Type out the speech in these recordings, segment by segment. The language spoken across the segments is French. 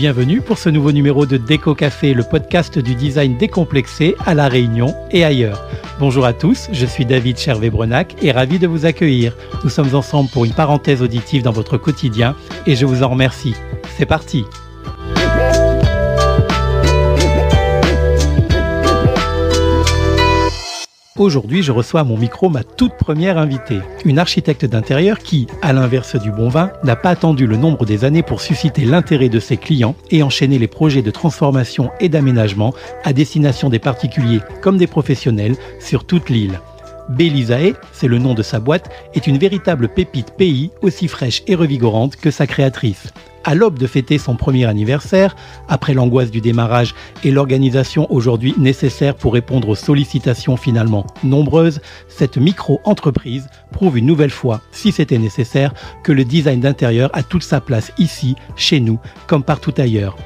bienvenue pour ce nouveau numéro de Déco Café, le podcast du design décomplexé à La Réunion et ailleurs. Bonjour à tous, je suis David Chervé-Brenac et ravi de vous accueillir. Nous sommes ensemble pour une parenthèse auditive dans votre quotidien et je vous en remercie. C'est parti Aujourd'hui, je reçois à mon micro ma toute première invitée, une architecte d'intérieur qui, à l'inverse du bon vin, n'a pas attendu le nombre des années pour susciter l'intérêt de ses clients et enchaîner les projets de transformation et d'aménagement à destination des particuliers comme des professionnels sur toute l'île. Bélisae, c'est le nom de sa boîte, est une véritable pépite pays aussi fraîche et revigorante que sa créatrice. À l'aube de fêter son premier anniversaire, après l'angoisse du démarrage et l'organisation aujourd'hui nécessaire pour répondre aux sollicitations finalement nombreuses, cette micro-entreprise prouve une nouvelle fois, si c'était nécessaire, que le design d'intérieur a toute sa place ici, chez nous, comme partout ailleurs.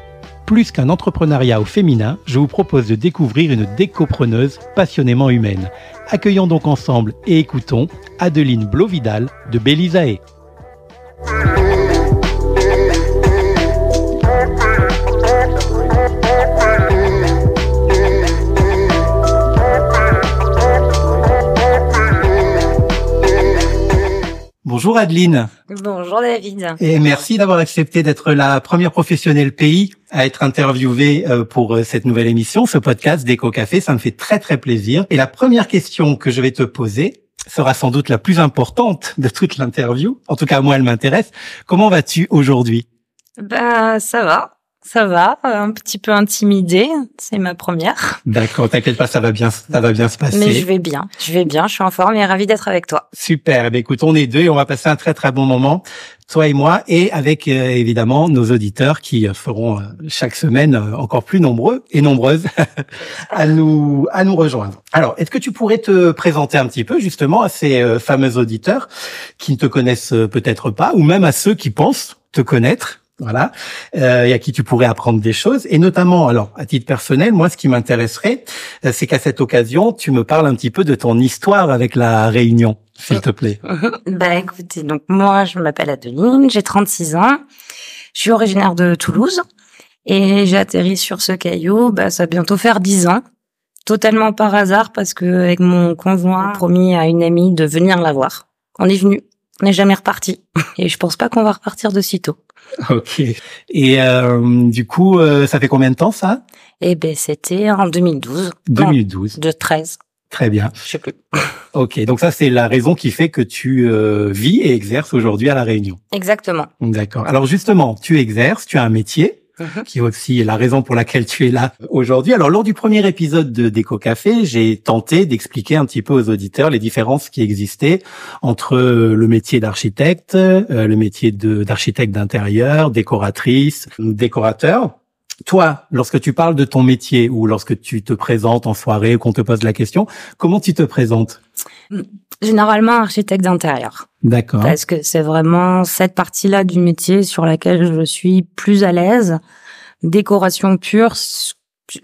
Plus qu'un entrepreneuriat au féminin, je vous propose de découvrir une décopreneuse passionnément humaine. Accueillons donc ensemble et écoutons Adeline Blovidal de Bélisae. Bonjour Adeline. Bonjour David. Et merci d'avoir accepté d'être la première professionnelle pays à être interviewée euh, pour euh, cette nouvelle émission, ce podcast d'Eco Café. Ça me fait très très plaisir. Et la première question que je vais te poser sera sans doute la plus importante de toute l'interview. En tout cas, moi, elle m'intéresse. Comment vas-tu aujourd'hui? Ben, ça va. Ça va, un petit peu intimidée, c'est ma première. D'accord, t'inquiète pas, ça va bien, ça va bien se passer. Mais je vais bien, je vais bien, je suis en forme et ravie d'être avec toi. Super, eh écoute, on est deux et on va passer un très très bon moment, toi et moi, et avec euh, évidemment nos auditeurs qui euh, feront euh, chaque semaine encore plus nombreux et nombreuses à nous à nous rejoindre. Alors, est-ce que tu pourrais te présenter un petit peu justement à ces fameux auditeurs qui ne te connaissent peut-être pas, ou même à ceux qui pensent te connaître? Voilà, euh, et à qui tu pourrais apprendre des choses. Et notamment, alors à titre personnel, moi, ce qui m'intéresserait, euh, c'est qu'à cette occasion, tu me parles un petit peu de ton histoire avec la Réunion, s'il te plaît. bah écoutez, donc moi, je m'appelle Adeline, j'ai 36 ans, je suis originaire de Toulouse et j'ai atterri sur ce caillou, bah ça va bientôt faire 10 ans. Totalement par hasard parce que avec mon conjoint, promis à une amie de venir la voir. On est venu, on n'est jamais reparti et je pense pas qu'on va repartir de sitôt. Ok. Et euh, du coup, euh, ça fait combien de temps ça? Eh ben, c'était en 2012. 2012. de 13. Très bien. Je sais plus. Ok, donc ça c'est la raison qui fait que tu euh, vis et exerces aujourd'hui à la Réunion. Exactement. D'accord. Alors justement, tu exerces, tu as un métier. Mhm. qui est aussi la raison pour laquelle tu es là aujourd'hui. Alors, lors du premier épisode de Déco Café, j'ai tenté d'expliquer un petit peu aux auditeurs les différences qui existaient entre le métier d'architecte, euh, le métier d'architecte d'intérieur, décoratrice, décorateur. Toi, lorsque tu parles de ton métier ou lorsque tu te présentes en soirée ou qu'on te pose la question, comment tu te présentes? Généralement architecte d'intérieur. D'accord. Parce que c'est vraiment cette partie-là du métier sur laquelle je suis plus à l'aise. Décoration pure,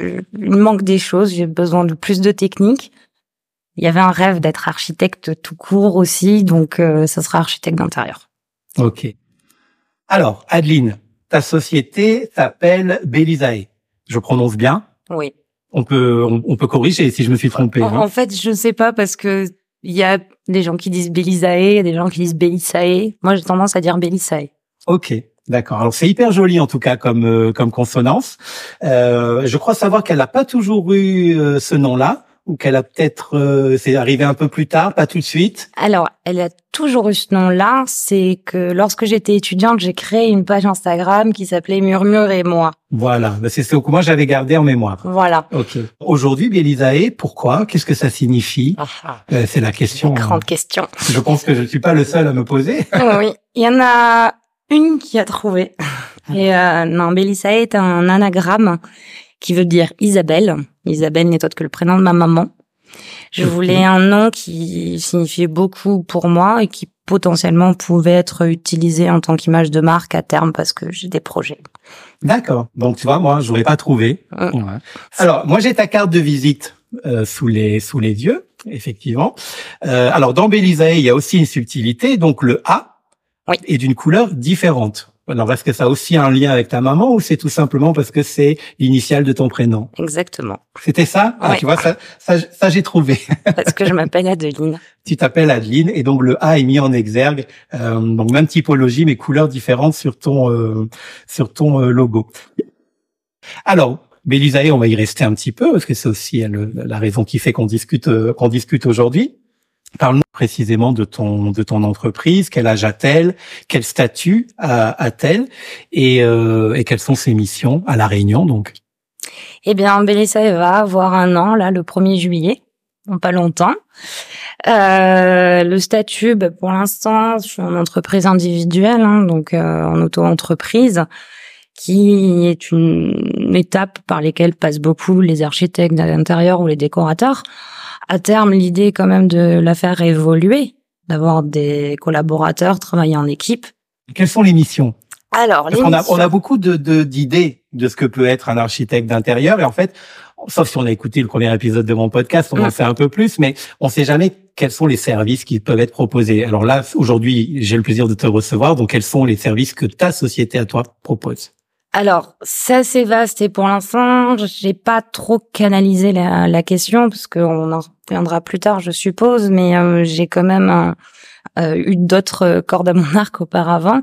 il manque des choses, j'ai besoin de plus de technique. Il y avait un rêve d'être architecte tout court aussi, donc euh, ça sera architecte d'intérieur. Ok. Alors, Adeline, ta société s'appelle Belisae. Je prononce bien? Oui. On peut on, peut corriger si je me suis trompé. En, hein. en fait, je sais pas parce que il y a des gens qui disent Belisae, des gens qui disent Belisae. Moi, j'ai tendance à dire Belisae. Ok. D'accord. Alors c'est hyper joli en tout cas comme euh, comme consonance. Euh, je crois savoir qu'elle n'a pas toujours eu euh, ce nom-là ou qu'elle a peut-être euh, c'est arrivé un peu plus tard, pas tout de suite? Alors, elle a toujours eu ce nom-là. C'est que lorsque j'étais étudiante, j'ai créé une page Instagram qui s'appelait Murmure et moi. Voilà, bah, c'est ce que moi j'avais gardé en mémoire. Voilà. Ok. Aujourd'hui, Bélisae, pourquoi? Qu'est-ce que ça signifie? Ah, ah. Euh, C'est la question. Grande hein. question. Je pense que je ne suis pas le seul à me poser. oui, il y en a une qui a trouvé. Et euh, non, Bélisae est un anagramme qui veut dire Isabelle. Isabelle n'est autre que le prénom de ma maman. Je voulais un nom qui signifiait beaucoup pour moi et qui potentiellement pouvait être utilisé en tant qu'image de marque à terme parce que j'ai des projets. D'accord. Donc tu vois, moi, j'aurais pas trouvé. Ouais. Alors, moi, j'ai ta carte de visite euh, sous les sous les yeux, effectivement. Euh, alors, dans Bélisae, il y a aussi une subtilité. Donc, le A Oui. est d'une couleur différente. Alors, est-ce que ça a aussi un lien avec ta maman ou c'est tout simplement parce que c'est l'initiale de ton prénom? Exactement. C'était ça? Ah, Tu vois, ça, ça, ça j'ai trouvé. parce que je m'appelle Adeline. tu t'appelles Adeline et donc le A est mis en exergue. Euh, donc même typologie mais couleurs différentes sur ton euh, sur ton euh, logo. Alors, Bélisae, on va y rester un petit peu parce que c'est aussi la raison qui fait qu'on discute euh, qu'on discute aujourd'hui. Parle-nous précisément de ton de ton entreprise, quel âge a-t-elle, quel statut a-t-elle et, euh, et quelles sont ses missions à la Réunion donc. Eh bien, Bélisae va avoir un an là le 1er juillet, en pas longtemps. Euh, le statut, bah, pour l'instant, je suis en entreprise individuelle, hein, donc euh, en auto-entreprise qui est une étape par lesquelles passent beaucoup les architectes d'intérieur ou les décorateurs. À terme, l'idée est quand même de la faire évoluer, d'avoir des collaborateurs, travailler en équipe. Quelles sont les missions Alors, on, a, on a beaucoup de d'idées de, ce que peut être un architecte d'intérieur, et en fait, sauf si on a écouté le premier épisode de mon podcast, on en mm. sait un peu plus, mais on sait jamais quels sont les services qui peuvent être proposés. Alors là, aujourd'hui, j'ai le plaisir de te recevoir, donc quels sont les services que ta société à toi propose? Alors, c'est assez vaste et pour l'instant, j'ai pas trop canalisé la, question parce qu'on en reviendra plus tard, je suppose, mais euh, j'ai quand même un, eu d'autres cordes à mon arc auparavant.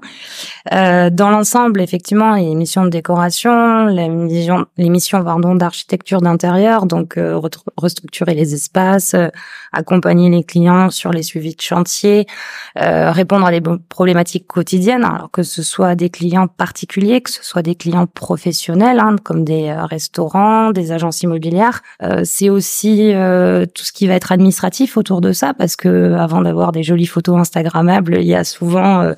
Euh, dans l'ensemble, effectivement, les missions de décoration, les missions, les missions d'architecture d'intérieur, donc euh, restructurer les espaces, euh, accompagner les clients sur les suivis de chantier, euh, répondre à des problématiques quotidiennes, alors que ce soit des clients particuliers, que ce soit des clients professionnels, hein, comme des restaurants, des agences immobilières. C'est aussi tout ce qui va être administratif autour de ça, parce que avant d'avoir des jolies photos instagrammable, il y a souvent euh,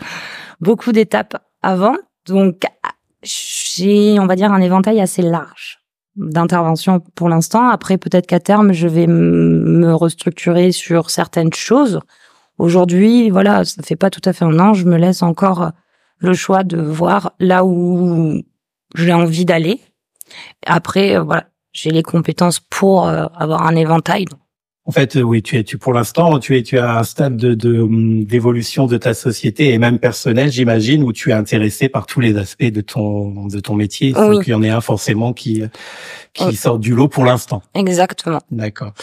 beaucoup d'étapes avant. Donc j'ai, on va dire, un éventail assez large d'intervention pour l'instant. Après, peut-être qu'à terme, je vais me restructurer sur certaines choses. Aujourd'hui, voilà, ça fait pas tout à fait un an. Je me laisse encore le choix de voir là où j'ai envie d'aller. Après, euh, voilà, j'ai les compétences pour euh, avoir un éventail. En fait, euh, oui, tu es, tu pour l'instant, tu es, tu as un stade de, hum, d'évolution de, ta société et même personnel, j'imagine, où tu es intéressé par tous les aspects de ton de ton métier. Oui. Donc, il y en a un forcément qui qui sort du lot pour l'instant. Exactement. D'accord.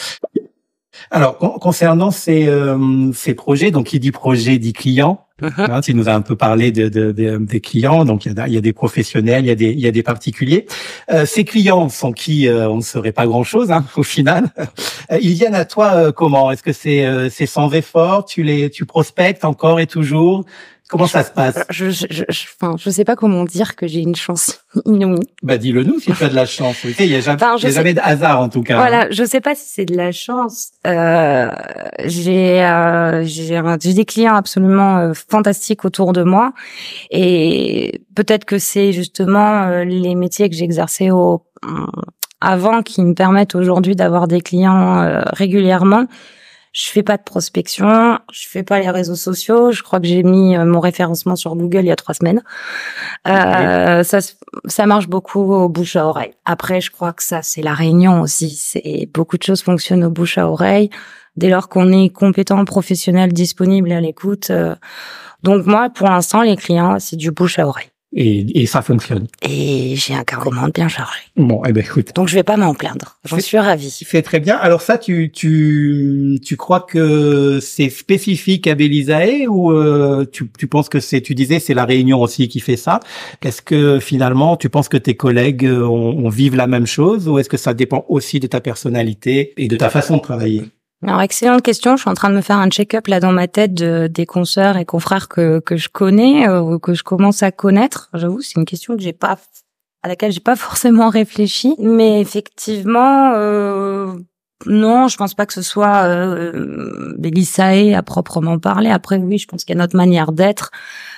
Alors, concernant ces, euh, ces projets, donc il dit projet dit client. Hein, tu nous as un peu parlé de, de, des clients, donc il y, a, des professionnels, il y a des, y a des particuliers. Euh, ces clients sont qui euh, on ne saurait pas grand-chose hein, au final. Euh, ils viennent à toi comment? Est-ce que c'est c'est sans effort? Tu les tu prospectes encore et toujours? Comment ça se passe je, je, je, enfin, je sais pas comment dire que j'ai une chance inouïe. Bah dis-le nous si tu as de la chance. Il y a jamais, enfin, y a jamais de hasard en tout cas. Voilà, je sais pas si c'est de la chance. Euh, j'ai euh, j'ai des clients absolument euh, fantastiques autour de moi et peut-être que c'est justement euh, les métiers que j'exerçais au avant qui me permettent aujourd'hui d'avoir des clients euh, régulièrement je fais pas de prospection, je fais pas les réseaux sociaux. Je crois que j'ai mis euh, mon référencement sur Google il y a trois semaines. Euh, ça, ça marche beaucoup au bouche à oreille. Après, je crois que ça, c'est la réunion aussi. C'est beaucoup de choses fonctionnent au bouche à oreille. Dès lors qu'on est compétent, professionnel, disponible à l'écoute. Euh. donc moi, pour l'instant, les clients, c'est du bouche à oreille. Et, et, ça fonctionne. Et j'ai un carnet bien chargé. Bon, eh ben écoute. Donc je vais pas m'en plaindre. J'en suis ravie. C'est très bien. Alors ça, tu tu tu crois que c'est spécifique à Belisae ou euh, tu tu penses que c'est tu disais c'est la Réunion aussi qui fait ça. Est-ce que finalement tu penses que tes collègues euh, ont, ont vivent la même chose ou est-ce que ça dépend aussi de ta personnalité et de ta façon de travailler? Alors, excellente question. Je suis en train de me faire un check-up là dans ma tête de, des consoeurs et confrères que, que je connais euh, ou que je commence à connaître. J'avoue, c'est une question que j'ai pas à laquelle j'ai pas forcément réfléchi, mais effectivement, euh, non, je pense pas que ce soit euh, Bélissae à proprement parler. Après, oui, je pense qu'il y a notre manière d'être,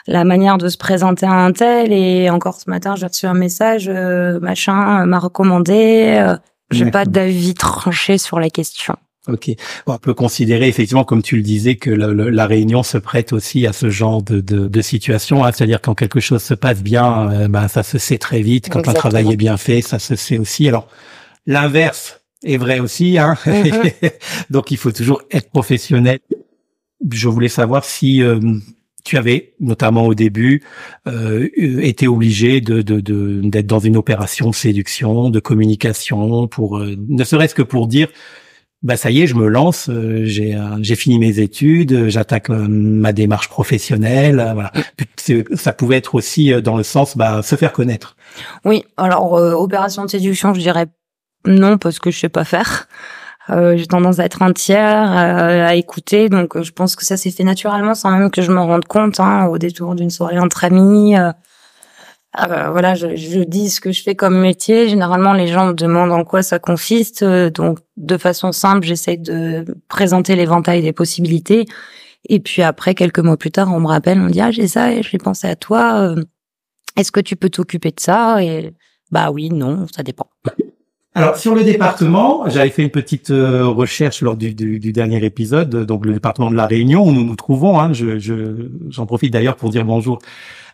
la manière de se présenter à un tel. Et encore ce matin, j'ai reçu un message, euh, machin m'a recommandé. Euh, j'ai pas d'avis tranché sur la question. Ok. on peut considérer effectivement, comme tu le disais, que la Réunion se prête aussi à ce genre de, de, de situation. Hein. C'est-à-dire quand quelque chose se passe bien, euh, ben ça se sait très vite. Quand un travail est bien fait, ça se sait aussi. Alors l'inverse est vrai aussi. Hein. Mm-hmm. Donc il faut toujours être professionnel. Je voulais savoir si euh, tu avais, notamment au début, euh, été obligé de d'être dans une opération de séduction, de communication, pour euh, ne serait-ce que pour dire bah ça y est, je me lance, euh, j'ai j'ai fini mes études, j'attaque euh, ma démarche professionnelle, euh, voilà. Ça pouvait être aussi dans le sens bah se faire connaître. Oui, alors opération de séduction, je dirais non parce que je sais pas faire. j'ai tendance à être un tiers, à écouter, donc je pense que ça s'est fait naturellement sans même que je me rende compte hein, au détour d'une soirée entre amis. Bah, voilà, je, je, dis ce que je fais comme métier. Généralement, les gens me demandent en quoi ça consiste. Euh, donc, de façon simple, j'essaie de présenter l'éventail des possibilités. Et puis après, quelques mois plus tard, on me rappelle, on me dit ah j'ai ça et je vais penser à toi. Euh, est-ce que tu peux t'occuper de ça? Et bah oui, non, ça dépend. Alors sur le département, j'avais fait une petite euh, recherche lors du, du, du, dernier épisode, donc le département de la Réunion où nous nous trouvons. Hein, je, j'en profite d'ailleurs pour dire bonjour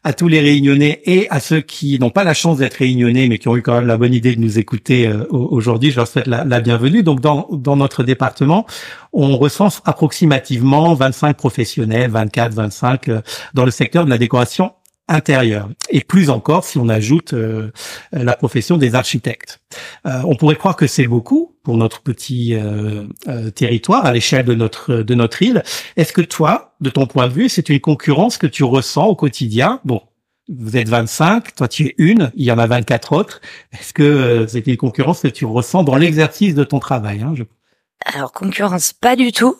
à tous les réunionnais et à ceux qui n'ont pas la chance d'être réunionnais mais qui ont eu quand même la bonne idée de nous écouter euh, aujourd'hui. Je leur souhaite la, bienvenue. Donc dans, dans notre département, on recense approximativement 25 professionnels, 24, 25 euh, dans le secteur de la décoration intérieure. Et plus encore si on ajoute euh, la profession des architectes. Euh, on pourrait croire que c'est beaucoup pour notre petit euh, territoire à l'échelle de notre de notre île. Est-ce que toi, de ton point de vue, c'est une concurrence que tu ressens au quotidien? Bon, vous êtes 25, toi tu es une, il y en a 24 autres. Est-ce que c'est une concurrence que tu ressens dans l'exercice de ton travail hein, Alors concurrence, pas du tout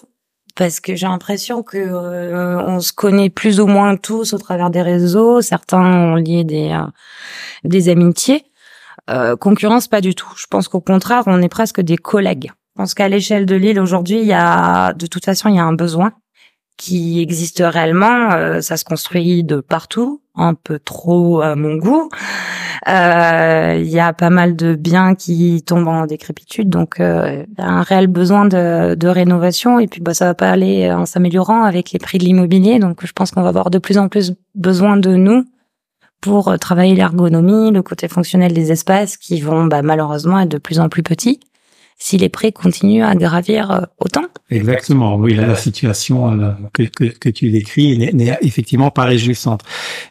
parce que j'ai l'impression que euh, on se connaît plus ou moins tous au travers des réseaux. Certains ont lié des euh, des amitiés. Euh, concurrence, pas du tout. Je pense qu'au contraire, on est presque des collègues. Je pense qu'à l'échelle de l'île aujourd'hui, il y a de toute façon il y a un besoin qui existe réellement. Euh, ça se construit de partout, un peu trop à mon goût. Euh, il y a pas mal de biens qui tombent en décrépitude, donc euh, y a un réel besoin de, de, rénovation. Et puis bah ça va pas aller en s'améliorant avec les prix de l'immobilier. Donc je pense qu'on va avoir de plus en plus besoin de nous pour travailler l'ergonomie, le côté fonctionnel des espaces qui vont bah, malheureusement être de plus en plus petits si les prix continuent à gravir euh, autant. Exactement, oui, la situation euh, que, que, que, tu décris n'est effectivement pas réjouissante.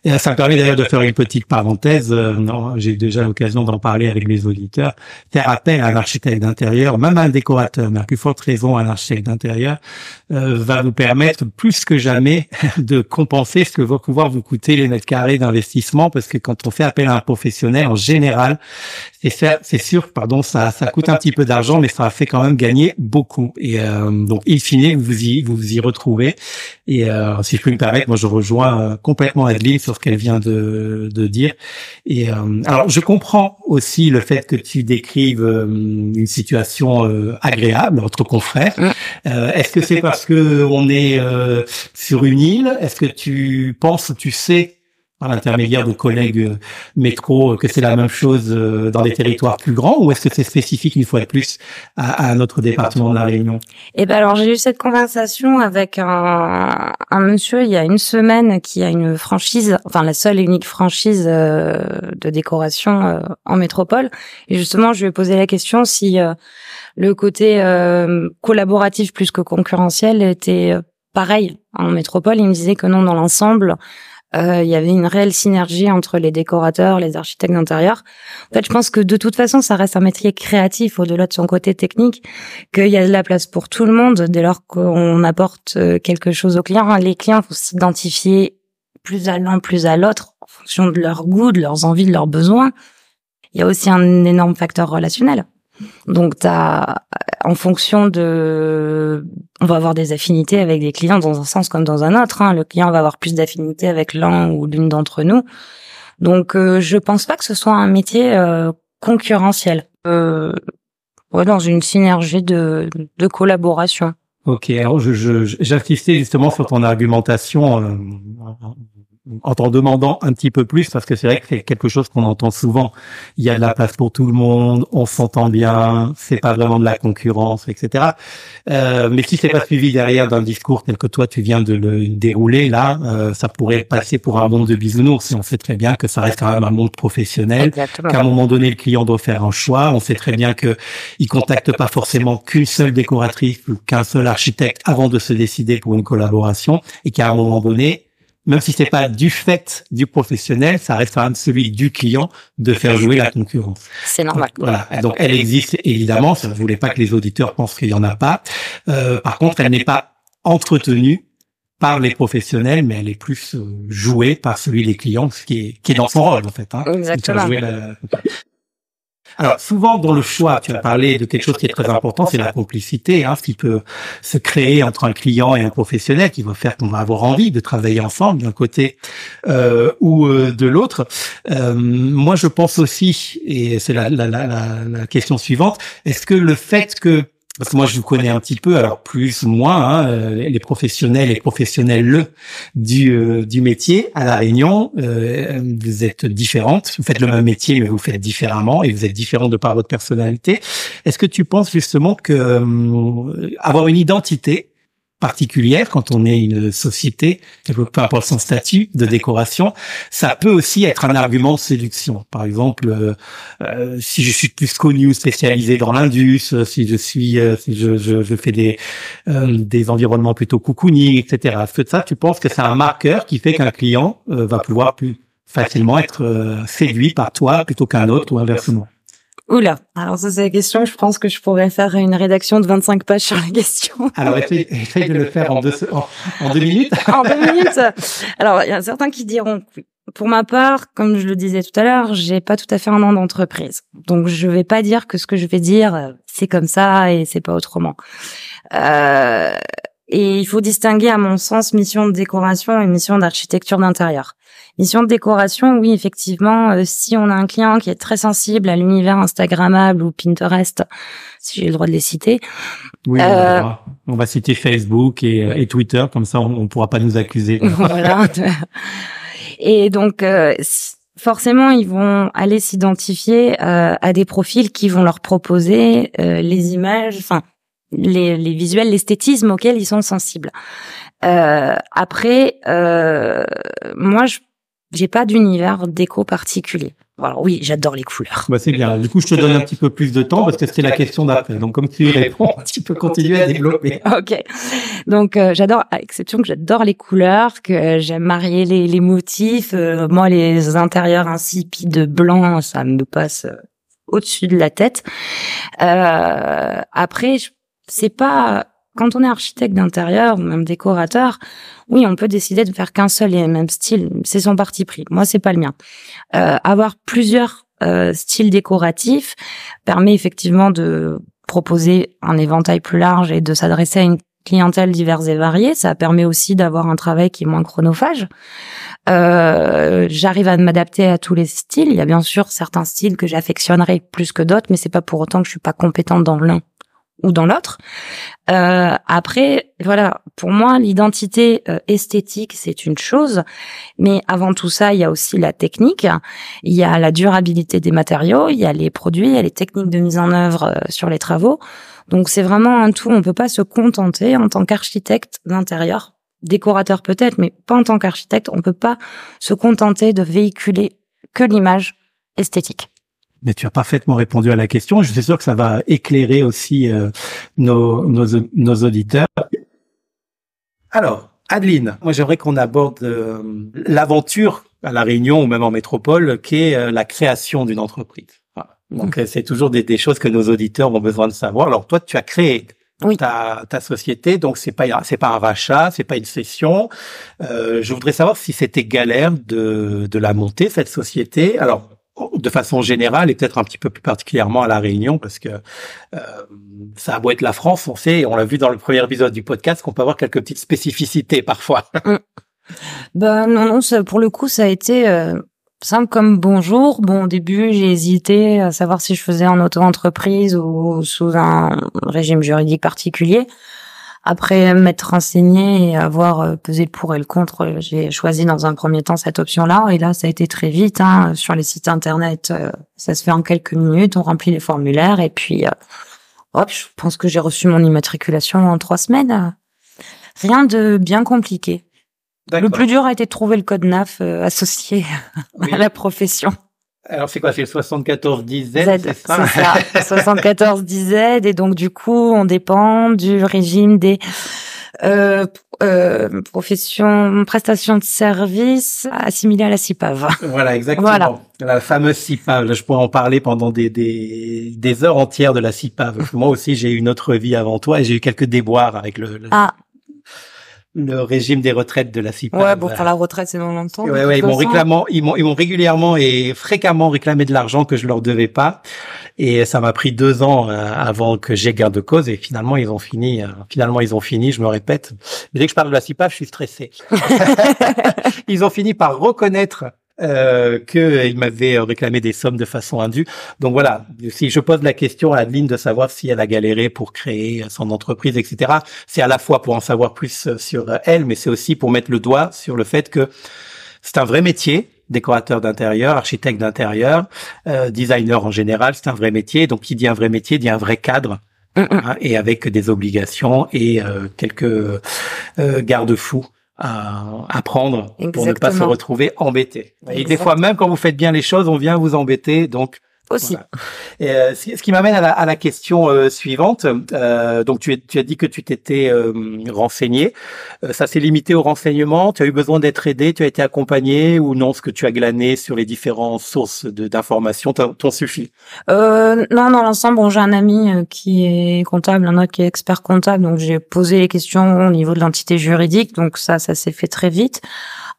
Et ça me permet d'ailleurs de faire une petite parenthèse. Euh, non, j'ai déjà l'occasion d'en parler avec les auditeurs. Faire appel à un architecte d'intérieur, même un décorateur, mais à plus forte raison un architecte d'intérieur, va vous permettre plus que jamais de compenser ce que va pouvoir vous coûter les mètres carrés d'investissement, parce que quand on fait appel à un professionnel, en général, c'est sûr, pardon, ça, ça coûte un petit peu d'argent, mais ça a fait quand même gagner beaucoup. Et euh, donc, in fine, vous y, vous, y retrouvez. Et euh, si je peux me permettre, moi, je rejoins euh, complètement Adeline sur ce qu'elle vient de, de dire. Et euh, alors, je comprends aussi le fait que tu décrives euh, une situation agréable entre confrères. Mm. Est-ce que c'est parce que on est sur une île? Est-ce que tu penses, tu sais par l'intermédiaire de collègues euh, métro euh, que c'est la même chose euh, dans des territoires plus grands ou est-ce que c'est spécifique une fois de plus à, à notre département de la Réunion? Eh ben alors j'ai eu cette conversation avec un, un, monsieur il y a une semaine qui a une franchise, enfin la seule et unique franchise de décoration en métropole et justement je lui ai posé la question si le côté collaboratif plus que concurrentiel était pareil en métropole. Il me disait que non dans l'ensemble euh, il y avait une réelle synergie entre les décorateurs, les architectes d'intérieur. En fait, je pense que de toute façon, ça reste un métier créatif au-delà de son côté technique, qu'il y a de la place pour tout le monde dès lors qu'on apporte euh, quelque chose aux clients. Les clients vont s'identifier plus à l'un, plus à l'autre en fonction de leur goût, de leurs envies, de leurs besoins. Il y a aussi un énorme facteur relationnel. Donc, as, en fonction de, on va avoir des affinités avec des clients dans un sens comme dans un autre. Hein. Le client va avoir plus d'affinités avec l'un ou l'une d'entre nous. Donc, euh, je pense pas que ce soit un métier euh, concurrentiel. Euh, ouais, dans une synergie de, de collaboration. Ok, alors je, je, justement sur ton argumentation euh, en t'en demandant un petit peu plus, parce que c'est vrai que c'est quelque chose qu'on entend souvent. Il y a de la place pour tout le monde, on s'entend bien, c'est pas vraiment de la concurrence, etc. Euh, mais si c'est pas suivi derrière d'un discours tel que toi tu viens de le dérouler, là, euh, ça pourrait passer pour un monde de bisounours. Et on sait très bien que ça reste quand même un monde professionnel, qu'à un moment donné le client doit faire un choix. On sait très bien que il contacte pas forcément qu'une seule décoratrice ou qu'un seul architecte avant de se décider pour une collaboration, et qu'à un moment donné même si c'est pas du fait du professionnel, ça reste quand même celui du client de faire jouer la concurrence. C'est normal. Voilà. Donc elle existe évidemment. Ça ne voulait pas que les auditeurs pensent qu'il y en a pas. Euh, par contre, elle n'est pas entretenue par les professionnels, mais elle est plus euh, jouée par celui des clients, ce qui est, qui est dans son rôle en fait. Hein, Exactement. Alors souvent dans le choix, tu as parlé de quelque chose qui est très important, c'est la complicité, hein, ce qui peut se créer entre un client et un professionnel, qui va faire qu'on va avoir envie de travailler ensemble d'un côté euh, ou euh, de l'autre. Euh, moi, je pense aussi, et c'est la, la, la, la question suivante, est-ce que le fait que parce que moi je vous connais un petit peu, alors plus ou moins, hein, euh, les professionnels et professionnels le du euh, du métier à la Réunion, euh, vous êtes différentes, vous faites le même métier mais vous faites différemment et vous êtes différentes de par votre personnalité. Est-ce que tu penses justement que avoir une identité particulière quand on est une société, peu importe son statut de décoration, ça peut aussi être un argument de séduction. Par exemple, euh, euh, si je suis plus connu ou spécialisé dans l'indus, si je suis, euh, si je, je, je, fais des des environnements plutôt cocooning, etc. Est-ce que ça, tu penses que c'est un marqueur qui fait qu'un client va pouvoir plus facilement être séduit par toi plutôt qu'un autre ou inversement Oula, alors ça c'est la question, je pense que je pourrais faire une rédaction de 25 pages sur la question. Alors essaye, de le faire en deux, en, deux minutes. en deux minutes. Alors il y a certains qui diront, pour ma part, comme je le disais tout à l'heure, j'ai pas tout à fait un an d'entreprise. Donc je vais pas dire que ce que je vais dire, c'est comme ça et c'est pas autrement. Euh, et il faut distinguer, à mon sens, mission de décoration et mission d'architecture d'intérieur. Mission de décoration, oui, effectivement, euh, si on a un client qui est très sensible à l'univers Instagrammable ou Pinterest, si j'ai le droit de les citer. Oui, euh, on, va, citer Facebook et, euh, et Twitter, comme ça on ne pourra pas nous accuser. voilà. Et donc, euh, forcément, ils vont aller s'identifier à des profils qui vont leur proposer les images, enfin les, les visuels, l'esthétisme auquel ils sont sensibles. Euh, après, euh, moi, je j'ai pas d'univers déco particulier. Alors oui, j'adore les couleurs. Bah c'est bien. Du coup, je te donne un petit peu plus de temps parce que c'était la question d'après. Donc comme tu y réponds, tu peux continuer à développer. ok. Donc euh, j'adore, à l'exception que j'adore les couleurs, que j'aime marier les, les motifs. Euh, moi, les intérieurs insipides blancs, ça me passe euh, au-dessus de la tête. après, c'est pas quand on est architecte d'intérieur ou même décorateur, oui, on peut décider de faire qu'un seul et même style. C'est son parti pris. Moi, c'est pas le mien. Euh, avoir plusieurs euh, styles décoratifs permet effectivement de proposer un éventail plus large et de s'adresser à une clientèle diverse et variée. Ça permet aussi d'avoir un travail qui est moins chronophage. Euh, j'arrive à m'adapter à tous les styles. Il y a bien sûr certains styles que j'affectionnerai plus que d'autres, mais c'est pas pour autant que je suis pas compétente dans l'un ou dans l'autre. Euh, après, voilà, pour moi, l'identité euh, esthétique, c'est une chose, mais avant tout ça, il y a aussi la technique, il y a la durabilité des matériaux, il y a les produits, il y a les techniques de mise en œuvre euh, sur les travaux. Donc c'est vraiment un tout. On peut pas se contenter en tant qu'architecte d'intérieur, décorateur peut-être, mais pas en tant qu'architecte. On peut pas se contenter de véhiculer que l'image esthétique. Mais tu as parfaitement répondu à la question. Je suis sûr que ça va éclairer aussi euh, nos, nos, nos, auditeurs. Alors, Adeline, moi j'aimerais qu'on aborde euh, l'aventure à la Réunion ou même en métropole, qui est euh, la création d'une entreprise. Donc c'est toujours des, des, choses que nos auditeurs ont besoin de savoir. Alors toi, tu as créé ta, ta société, donc c'est pas c'est pas un rachat, c'est pas une cession. je voudrais savoir si c'était galère de, de la monter cette société. Alors de façon générale et peut-être un petit peu plus particulièrement à la Réunion parce que euh, ça a beau être la France, on sait, on l'a vu dans le premier épisode du podcast, qu'on peut avoir quelques petites spécificités parfois. Mm. ben non, non, ça, pour le coup, ça a été euh, simple comme bonjour. Bon, au début, j'ai hésité à savoir si je faisais en auto-entreprise ou sous un régime juridique particulier. Après m'être renseigné et avoir euh, pesé le pour et le contre, j'ai choisi dans un premier temps cette option-là. Et là, ça a été très vite. Hein. Sur les sites internet, euh, ça se fait en quelques minutes. On remplit les formulaires et puis, euh, hop, je pense que j'ai reçu mon immatriculation en trois semaines. Rien de bien compliqué. Le plus dur a été de trouver le code NAF associé à la profession. Alors c'est quoi C'est le 74 10 Z, c'est ça, ça 74 10 Z et donc du coup on dépend du régime des Euh, euh, profession, prestation de service assimilée à la CIPAV. Voilà, exactement. Voilà. La fameuse CIPAV. Je pourrais en parler pendant des, des, des heures entières de la CIPAV. Moi aussi, j'ai eu une autre vie avant toi et j'ai eu quelques déboires avec le, le, Ah, le régime des retraites de la CIPAV. ouais, bon, pour la retraite, c'est dans longtemps. Ouais, ouais, ils m'ont réclamant, ils m'ont, ils m'ont régulièrement et fréquemment réclamé de l'argent que je leur devais pas. Et ça m'a pris deux ans euh, avant que j'ai gain de cause. Et finalement, ils ont fini. euh, finalement, ils ont fini. Je me répète. Mais dès que je parle de la CIPAV, je suis stressé. ils ont fini par reconnaître euh, qu'ils m'avaient réclamé des sommes de façon indue. Donc voilà, si je pose la question à Adeline de savoir si elle a galéré pour créer son entreprise, etc., c'est à la fois pour en savoir plus sur elle, mais c'est aussi pour mettre le doigt sur le fait que c'est un vrai métier, décorateur d'intérieur, architecte d'intérieur, euh, designer en général, c'est un vrai métier. Donc qui dit un vrai métier dit un vrai cadre. Mm, mm. hein, et avec des obligations et euh, quelques euh, garde-fous à, à prendre pour ne pas se retrouver embêté. Et des fois, même quand vous faites bien les choses, on vient vous embêter. Donc, Aussi. voilà. Et, euh, ce qui m'amène à la, à la question euh, suivante. Euh, donc, tu, es- tu as dit que tu t'étais euh, renseigné. Ça s'est limité au renseignement. Tu as eu besoin d'être aidé. Tu as été accompagné ou non? Ce que tu as glané sur les différentes sources d'informations? T'en t'en suffit. Euh, non, dans l'ensemble, bon, j'ai un ami qui est comptable, un autre qui est expert comptable, donc j'ai posé les questions au niveau de l'entité juridique, donc ça, ça s'est fait très vite.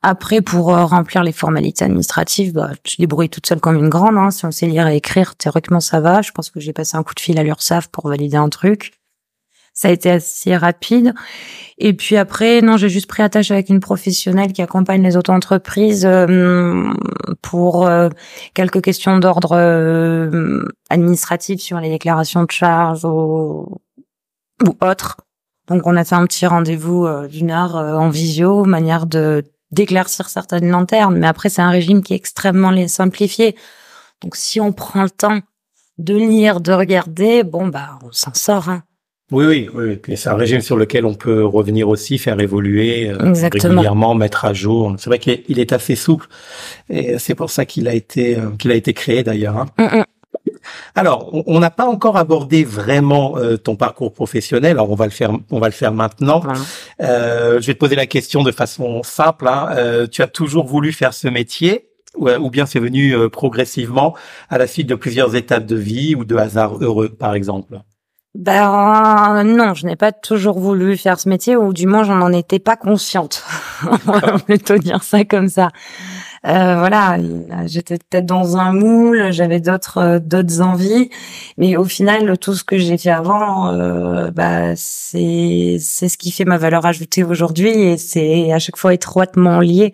Après, pour euh, remplir les formalités administratives, bah, je débrouille toute seule comme une grande. Hein. Si on sait lire et écrire, théoriquement ça va. Je pense que j'ai passé un coup de fil à l'URSSAF pour valider un truc. Ça a été assez rapide. Et puis après, non, j'ai juste pris attache avec une professionnelle qui accompagne les auto-entreprises euh, pour euh, quelques questions d'ordre euh, administratif sur les déclarations de charges ou, ou autres. Donc on a fait un petit rendez-vous euh, d'une heure euh, en visio, manière de d'éclaircir certaines lanternes. Mais après c'est un régime qui est extrêmement simplifié. Donc si on prend le temps de lire, de regarder, bon bah on s'en sort. Hein. Oui, oui, oui. Et c'est un régime sur lequel on peut revenir aussi, faire évoluer euh, régulièrement, mettre à jour. C'est vrai qu'il est, il est assez souple, et c'est pour ça qu'il a été euh, qu'il a été créé d'ailleurs. hein. Hum, hum. Alors, on- n'a pas encore abordé vraiment euh, ton parcours professionnel. Alors, on va le faire, on va le faire maintenant. Voilà. Euh, je vais te poser la question de façon simple. hein. Euh, tu as toujours voulu faire ce métier ou, ou bien c'est venu euh, progressivement à la suite de plusieurs étapes de vie ou de hasard heureux, par exemple? Ben non, je n'ai pas toujours voulu faire ce métier, ou du moins j'en en étais pas consciente. On va plutôt dire ça comme ça. Euh, voilà, j'étais peut-être dans un moule, j'avais d'autres euh, d'autres envies, mais au final, tout ce que j'ai fait avant, euh, bah c'est c'est ce qui fait ma valeur ajoutée aujourd'hui, et c'est à chaque fois étroitement lié.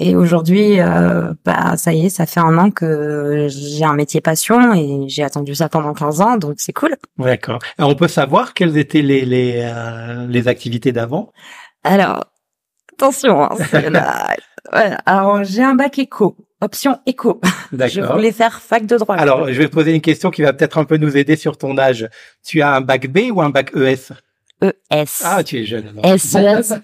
Et aujourd'hui, euh, bah ça y est, ça fait un an que j'ai un métier passion et j'ai attendu ça pendant 15 ans, donc c'est cool. D'accord. Alors, on peut savoir quelles étaient les les, euh, les activités d'avant? Alors, attention, hein, c'est la- alors j'ai un bac éco, option éco. Je voulais faire fac de droit. Alors, je vais te poser une question qui va peut-être un peu nous aider sur ton âge. Tu as un bac B ou un bac ES ES. Ah, tu es jeune. alors. SES,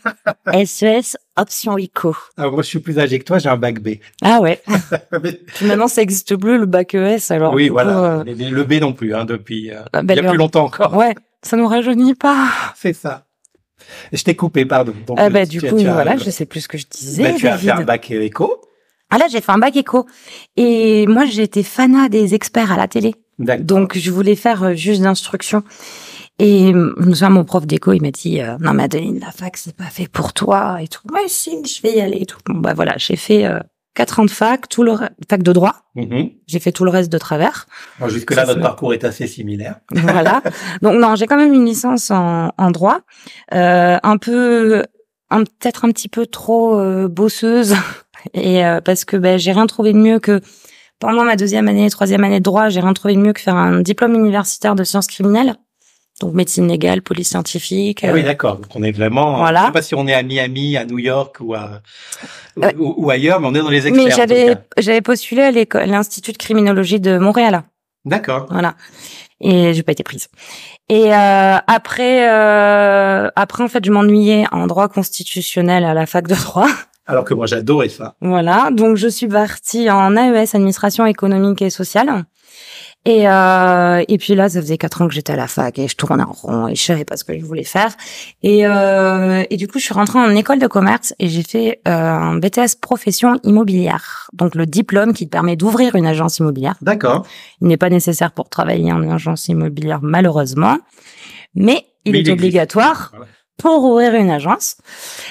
SES, option éco. Alors, moi, je suis plus âgé que toi, j'ai un bac B. Ah ouais. Mais- maintenant, ça existe plus, le bac ES, alors. oui, du coup, voilà. euh, Le B non plus, hein, depuis euh, bah, il y a plus longtemps encore. Ouais, ça nous rajeunit pas. C'est ça. Je t'ai coupé, pardon. Donc, Ah bah, tu- du coup, tu as- voilà, je sais plus ce que je disais, bah, tu as fait David. un bac éco. Ah là, j'ai fait un bac éco. Et moi, j'étais fanat des experts à la télé. Donc, je voulais faire euh, juste d'instruction. Et je me souviens, mon prof d'éco, il m'a dit euh, non mais Adeline, la fac c'est pas fait pour toi et tout. Ouais si, je vais y aller et tout. Bon bah voilà, j'ai fait euh, quatre ans de fac, tout le fac de droit. Mhm. J'ai fait tout le reste de travers. Bon, Jusque-là, Ça, notre parcours est assez similaire. Voilà. Donc non, j'ai quand même une licence en, en droit, euh, un peu, un peut-être un petit peu trop euh, bosseuse, et euh, parce que ben j'ai rien trouvé de mieux que pendant ma deuxième année, troisième année de droit, j'ai rien trouvé de mieux que faire un diplôme universitaire de sciences criminelles, donc médecine légale, police scientifique. Ah oui, euh, d'accord. Donc, on est vraiment. Voilà. Je sais pas si on est à Miami, à New York ou à ou, ou ailleurs, mais on est dans les experts. mais j'avais j'avais postulé à l'école- à l'institut de criminologie de Montréal. D'accord. Voilà. Et j'ai pas été prise. Et euh, après, euh, après en fait, je m'ennuyais en droit constitutionnel à la fac de droit. Alors que moi, j'adorais ça. Voilà. Donc je suis partie en AES, administration économique et sociale. Et, euh, et puis là, ça faisait quatre ans que j'étais à la fac et je tournais en rond et je savais pas ce que je voulais faire. Et, euh, et du coup, je suis rentrée en école de commerce et j'ai fait euh, un BTS profession immobilière. Donc le diplôme qui te permet d'ouvrir une agence immobilière. D'accord. Il n'est pas nécessaire pour travailler en agence immobilière, malheureusement, mais il Mais est il obligatoire Voilà. Pour ouvrir une agence.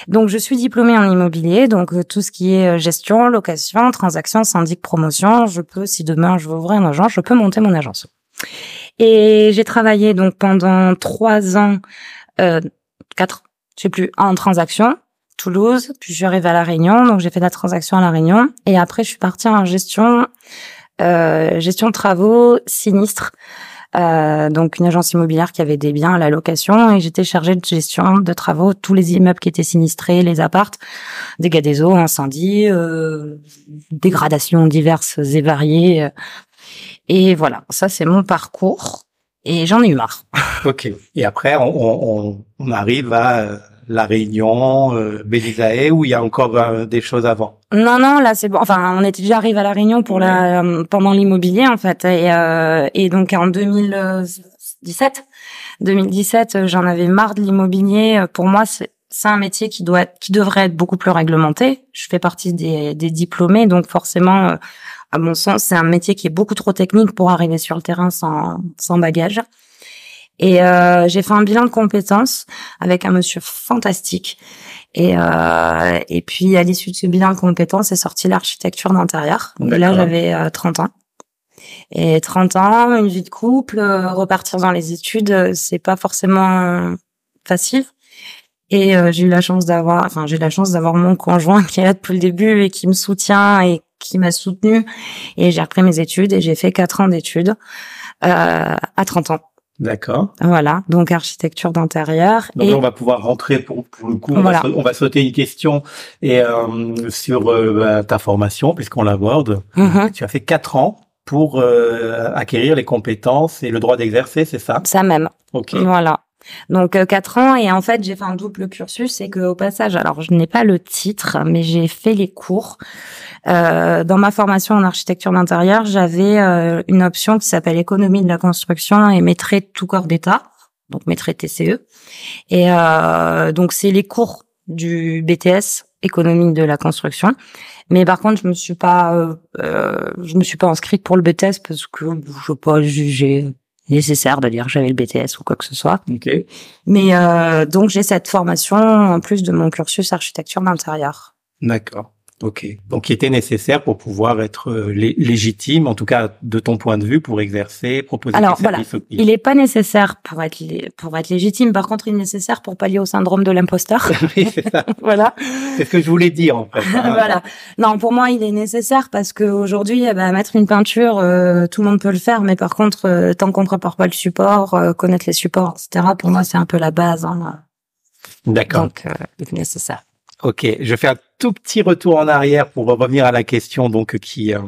Donc, je suis diplômée en immobilier, donc euh, tout ce qui est euh, gestion, location, transaction, syndic, promotion, je peux, si demain je veux ouvrir une agence, je peux monter mon agence. Et j'ai travaillé donc pendant trois ans, euh, quatre, je sais plus, en transaction. Toulouse, puis je suis arrivée à La Réunion, donc j'ai fait de la transaction à La Réunion, et après je suis partie en gestion, euh, gestion de travaux, sinistres, euh, donc une agence immobilière qui avait des biens à la location, et j'étais chargée de gestion de travaux, tous les immeubles qui étaient sinistrés, les appartes, dégâts des eaux, incendies, euh, dégradations diverses et variées, et voilà, ça c'est mon parcours, et j'en ai eu marre. Ok. Et après, on, on, on- arrive à la Réunion, euh, Bélisae, où il y a encore euh, des choses avant? Non, non, là c'est bon. Enfin, on était déjà arrivé à la Réunion pour la euh, pendant l'immobilier en fait, et, euh, et donc en 2017, 2017, euh, j'en avais marre de l'immobilier. Euh, Pour moi, c'est c'est un métier qui doit être- qui devrait être beaucoup plus réglementé. Je fais partie des, des diplômés, donc forcément, euh, à mon sens, c'est un métier qui est beaucoup trop technique pour arriver sur le terrain sans sans bagage. Et euh, j'ai fait un bilan de compétences avec un monsieur fantastique. Et, euh, et puis, à l'issue de ce bilan de compétences, est sortie l'architecture d'intérieur. Et là, j'avais euh, 30 ans. Et 30 ans, une vie de couple, euh, repartir dans les études, euh, c'est pas forcément facile. Et euh, j'ai eu la chance d'avoir, enfin, j'ai eu la chance d'avoir mon conjoint qui est là depuis le début et qui me soutient et qui m'a soutenu. Et j'ai repris mes études et j'ai fait quatre ans d'études euh, à 30 ans. D'accord. Voilà, donc architecture d'intérieur. Donc Et on va pouvoir rentrer pour, pour le coup. On, Voilà. va, sa- on va sauter une question et euh, sur euh, bah, ta formation, puisqu'on l'aborde. Mhm. Tu as fait quatre ans pour euh, acquérir les compétences et le droit d'exercer, c'est ça? Ça même. Ok. Voilà. Donc euh, quatre ans et en fait j'ai fait un double cursus c'est que au passage alors je n'ai pas le titre mais j'ai fait les cours. Euh, dans ma formation en architecture d'intérieur j'avais euh, une option qui s'appelle économie de la construction et maîtrise tout corps d'état donc maîtrise TCE et euh, donc c'est les cours du BTS économie de la construction. Mais par contre je me suis pas euh, euh, je me suis pas inscrite pour le BTS parce que je pas jugé nécessaire de dire j'avais le BTS ou quoi que ce soit. Ok. Mais euh, donc j'ai cette formation en plus de mon cursus architecture d'intérieur. D'accord. Ok. Donc, qui était nécessaire pour pouvoir être euh, lé- légitime, en tout cas de ton point de vue, pour exercer, proposer Alors, tes voilà. services au client. Il est pas nécessaire pour être pour être légitime. Par contre, il est nécessaire pour pallier au syndrome de l'imposteur. Oui, c'est ça. voilà. C'est ce que je voulais dire en fait. voilà. Non, pour moi, il est nécessaire parce que aujourd'hui, eh ben, mettre une peinture, euh, tout le monde peut le faire, mais par contre, euh, tant qu'on prépare pas le support, euh, connaître les supports, etc. Pour moi, c'est un peu la base. Hein. D'accord. Donc, euh, il est nécessaire. Ok, je fais un tout petit retour en arrière pour revenir à la question donc qui euh,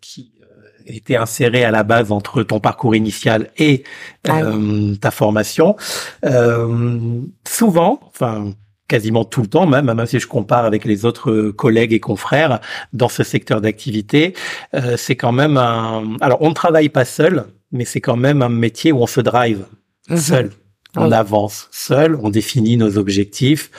qui euh, était insérée à la base entre ton parcours initial et Ah euh, ta formation. Euh, souvent, enfin quasiment tout le temps même, même si je compare avec les autres collègues et confrères dans ce secteur d'activité, euh, c'est quand même un. Alors on ne travaille pas seul, mais c'est quand même un métier où on se drive seul. On Oui. avance seul, on définit nos objectifs.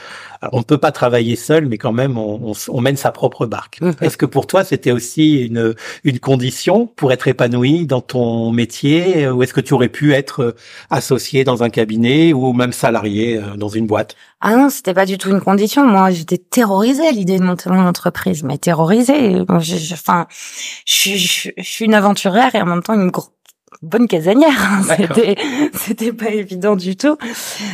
Alors, on ne peut pas travailler seul, mais quand même, on, on s- on mène sa propre barque. Mhm. Est-ce que pour toi, c'était aussi une, une condition pour être épanoui dans ton métier, euh, ou est-ce que tu aurais pu être euh, associé dans un cabinet ou même salarié euh, dans une boîte? Ah non, c'était pas du tout une condition. Moi, j'étais terrorisée à l'idée de monter mon entreprise, mais terrorisée. Moi, je- je- Enfin, je, suis- je, je suis une aventurière et en même temps une gro- bonne casanière. D'accord. C'était, c'était pas évident du tout.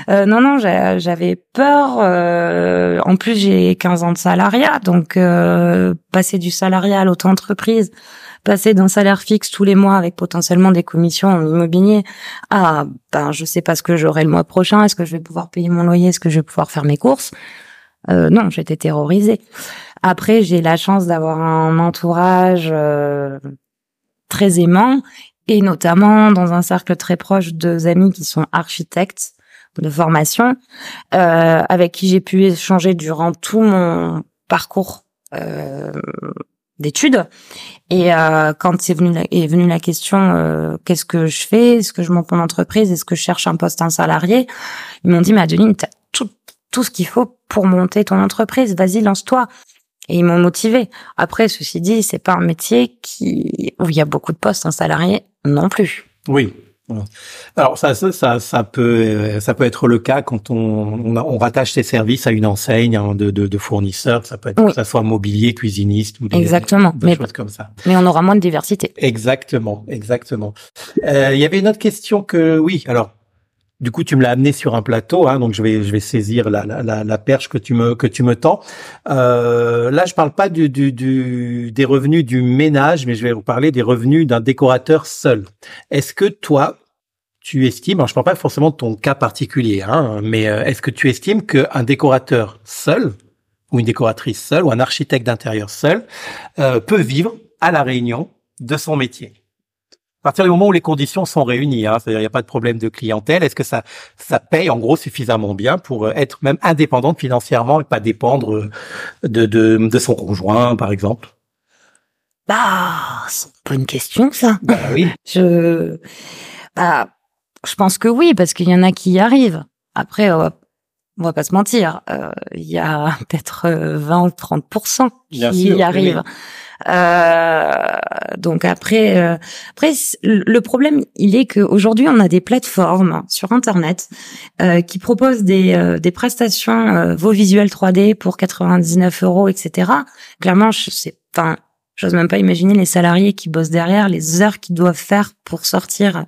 Euh, non, non, j'a- j'avais peur. euh, en plus, j'ai 15 ans de salariat, donc euh, passer du salariat à l'auto-entreprise, passer d'un salaire fixe tous les mois avec potentiellement des commissions en immobilier à ben je sais pas ce que j'aurai le mois prochain, est-ce que je vais pouvoir payer mon loyer, est-ce que je vais pouvoir faire mes courses? Euh, Non, j'étais terrorisée. Après, j'ai la chance d'avoir un entourage euh, très aimant et notamment dans un cercle très proche de amis qui sont architectes de formation, euh, avec qui j'ai pu échanger durant tout mon parcours euh, d'études. Et euh, quand c'est venu la, est venue la question, euh, qu'est-ce que je fais? Est-ce que je monte mon entreprise? Est-ce que je cherche un poste, un salarié? Ils m'ont dit, mais Adeline, t'as tout, tout ce qu'il faut pour monter ton entreprise. Vas-y, lance-toi. Et ils m'ont motivé. Après, ceci dit, c'est pas un métier qui où il y a beaucoup de postes, un salarié non plus. Oui, alors ça, ça, ça, peut, ça peut être le cas quand on, on, on rattache ses services à une enseigne hein, de, de, de fournisseurs. Ça peut être que ça soit mobilier, cuisiniste ou des, exactement. des choses comme ça. Mais on aura moins de diversité. Exactement, exactement. Euh, il y avait une autre question que oui. Alors du coup, tu me l'as amené sur un plateau, hein, donc je vais je vais saisir la, la, la, perche que tu me que tu me tends. Euh, là, je parle pas du, du, du, des revenus du ménage, mais je vais vous parler des revenus d'un décorateur seul. Est-ce que toi, tu estimes, alors je parle pas forcément de ton cas particulier, hein, mais euh, est-ce que tu estimes qu'un décorateur seul, ou une décoratrice seule, ou un architecte d'intérieur seul, euh, peut vivre à la Réunion de son métier? À partir du moment où les conditions sont réunies, hein, c'est-à-dire il n'y a pas de problème de clientèle, est-ce que ça ça paye en gros suffisamment bien pour euh, être même indépendante financièrement et pas dépendre de de, de son conjoint par exemple? Bah, c'est une question ça. Bah oui. Je bah je pense que oui parce qu'il y en a qui y arrivent. Après on va, on va pas se mentir, euh, il y a peut-être 20 ou 30% qui sûr, y arrivent. Euh, donc après, euh, après le problème, il est qu'aujourd'hui on a des plateformes sur internet euh, qui proposent des, euh, des prestations euh, vos visuels 3D pour 99 euros, etc. Clairement, je sais, enfin, j'ose même pas imaginer les salariés qui bossent derrière, les heures qu'ils doivent faire pour sortir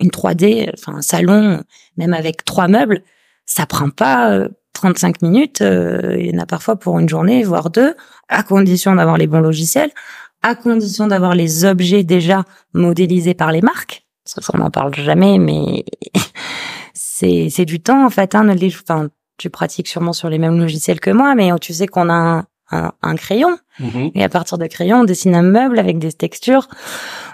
une 3D, enfin un salon, même avec trois meubles, ça prend pas. Euh, 35 minutes, euh, il y en a parfois pour une journée, voire deux, à condition d'avoir les bons logiciels, à condition d'avoir les objets déjà modélisés par les marques. Ça, on n'en parle jamais, mais c'est c'est du temps en fait. Hein, les, enfin, tu pratiques sûrement sur les mêmes logiciels que moi, mais tu sais qu'on a un, un, un crayon Mhm. et à partir de crayon, on dessine un meuble avec des textures.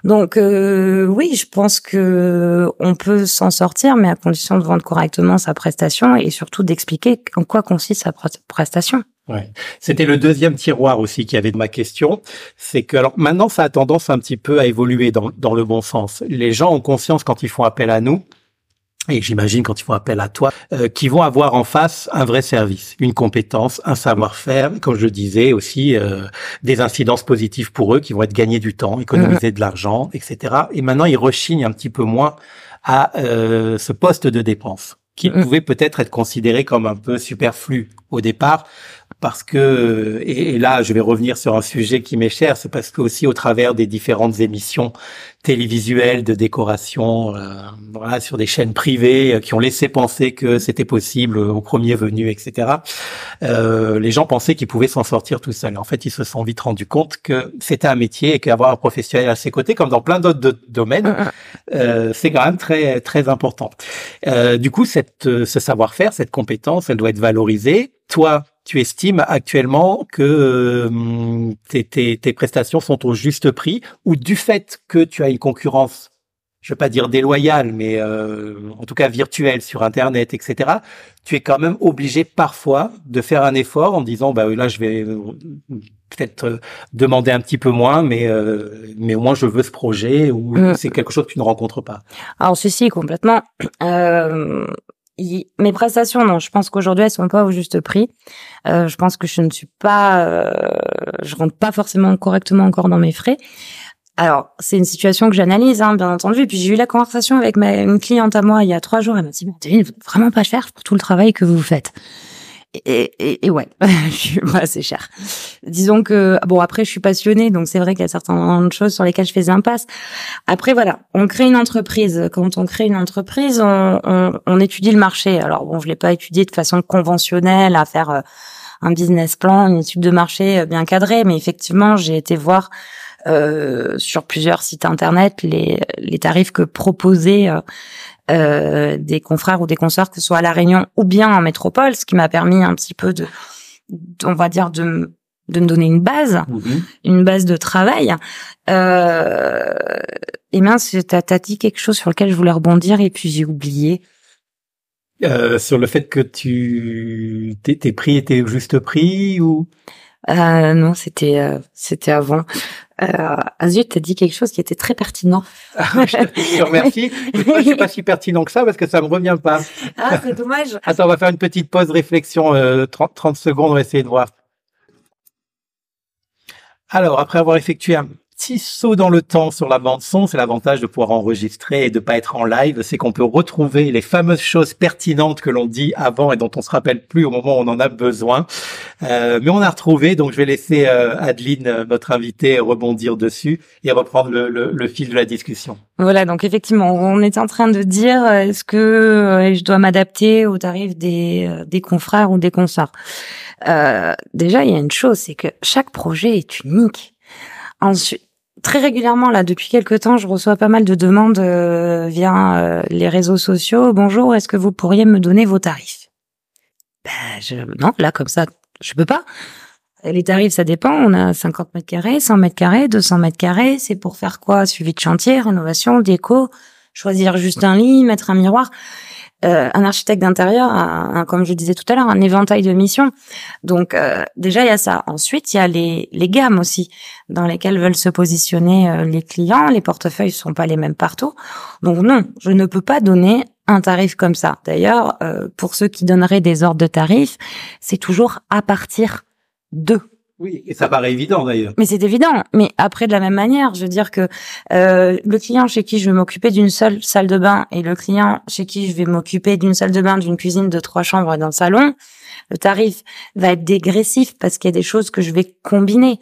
Donc euh, oui, je pense que on peut s'en sortir, mais à condition de vendre correctement sa prestation et surtout d'expliquer en quoi consiste sa pre- prestation. Ouais. C'était le deuxième tiroir aussi qui avait de ma question. C'est que alors maintenant ça a tendance un petit peu à évoluer dans, dans le bon sens. Les gens ont conscience quand ils font appel à nous, et j'imagine quand ils font appel à toi, euh, qu'ils vont avoir en face un vrai service, une compétence, un savoir-faire, comme je disais aussi, euh, des incidences positives pour eux qui vont être gagner du temps, économiser de l'argent, etc. Et maintenant ils rechignent un petit peu moins à euh, ce poste de dépense qui Mhm. pouvait peut-être être considéré comme un peu superflu au départ parce que et, et là je vais revenir sur un sujet qui m'est cher c'est parce que aussi au travers des différentes émissions télévisuelles de décoration euh, voilà sur des chaînes privées euh, qui ont laissé penser que c'était possible au premier venu etc euh, les gens pensaient qu'ils pouvaient s'en sortir tout seuls. En fait ils se sont vite rendus compte que c'était un métier et qu'avoir un professionnel à ses côtés comme dans plein d'autres do- domaines euh, c'est quand même très très important. Euh, du coup, cette, euh, ce savoir-faire, cette compétence, elle doit être valorisée. Toi, tu estimes actuellement que euh, tes, tes, tes prestations sont au juste prix ou du fait que tu as une concurrence, je veux pas dire déloyale, mais euh, en tout cas virtuelle sur Internet, etc., tu es quand même obligé parfois de faire un effort en disant, bah là, je vais euh, peut-être euh, demander un petit peu moins, mais euh, mais au moins je veux ce projet ou c'est quelque chose que tu ne rencontres pas. Alors ceci complètement. Euh, y- mes prestations, non, je pense qu'aujourd'hui elles sont pas au juste prix. Euh, je pense que je ne suis pas, je rentre pas forcément correctement encore dans mes frais. Alors c'est une situation que j'analyse, hein, bien entendu. Et puis j'ai eu la conversation avec ma, une cliente à moi il y a trois jours. Elle m'a dit, mais Adeline, vous vraiment pas cher pour tout le travail que vous faites. Et, et, et ouais, je suis cher. Disons que bon après je suis passionnée, donc c'est vrai qu'il y a certaines choses sur lesquelles je fais impasse. Après voilà, on crée une entreprise. Quand on crée une entreprise, on, on, on étudie le marché. Alors bon, je l'ai pas étudié de façon conventionnelle à faire euh, un business plan, une étude de marché euh, bien cadrée, mais effectivement j'ai été voir euh, sur plusieurs sites internet les, les tarifs que proposaient euh, euh, des confrères ou des consorts, que ce soit à la Réunion ou bien en métropole, ce qui m'a permis un petit peu de, on va dire de me- de me donner une base une base de travail. Euh, et mince, t'as as dit quelque chose sur lequel je voulais rebondir et puis j'ai oublié. Euh, sur le fait que tu tes, tes prix étaient au juste prix ou? Euh, non, c'était euh, c'était avant. Euh, Azut, t'as dit quelque chose qui était très pertinent. Ah, je te remercie. Je suis pas si pertinent que ça parce que ça me revient pas. Ah, c'est dommage. Attends, on va faire une petite pause réflexion, euh, 30, 30 secondes, on va essayer de voir. Alors, après avoir effectué un petit saut dans le temps sur la bande son, c'est l'avantage de pouvoir enregistrer et de pas être en live, c'est qu'on peut retrouver les fameuses choses pertinentes que l'on dit avant et dont on se rappelle plus au moment où on en a besoin. Euh, mais on a retrouvé, donc je vais laisser euh, Adeline, euh, notre invitée, rebondir dessus et reprendre le, le, le, fil de la discussion. Voilà, donc effectivement, on est en train de dire euh, est-ce que euh, je dois m'adapter au tarif des, des confrères ou des consorts. déjà, il y a une chose, c'est que chaque projet est unique. Ensuite, très régulièrement là depuis quelques temps, je reçois pas mal de demandes euh, via euh, les réseaux sociaux. Bonjour, est-ce que vous pourriez me donner vos tarifs? Ben non, là comme ça, je peux pas. Les tarifs, ça dépend. On a 50 mètres carrés, 100 mètres carrés, 200 mètres carrés. C'est pour faire quoi? Suivi de chantier, rénovation, déco, choisir juste un lit, mettre un miroir. Euh, un architecte d'intérieur a, comme je disais tout à l'heure, un éventail de missions. Donc euh, déjà il y a ça. Ensuite il y a les, les gammes aussi dans lesquelles veulent se positionner euh, les clients. Les portefeuilles sont pas les mêmes partout. Donc non, je ne peux pas donner un tarif comme ça. D'ailleurs, pour ceux qui donneraient des ordres de tarifs, c'est toujours à partir de oui, et ça paraît évident d'ailleurs. Mais c'est évident. Mais après, de la même manière, je veux dire que euh, le client chez qui je vais m'occuper d'une seule salle de bain et le client chez qui je vais m'occuper d'une salle de bain, d'une cuisine de trois chambres et d'un salon, le tarif va être dégressif parce qu'il y a des choses que je vais combiner.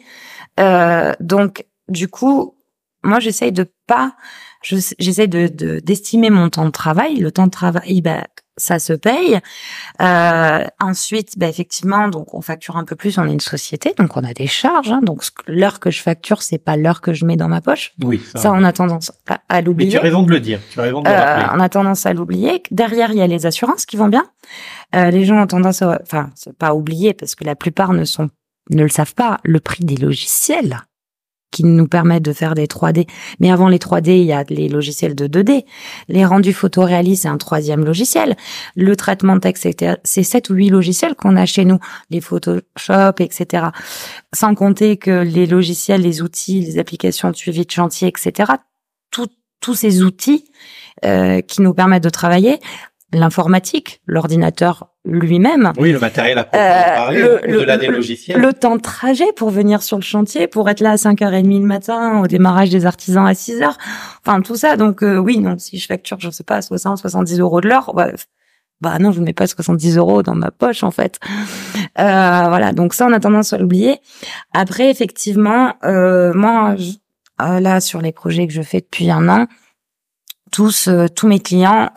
Euh, donc, du coup, moi, j'essaye de pas, j'essaye de d'estimer mon temps de travail. Le temps de travail, bah, ça se paye. Euh, ensuite, bah, effectivement, donc on facture un peu plus. On est une société, donc on a des charges. Hein, donc l'heure que je facture, c'est pas l'heure que je mets dans ma poche. Oui. Ça, on a tendance à, l'oublier. Mais tu as raison de le dire. Tu as raison de le euh, on a tendance à l'oublier. Derrière, il y a les assurances qui vont bien. Euh, les gens ont tendance, à, enfin, c'est pas oublier parce que la plupart ne sont ne le savent pas. Le prix des logiciels qui nous permettent de faire des 3D. Mais avant les 3D, il y a les logiciels de 2D. Les rendus photoréalistes, c'est un troisième logiciel. Le traitement de texte, c'est sept ou huit logiciels qu'on a chez nous. Les Photoshop, etc. Sans compter que les logiciels, les outils, les applications de suivi de chantier, etc. tous ces outils euh, qui nous permettent de travailler, l'informatique, l'ordinateur lui-même. Oui, le matériel à parler, euh, au-delà des logiciels. Le temps de trajet pour venir sur le chantier, pour être là à 5h30 le matin, au démarrage des artisans à 6h. Enfin, tout ça. Donc, euh, oui, non, si je facture, je sais pas, 60, 70 euros de l'heure, bah, bah, non, je ne mets pas 70 euros dans ma poche, en fait. Euh, voilà. Donc ça, on a tendance à l'oublier. Après, effectivement, euh, moi, euh, là, sur les projets que je fais depuis un an, tous, tous mes clients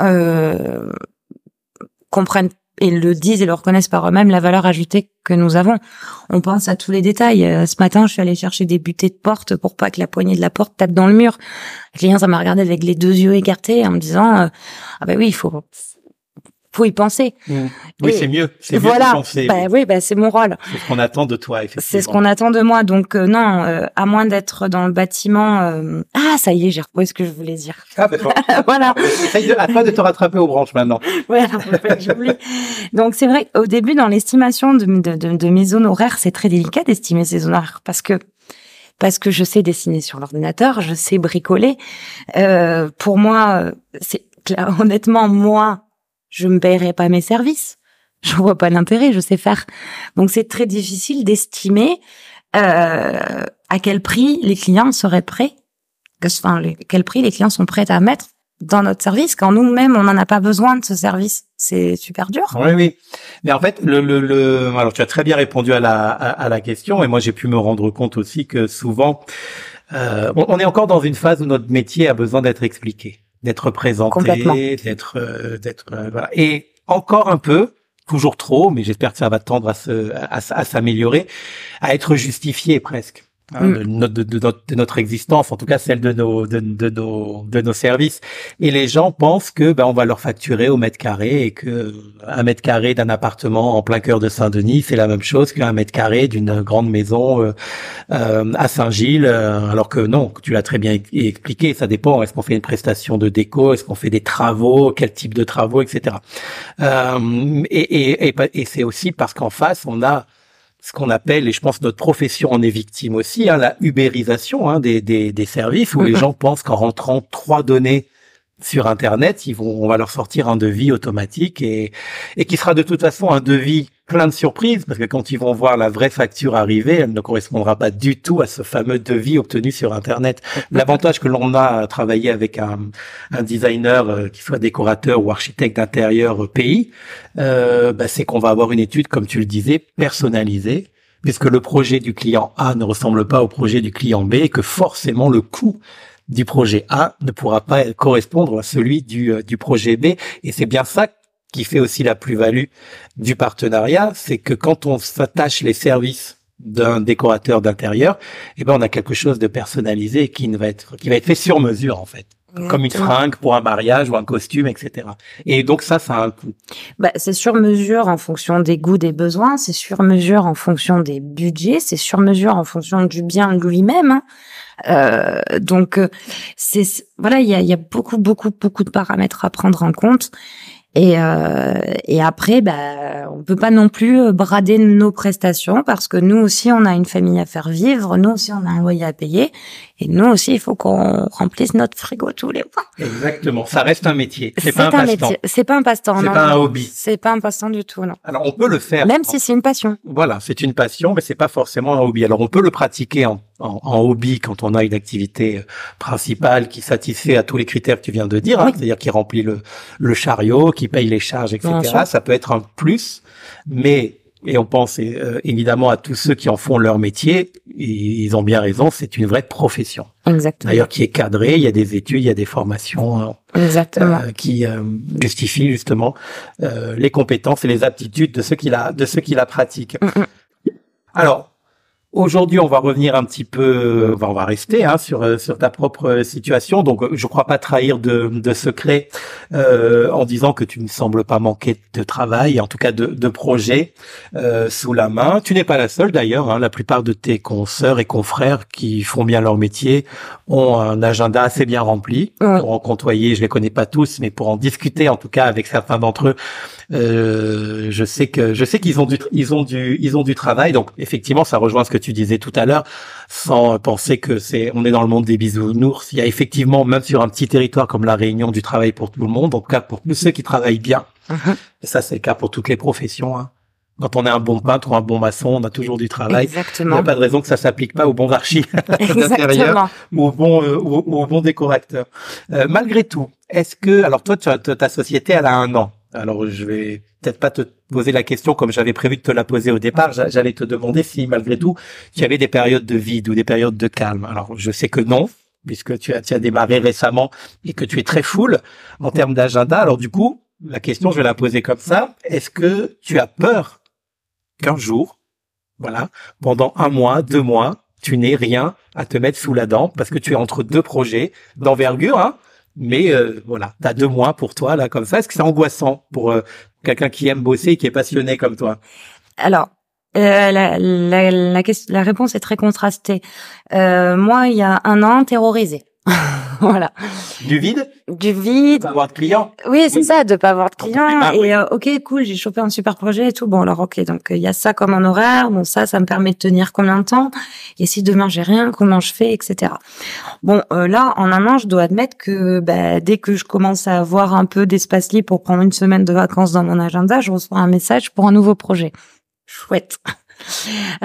comprennent et le disent et le reconnaissent par eux-mêmes la valeur ajoutée que nous avons. On pense à tous les détails. Euh, ce matin, je suis allée chercher des butées de porte pour pas que la poignée de la porte tape dans le mur. Le client, ça m'a regardé avec les deux yeux écartés en me disant euh, ah ben oui, il faut faut y penser. Mmh. Oui, c'est mieux. C'est voilà. mieux de penser. Bah, oui, bah, c'est mon rôle. C'est ce qu'on attend de toi, effectivement. C'est ce qu'on attend de moi. Donc euh, non, euh, à moins d'être dans le bâtiment. Euh, ah, ça y est, j'ai retrouvé ce que je voulais dire. Ah, voilà. Essaye de, à toi de te rattraper aux branches maintenant. voilà, j'oublie. Donc c'est vrai, au début, dans l'estimation de, de, de, de mes zones horaires, c'est très délicat d'estimer ces zones horaires parce que parce que je sais dessiner sur l'ordinateur, je sais bricoler. Euh, pour moi, c'est honnêtement moi je me paierai pas mes services. Je vois pas l'intérêt, je sais faire. Donc c'est très difficile d'estimer euh, à quel prix les clients seraient prêts, enfin quel prix les clients sont prêts à mettre dans notre service quand nous-mêmes on n'en a pas besoin de ce service. C'est super dur. Oui, oui. Mais en fait, le, le, le, alors tu as très bien répondu à la à, la question et moi j'ai pu me rendre compte aussi que souvent euh, on, est encore dans une phase où notre métier a besoin d'être expliqué d'être présenté, d'être, euh, d'être, euh, voilà. Et encore un peu, toujours trop, mais j'espère que ça va tendre à se, à, à s'améliorer, à être justifié presque. Hein, mm. de, de, de, notre existence, en tout cas celle de nos de, nos de nos services. Et les gens pensent que ben on va leur facturer au mètre carré et que un mètre carré d'un appartement en plein cœur de Saint-Denis c'est la même chose qu'un mètre carré d'une grande maison euh, euh à Saint-Gilles. Euh, alors que non, tu l'as très bien expliqué, ça dépend. Est-ce qu'on fait une prestation de déco, est-ce qu'on fait des travaux, quel type de travaux, etc. Euh, et et, et, et c'est aussi parce qu'en face on a ce qu'on appelle, et je pense notre profession en est victime aussi, hein, la ubérisation hein, des, des, des, services où les gens pensent qu'en rentrant trois données sur Internet, ils vont, on va leur sortir un devis automatique et, et qui sera de toute façon un devis plein de surprises parce que quand ils vont voir la vraie facture arriver, elle ne correspondra pas du tout à ce fameux devis obtenu sur Internet. L'avantage que l'on a à travailler avec un, un designer euh, qui soit décorateur ou architecte d'intérieur pays, euh, bah, c'est qu'on va avoir une étude, comme tu le disais, personnalisée puisque le projet du client A ne ressemble pas au projet du client B et que forcément le coût du projet A ne pourra pas correspondre à celui du, euh, du projet B. Et c'est bien ça qui fait aussi la plus-value du partenariat, c'est que quand on s'attache les services d'un décorateur d'intérieur, eh ben on a quelque chose de personnalisé qui va être qui va être fait sur mesure en fait. Comme une fringue pour un mariage ou un costume, etc. Et donc ça, ça a un coût. Bah, c'est sur mesure en fonction des goûts, des besoins. C'est sur mesure en fonction des budgets. C'est sur mesure en fonction du bien lui-même. Hein. Euh, donc euh, c'est voilà, il y a, y a beaucoup beaucoup beaucoup de paramètres à prendre en compte. Et, euh, et après, bah, on peut pas non plus brader nos prestations parce que nous aussi, on a une famille à faire vivre, nous aussi, on a un loyer à payer, et nous aussi, il faut qu'on remplisse notre frigo tous les mois. Exactement, ça reste un métier, c'est pas un, passe-temps. C'est pas un passe-temps, C'est pas un hobby. C'est pas un passe-temps du tout, non. Alors on peut le faire. Même si c'est une passion. Voilà, c'est une passion, mais c'est pas forcément un hobby. Alors on peut le pratiquer en, en, en, hobby quand on a une activité euh, principale qui satisfait à tous les critères que tu viens de dire, hein, c'est-à-dire qui remplit le, le chariot, qui paye les charges, etc. Ça peut être un plus, mais et on pense euh, évidemment à tous ceux qui en font leur métier. Ils ont bien raison, c'est une vraie profession. Exactement. D'ailleurs, qui est cadrée. Il y a des études, il y a des formations. Hein, Exactement. Euh, qui euh, justifient justement les compétences et les aptitudes de ceux qui la de ceux qui la pratiquent. Mm -mm. Alors, Aujourd'hui, on va revenir un petit peu, on va rester hein, sur euh, sur ta propre situation. Donc, je crois pas trahir de, de secret euh, en disant que tu ne sembles pas manquer de travail, en tout cas de, de projets euh, sous la main. Tu n'es pas la seule d'ailleurs. Hein, la plupart de tes consoeurs et confrères qui font bien leur métier ont un agenda assez bien rempli. Pour en côtoyer, je les connais pas tous, mais pour en discuter, en tout cas avec certains d'entre eux, euh, je sais que je sais qu'ils ont du ils ont du ils ont du travail. Donc, effectivement, ça rejoint ce que tu disais tout à l'heure, sans penser que c'est, on est dans le monde des bisounours. Il y a effectivement, même sur un petit territoire comme la Réunion, du travail pour tout le monde. En tout cas, pour tous ceux qui travaillent bien. Uh -huh. Et ça, c'est le cas pour toutes les professions. Hein. Quand on est un bon peintre ou un bon maçon, on a toujours du travail. Exactement. Il n'y a pas de raison que ça s'applique pas aux bons archis d'intérieur ou aux bons euh, ou aux bons décorateurs. Euh, malgré tout, est-ce que alors toi, tu as, ta société, elle a un an. Alors je vais peut-être pas te poser la question comme j'avais prévu de te la poser au départ. J'allais te demander si malgré tout tu avais des périodes de vide ou des périodes de calme. Alors je sais que non, puisque tu as, tu démarré récemment et que tu es très full en termes d'agenda. Alors du coup, la question je vais la poser comme ça. Est-ce que tu as peur qu'un jour, voilà, pendant un mois, deux mois, tu n'aies rien à te mettre sous la dent parce que tu es entre deux projets d'envergure, hein, mais euh, voilà, t'as deux mois pour toi là comme ça. Est-ce que c'est angoissant pour euh, quelqu'un qui aime bosser et qui est passionné comme toi? Alors. Euh, la, la, la, question, la réponse est très contrastée. Euh, moi, il y a un an, terrorisé. voilà. Du vide Du vide. De pas avoir de clients Oui, c'est oui. ça, de pas avoir de clients. Ah, et oui. euh, ok, cool, j'ai chopé un super projet et tout. Bon, alors ok, donc il y a ça comme un horaire. Bon, ça, ça me permet de tenir combien de temps? Et si demain j'ai rien, comment je fais, etc. Bon, euh, là, en un an, je dois admettre que bah, dès que je commence à avoir un peu d'espace libre pour prendre une semaine de vacances dans mon agenda, je reçois un message pour un nouveau projet. Chouette.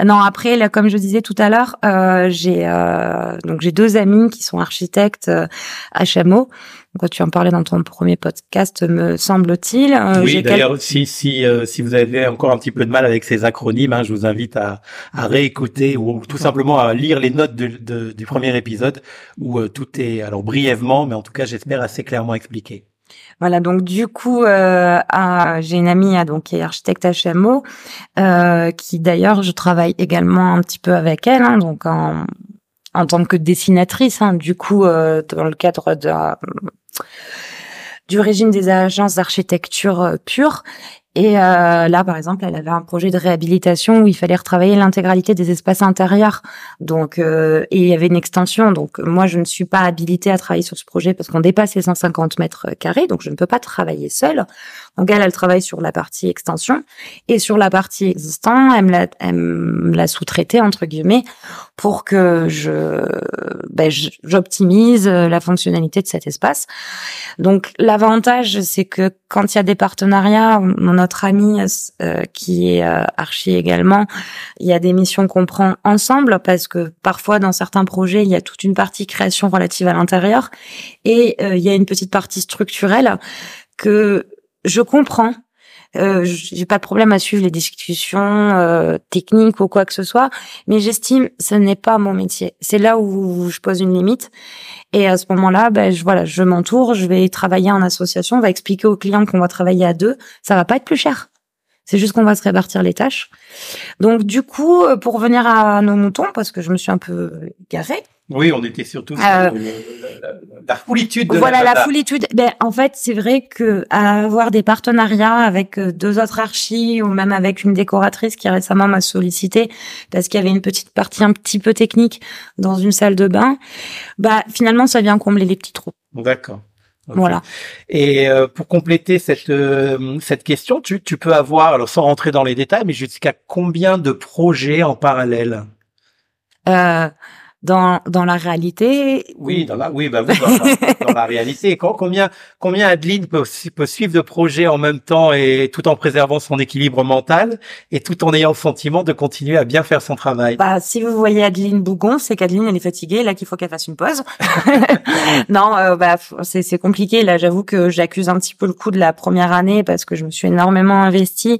Non, après, là, comme je disais tout à l'heure, euh, j'ai euh, donc j'ai deux amis qui sont architectes euh, HMO. Donc, tu en parlais dans ton premier podcast, me semble-t-il. Euh, oui, d'ailleurs, si si euh, si vous avez encore un petit peu de mal avec ces acronymes, hein, je vous invite à, à réécouter ou tout simplement à lire les notes de, de, du premier épisode où tout est alors brièvement, mais en tout cas, j'espère assez clairement expliqué. Voilà, donc du coup, euh, j'ai une amie hein, donc qui est architecte HMO, euh, qui d'ailleurs je travaille également un petit peu avec elle, hein, donc en, tant que dessinatrice, hein, du coup euh, dans le cadre du régime des agences d'architecture euh, pure. Et euh, là, par exemple, elle avait un projet de réhabilitation où il fallait retravailler l'intégralité des espaces intérieurs. Donc, euh, et il y avait une extension. Donc, moi, je ne suis pas habilitée à travailler sur ce projet parce qu'on dépasse les 150 mètres carrés. Donc, je ne peux pas travailler seule. Donc, elle, elle travaille sur la partie extension et sur la partie existante, elle me l'a, elle me l'a sous-traité entre guillemets pour que je, ben, j'optimise la fonctionnalité de cet espace. Donc, l'avantage, c'est que quand il y a des partenariats, notre ami euh, qui est euh, archi également, il y a des missions qu'on prend ensemble parce que parfois dans certains projets, il y a toute une partie création relative à l'intérieur et euh, il y a une petite partie structurelle que je comprends euh, j'ai pas de problème à suivre les discussions euh, techniques ou quoi que ce soit, mais j'estime ce n'est pas mon métier. C'est là où je pose une limite. Et à ce moment-là, ben je voilà, je m'entoure, je vais travailler en association, on va expliquer aux clients qu'on va travailler à deux. Ça va pas être plus cher. C'est juste qu'on va se répartir les tâches. Donc du coup, pour revenir à nos moutons, parce que je me suis un peu garée, oui, on était surtout sur euh, la, foulitude. De voilà la, foulitude. Ben en fait, c'est vrai que avoir des partenariats avec euh, deux autres archis ou même avec une décoratrice qui récemment m'a sollicité parce qu'il y avait une petite partie un petit peu technique dans une salle de bain, bah finalement ça vient combler les petits trous. D'accord. Voilà. Et euh, pour compléter cette cette question, tu, tu peux avoir, alors sans rentrer dans les détails, mais jusqu'à combien de projets en parallèle? Euh, dans dans la réalité. Oui, dans la oui, bah oui, dans, dans la réalité. Combien combien Adeline peut, peut suivre de projets en même temps et tout en préservant son équilibre mental et tout en ayant le sentiment de continuer à bien faire son travail? Bah si vous voyez Adeline Bougon, c'est qu'Adeline elle est fatiguée, là qu'il faut qu'elle fasse une pause. non, euh, bah c'est c'est compliqué. Là, j'avoue que j'accuse un petit peu le coup de la première année parce que je me suis énormément investie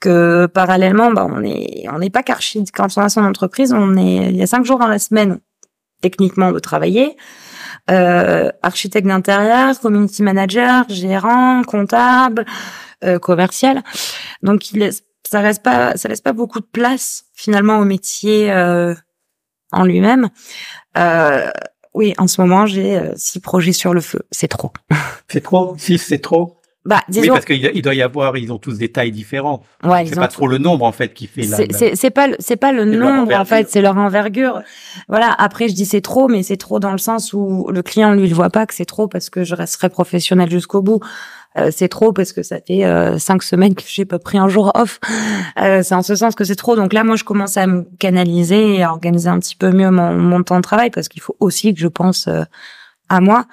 que parallèlement, bah, on est, on n'est pas qu'archi. Quand on a son entreprise, on est, il y a cinq jours dans la semaine, techniquement, de travailler. Euh, architecte d'intérieur, community manager, gérant, comptable, euh, commercial. Donc, il ça reste pas, ça laisse pas beaucoup de place finalement au métier euh, en lui-même. Euh, oui, en ce moment, j'ai euh, six projets sur le feu. C'est trop. C'est trop. Six, c'est trop. Bah, disons, oui, parce qu'il doit y avoir, ils ont tous des tailles différentes. Ouais, c'est pas trop le nombre en fait qui fait la. C'est pas c'est pas le nombre en fait, c'est leur envergure. Voilà. Après, je dis c'est trop, mais c'est trop dans le sens où le client lui il voit pas que c'est trop parce que je resterai professionnel jusqu'au bout. Euh, c'est trop parce que ça fait euh, cinq semaines que j'ai pas pris un jour off. Euh, c'est en ce sens que c'est trop. Donc là, moi, je commence à me canaliser et à organiser un petit peu mieux mon, mon temps de travail parce qu'il faut aussi que je pense euh, à moi.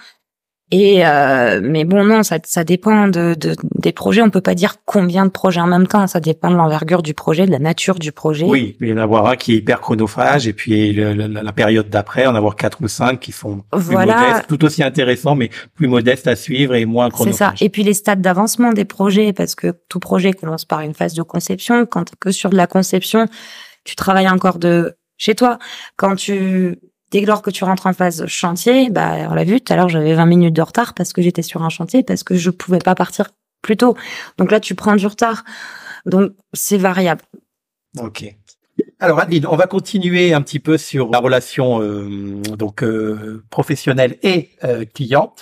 Et euh, mais bon non, ça, ça dépend de, de, des projets. On peut pas dire combien de projets en même temps. Ça dépend de l'envergure du projet, de la nature du projet. Oui, il y en avoir un qui est hyper chronophage et puis la, période d'après, en avoir quatre ou cinq qui sont plus modestes, tout aussi intéressants, mais plus modestes à suivre et moins chronophages. C'est ça. Et puis les stades d'avancement des projets, parce que tout projet commence par une phase de conception. Quand que sur de la conception, tu travailles encore de chez toi. Quand tu Dès lors que tu rentres en phase chantier, bah, on l'a vu, tout à l'heure, j'avais 20 minutes de retard parce que j'étais sur un chantier, parce que je pouvais pas partir plus tôt. Donc là, tu prends du retard. Donc, c'est variable. Ok. Alors Adeline, on va continuer un petit peu sur la relation euh, donc euh, professionnelle et euh, client.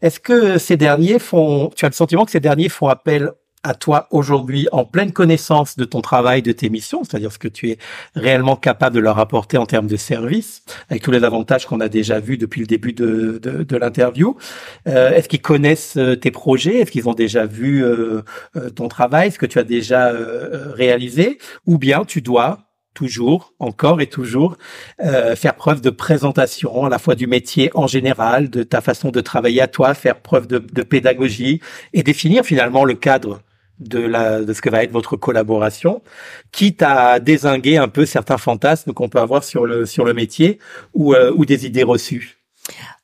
Est-ce que ces derniers font, tu as le sentiment que ces derniers font appel à toi aujourd'hui en pleine connaissance de ton travail, de tes missions, c'est-à-dire ce que tu es réellement capable de leur apporter en termes de service, avec tous les avantages qu'on a déjà vus depuis le début de, de, de l'interview. Euh, est-ce qu'ils connaissent euh, tes projets? Est-ce qu'ils ont déjà vu euh, ton travail, ce que tu as déjà réalisé? Ou bien tu dois toujours, encore et toujours, faire preuve de présentation à la fois du métier en général, de ta façon de travailler à toi, faire preuve de, de pédagogie et définir finalement le cadre de la de ce que va être votre collaboration, quitte à désinguer un peu certains fantasmes qu'on peut avoir sur le sur le métier ou euh, ou des idées reçues.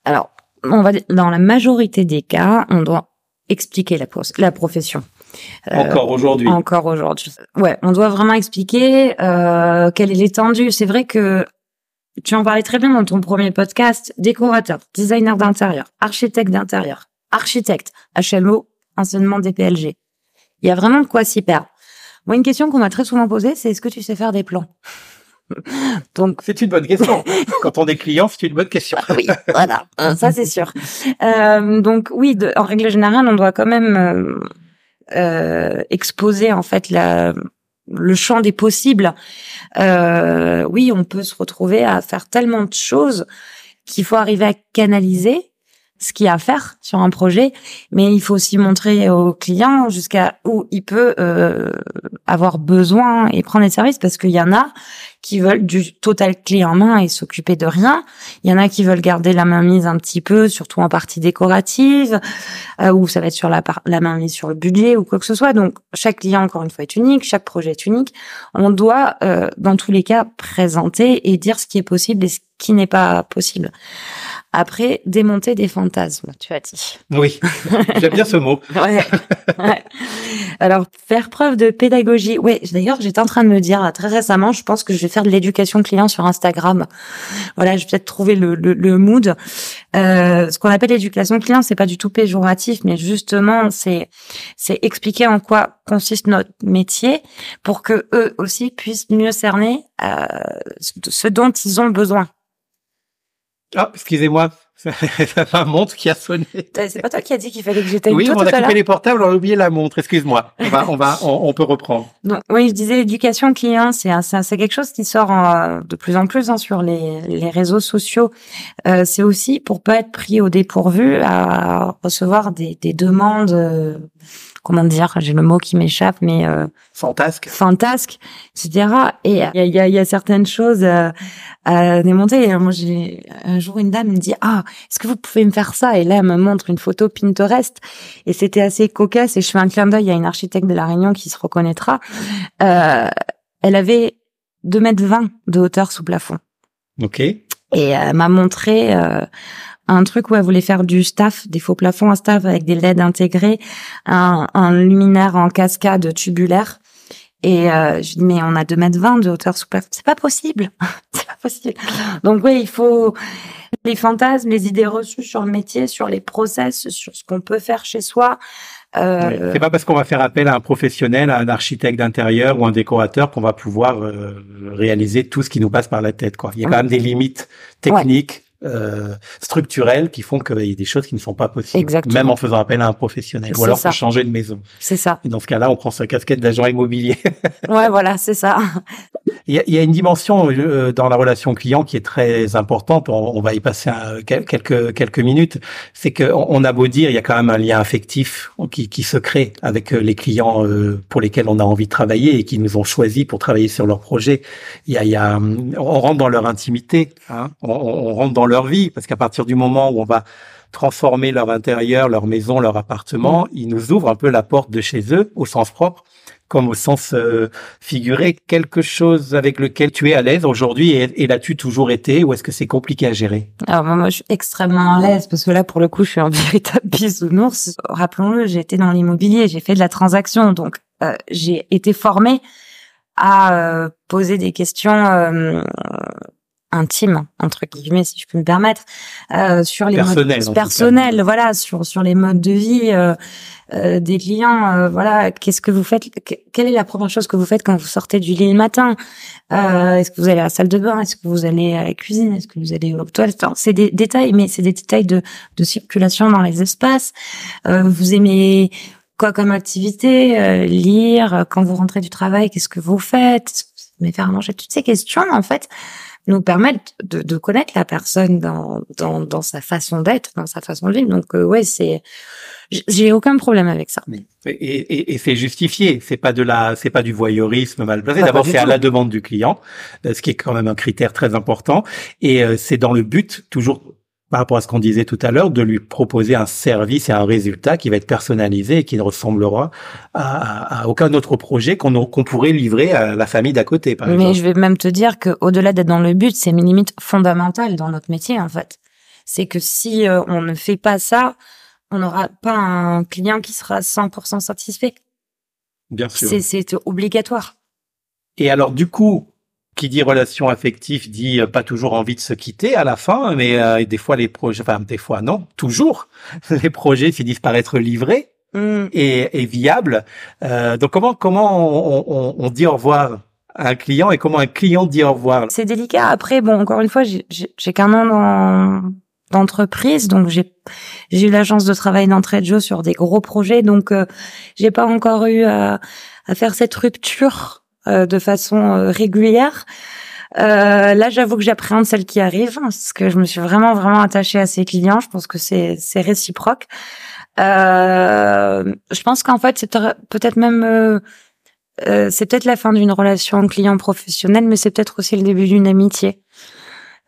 Alors, on va dans la majorité des cas, on doit expliquer la, la profession. Euh, encore aujourd'hui. Encore aujourd'hui. Ouais, on doit vraiment expliquer euh, quelle est l'étendue. C'est vrai que tu en parlais très bien dans ton premier podcast. Décorateur, designer d'intérieur, architecte d'intérieur, architecte, HMO, anciennement DPLG. Il y a vraiment de quoi s'y perdre. Moi, une question qu'on m'a très souvent posée, c'est est-ce que tu sais faire des plans? Donc c'est une bonne question. Quand on est client, c'est une bonne question. oui, voilà, ça c'est sûr. Euh, donc oui, en règle générale, on doit quand même euh, euh, exposer en fait la, le champ des possibles, euh, oui, on peut se retrouver à faire tellement de choses qu'il faut arriver à canaliser ce qu'il y a à faire sur un projet, mais il faut aussi montrer au client jusqu'à où il peut euh, avoir besoin et prendre des services parce qu'il y en a qui veulent du total clé en main et s'occuper de rien. Il y en a qui veulent garder la main mise un petit peu, surtout en partie décorative, euh, ou ça va être sur la, la main mise sur le budget ou quoi que ce soit. Donc chaque client, encore une fois, est unique, chaque projet est unique. On doit, euh, dans tous les cas, présenter et dire ce qui est possible et ce qui n'est pas possible. Après, démonter des fantasmes, tu as dit. Oui, j'aime bien ce mot. ouais. Alors, faire preuve de pédagogie. Oui, d'ailleurs, j'étais en train de me dire très récemment, je pense que je vais faire de l'éducation client sur Instagram. Voilà, je vais peut-être trouver le, le, le mood. Euh, ce qu'on appelle l'éducation client, c'est pas du tout péjoratif, mais justement, c'est c'est expliquer en quoi consiste notre métier pour que eux aussi puissent mieux cerner euh, ce dont ils ont besoin. Ah, excusez-moi, c'est ma montre qui a sonné. C'est pas toi qui as dit qu'il fallait que j'éteigne Oui, tout on a coupé les portables, on a oublié la montre. Excuse-moi. On va, on va, on, on peut reprendre. Donc, oui, je disais l'éducation client, c'est c'est quelque chose qui sort en- de plus en plus hein, sur les, les réseaux sociaux. Euh, c'est aussi pour pas être pris au dépourvu à recevoir des, des demandes. euh, comment dire J'ai le mot qui m'échappe, mais euh, Fantasque. fantasques, etc. Et il y a, il y, a, il y a certaines choses euh, à démonter. Et moi, j'ai un jour une dame me dit ah est-ce que vous pouvez me faire ça? Et là, elle me montre une photo Pinterest et c'était assez cocasse. Et je fais un clin d'œil à une architecte de la Réunion qui se reconnaîtra. Euh, elle avait 2 mètres 20 de hauteur sous plafond Ok. et elle m'a montré euh, un truc où elle voulait faire du staff, des faux plafonds en staff avec des LED intégrés, un, un luminaire en cascade tubulaire. Et euh, je dis mais on a 2 mètres 20 de hauteur sous plafond, c'est pas possible, c'est pas possible. Donc oui, il faut les fantasmes, les idées reçues sur le métier, sur les process, sur ce qu'on peut faire chez soi. Euh, C'est pas parce qu'on va faire appel à un professionnel, à un architecte d'intérieur ou un décorateur qu'on va pouvoir euh, réaliser tout ce qui nous passe par la tête. Quoi. Il y a quand même des limites techniques, euh, structurelles qui font qu'il y a des choses qui ne sont pas possibles, Exactement. même en faisant appel à un professionnel. Ou alors ça. pour changer de maison. c'est ça. Et dans ce cas-là, on prend sa casquette d'agent immobilier. Ouais, voilà, c'est ça. Il y, a, il y a une dimension euh, dans la relation client qui est très importante. On, on va y passer un- quelques quelques minutes. C'est que on on a beau dire, il y a quand même un lien affectif qui, qui se crée avec euh, les clients euh, pour lesquels on a envie de travailler et qui nous ont choisis pour travailler sur leur projet. Il y a, il y a, on rentre dans leur intimité, hein. on- on rentre dans leur vie parce qu'à partir du moment où on va transformer leur intérieur, leur maison, leur appartement, ils nous ouvrent un peu la porte de chez eux au sens propre comme au sens euh, figuré, quelque chose avec lequel tu es à l'aise aujourd'hui et, et l'as-tu toujours été ou est-ce que c'est compliqué à gérer? Alors moi, moi, je suis extrêmement à l'aise parce que là, pour le coup, je suis un véritable bisounours. Rappelons-le, j'ai été dans l'immobilier, j'ai fait de la transaction, donc euh, j'ai été formée à euh, poser des questions intimes entre guillemets, si je peux me permettre, euh, sur les modes personnels, voilà, sur sur les modes de vie euh, euh, des clients. euh, voilà, qu'est-ce que vous faites que- Quelle est la première chose que vous faites quand vous sortez du lit le matin? Euh, Est-ce que vous allez à la salle de bain? Est-ce que vous allez à la cuisine? Est-ce que vous allez aux toilettes C'est des détails, mais c'est des détails de, de circulation dans les espaces. Euh, vous aimez quoi comme activité? Euh, Lire Quand vous rentrez du travail, qu'est-ce que vous faites? Aimez faire à manger Toutes ces questions, en fait, nous permettent de, de connaître la personne dans, dans, dans sa façon d'être, dans sa façon de vivre. Donc, euh, ouais, c'est... J'ai aucun problème avec ça. Et, et- et c'est justifié, c'est pas de la, c'est pas du voyeurisme mal placé. Ah, pas D'abord, c'est à la demande du client, euh, ce qui est quand même un critère très important, et euh, c'est dans le but toujours par rapport à ce qu'on disait tout à l'heure, de lui proposer un service et un résultat qui va être personnalisé et qui ne ressemblera à, à- à aucun autre projet qu'on pourrait livrer à la famille d'à côté, par Mais exemple. je vais même te dire que au-delà d'être dans le but, c'est une limite fondamentale dans notre métier en fait. C'est que si euh, on ne fait pas ça, on n'aura pas un client qui sera 100% satisfait. Bien sûr. C'est obligatoire. Et alors, du coup, qui dit relation affective dit euh, pas toujours envie de se quitter à la fin, mais euh, des fois les projets, enfin des fois non, toujours, les projets finissent par être livrés Hmm. et, et viables. Euh, donc comment comment on, on- on dit au revoir à un client et comment un client dit au revoir? C'est délicat. Après, bon, encore une fois, j'ai- qu'un an dans d'entreprise. Donc j'ai j'ai eu la chance de travailler d'entrée de jeu sur des gros projets. Donc euh, j'ai pas encore eu à, à faire cette rupture de façon euh, régulière. Euh, là, j'avoue que j'appréhende celle qui arrive parce que je me suis vraiment vraiment attachée à ces clients. Je pense que c'est c'est réciproque. Euh, je pense qu'en fait, c'est peut-être même euh, c'est peut-être la fin d'une relation client professionnelle, mais c'est peut-être aussi le début d'une amitié.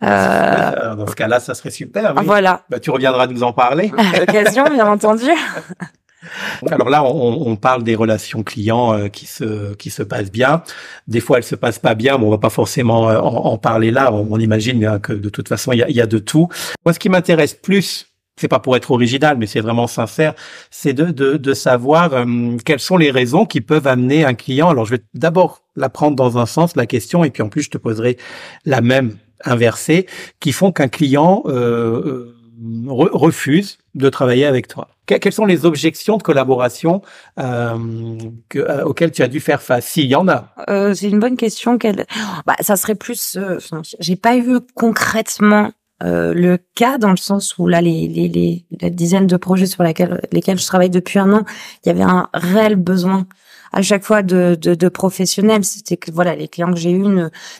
Euh... Dans ce cas-là, ça serait super. Oui. Voilà. Bah, tu reviendras nous en parler. À l'occasion, bien entendu. Alors là, on, on, parle des relations clients euh, qui se qui se passent bien. Des fois, elles se passent pas bien, mais on va pas forcément euh, en, en parler là. On, on imagine hein, que de toute façon, il y a, y a, de tout. Moi, ce qui m'intéresse plus, c'est pas pour être original, mais c'est vraiment sincère, c'est de, de, de savoir euh, quelles sont les raisons qui peuvent amener un client. Alors, je vais d'abord la prendre dans un sens la question, et puis en plus, je te poserai la même inversée, qui font qu'un client euh, refuse de travailler avec toi quelles sont les objections de collaboration euh, que, euh, auxquelles tu as dû faire face S'il y en a? Euh, c'est une bonne question. Quelle... Bah, ça serait plus. Euh, j'ai pas eu concrètement euh, le cas dans le sens où là, les, les, les, les dizaines de projets sur lesquels, lesquels je travaille depuis un an, il y avait un réel besoin à chaque fois de, de, de professionnels. C'était que voilà, les clients que j'ai eus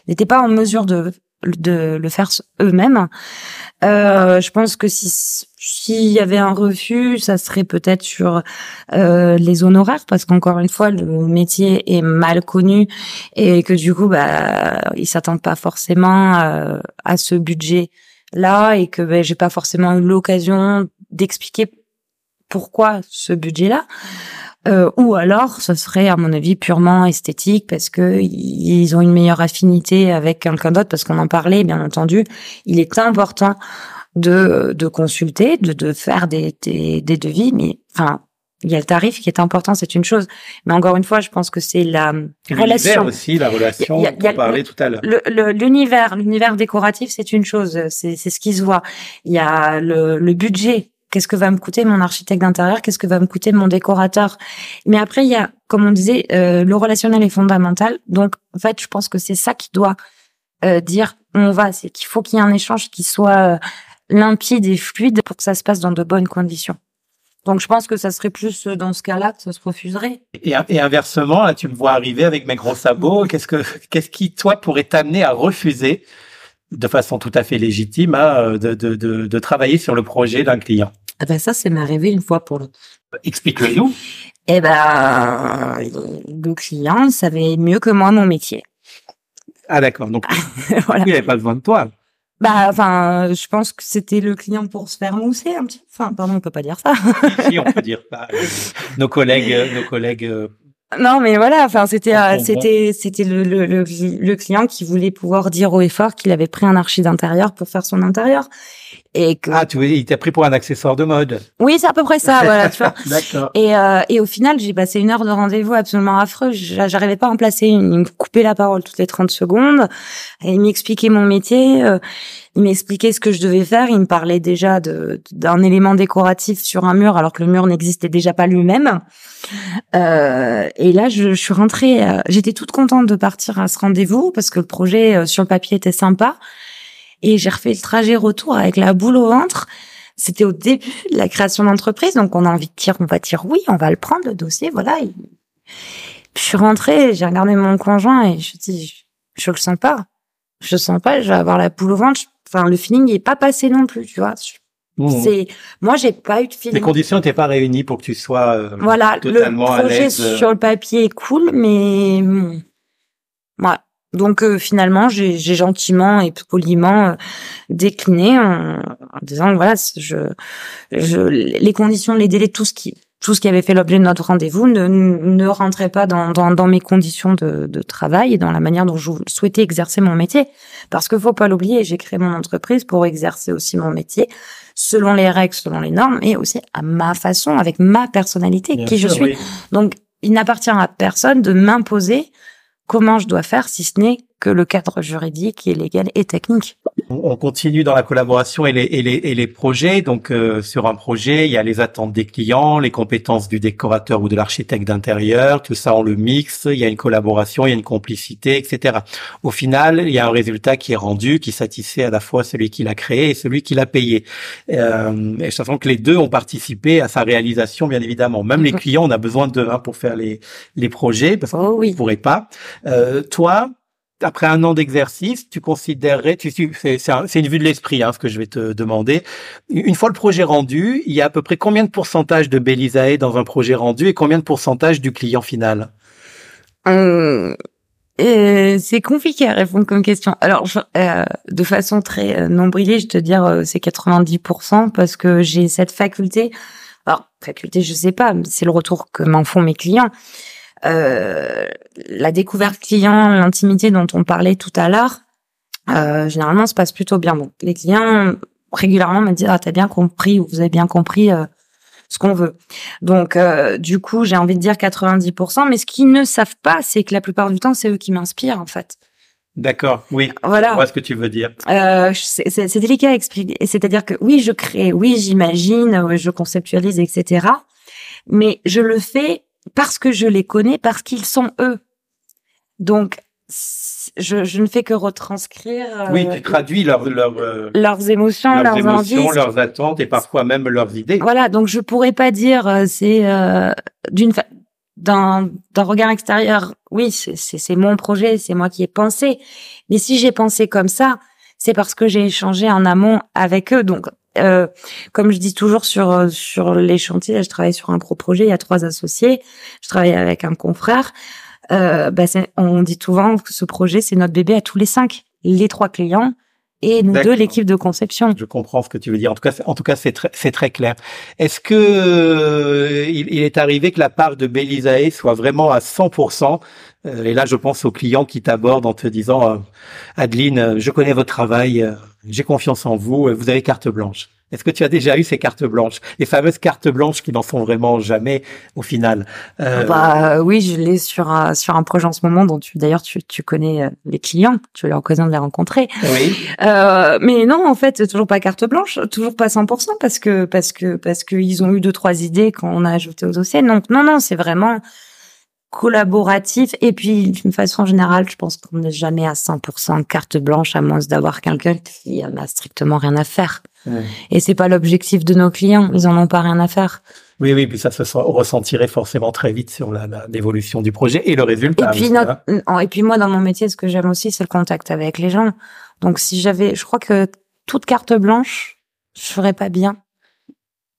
n'étaient pas en mesure de de le faire eux-mêmes. Euh, je pense que si s'il y avait un refus, ça serait peut-être sur euh, les honoraires, parce qu'encore une fois, le métier est mal connu et que du coup, bah, ils s'attendent pas forcément à, à ce budget-là et que bah, j'ai pas forcément eu l'occasion d'expliquer pourquoi ce budget-là. Euh, ou alors, ce serait, à mon avis, purement esthétique parce que ils ont une meilleure affinité avec quelqu'un d'autre. Parce qu'on en parlait, bien entendu, il est important de, de consulter, de, de faire des, des, des devis, mais enfin, il y a le tarif qui est important, c'est une chose. Mais encore une fois, je pense que c'est la relation aussi, la relation dont on parlait tout à l'heure. L'univers, l'univers décoratif, c'est une chose, c'est ce qui se voit. Il y a le, le budget. Qu'est-ce que va me coûter mon architecte d'intérieur Qu'est-ce que va me coûter mon décorateur Mais après, il y a, comme on disait, euh, le relationnel est fondamental. Donc, en fait, je pense que c'est ça qui doit euh, dire on va. C'est qu'il faut qu'il y ait un échange qui soit euh, limpide et fluide pour que ça se passe dans de bonnes conditions. Donc je pense que ça serait plus euh, dans ce cas-là que ça se refuserait. Et, et, inversement, là tu me vois arriver avec mes gros sabots. Qu'est-ce que qu'est-ce qui toi pourrait t'amener à refuser de façon tout à fait légitime à, euh, de, de, de, de travailler sur le projet d'un client ah ben ça c'est m'arrivé une fois pour le. Explique-le-nous. Eh ben le client savait mieux que moi mon métier. Ah d'accord. Donc voilà. il n'avait pas besoin de toi. Bah, enfin, je pense que c'était le client pour se faire mousser un petit. Enfin, pardon, on peut pas dire ça. si, on peut dire. Bah, nos collègues, euh, nos collègues. Non, mais voilà. Enfin, c'était, euh, c'était, c'était le, le, le, le, client qui voulait pouvoir dire au effort qu'il avait pris un archi d'intérieur pour faire son intérieur. Et que... Ah, tu il t'a pris pour un accessoire de mode. Oui, c'est à peu près ça, voilà, tu vois. D'accord. Et, euh, et au final, j'ai passé une heure de rendez-vous absolument affreux. J'arrivais pas à en placer une. Il me coupait la parole toutes les 30 secondes. Et il m'expliquait mon métier. Euh, il m'expliquait ce que je devais faire. Il me parlait déjà d'un élément décoratif sur un mur, alors que le mur n'existait déjà pas lui-même. Euh, et là, je, je suis rentrée. Euh, j'étais toute contente de partir à ce rendez-vous parce que le projet euh, sur le papier était sympa. Et j'ai refait le trajet retour avec la boule au ventre. C'était au début de la création d'entreprise, donc on a envie de dire, on va dire oui, on va le prendre le dossier, voilà. je suis rentrée, j'ai regardé mon conjoint et je dis, je, le sens pas, je sens pas, je vais avoir la boule au ventre. Enfin, le feeling n'est pas passé non plus, tu vois. Mmh. C'est moi j'ai pas eu de feeling. Les conditions n'étaient pas réunies pour que tu sois euh, voilà totalement le projet sur le papier est cool mais moi donc euh, finalement, j'ai gentiment et poliment euh, décliné en, disant voilà, je, je, les conditions, les délais, tout ce qui tout ce qui avait fait l'objet de notre rendez-vous ne, ne rentrait pas dans, dans, dans mes conditions de, de, travail et dans la manière dont je souhaitais exercer mon métier. Parce que faut pas l'oublier, j'ai créé mon entreprise pour exercer aussi mon métier selon les règles, selon les normes, et aussi à ma façon, avec ma personnalité, qui je suis. Donc, il n'appartient à personne de m'imposer comment je dois faire, si ce n'est que le cadre juridique et légal et technique. On continue dans la collaboration et les, et les, et les projets. Donc euh, sur un projet, il y a les attentes des clients, les compétences du décorateur ou de l'architecte d'intérieur, tout ça on le mixe, il y a une collaboration, il y a une complicité, etc. Au final, il y a un résultat qui est rendu, qui satisfait à la fois celui qui l'a créé et celui qui l'a payé. Euh, et sachant que les deux ont participé à sa réalisation, bien évidemment. Même les mhm. clients, on a besoin d'eux hein, pour faire les, les projets, parce qu'on ne pourrait pas. Euh, toi, après un an d'exercice, tu considérerais, tu, c'est une vue de l'esprit, hein, ce que je vais te demander. Une fois le projet rendu, il y a à peu près combien de pourcentage de Belisae dans un projet rendu et combien de pourcentage du client final? Euh, euh, C'est compliqué à répondre comme question. Alors, euh, de façon très euh, nombrilée, je te dire euh, c'est 90% parce que j'ai cette faculté. Alors, faculté, je sais pas, c'est le retour que m'en font mes clients euh, la découverte client, l'intimité dont on parlait tout à l'heure, euh, généralement se passe plutôt bien. Donc les clients régulièrement me disent ah t'as bien compris ou vous avez bien compris euh, ce qu'on veut. Donc du coup j'ai envie de dire 90%, mais ce qu'ils ne savent pas c'est que la plupart du temps c'est eux qui m'inspirent en fait. D'accord, oui. Voilà. Je vois ce que tu veux dire. Euh, c'est délicat à expliquer. C'est-à-dire que oui, je crée, oui, j'imagine, je conceptualise, etc. Mais je le fais parce que je les connais, parce qu'ils sont eux. Donc, je, je, ne fais que retranscrire. Euh, oui, tu traduis leur, euh, leurs émotions, leurs, leurs émotions, leurs attentes et parfois même leurs idées. Voilà, donc je pourrais pas dire euh, c'est d'une d'un d'un regard extérieur. Oui, c'est c'est mon projet, c'est moi qui ai pensé. Mais si j'ai pensé comme ça, c'est parce que j'ai échangé en amont avec eux. Donc euh, comme je dis toujours sur euh, sur les chantiers, je travaille sur un gros projet, il y a trois associés, je travaille avec un confrère. Euh, bah on dit souvent que ce projet c'est notre bébé à tous les cinq, les trois clients et nous deux l'équipe de conception. Je comprends ce que tu veux dire. En tout cas, en tout cas, c'est très, c'est très clair. Est-ce que euh, il, est arrivé que la part de Belisae soit vraiment à 100% Et là, je pense aux clients qui t'abordent en te disant, Adeline, je connais votre travail, j'ai confiance en vous, vous avez carte blanche. Est-ce que tu as déjà eu ces cartes blanches, les fameuses cartes blanches qui n'en sont vraiment jamais au final euh... Bah oui, je l'ai sur un sur un projet en ce moment dont tu d'ailleurs tu, tu connais euh, les clients, tu as l'occasion de les rencontrer. Oui. Euh, mais non, en fait, toujours pas carte blanche, toujours pas 100% parce que parce que parce que ils ont eu deux trois idées quand on a ajouté aux dossiers. Donc non non, c'est vraiment collaboratif et puis d'une façon générale, je pense qu'on n'est jamais à 100% carte blanche à moins d'avoir quelqu'un qui en a strictement rien à faire. Et c'est pas l'objectif de nos clients, ils en ont pas rien à faire. Oui, oui, puis ça se ressentirait forcément très vite sur l'évolution du projet et le résultat. Et puis, hein. et puis moi, dans mon métier, ce que j'aime aussi, c'est le contact avec les gens. Donc si j'avais, je crois que toute carte blanche, je ferais pas bien.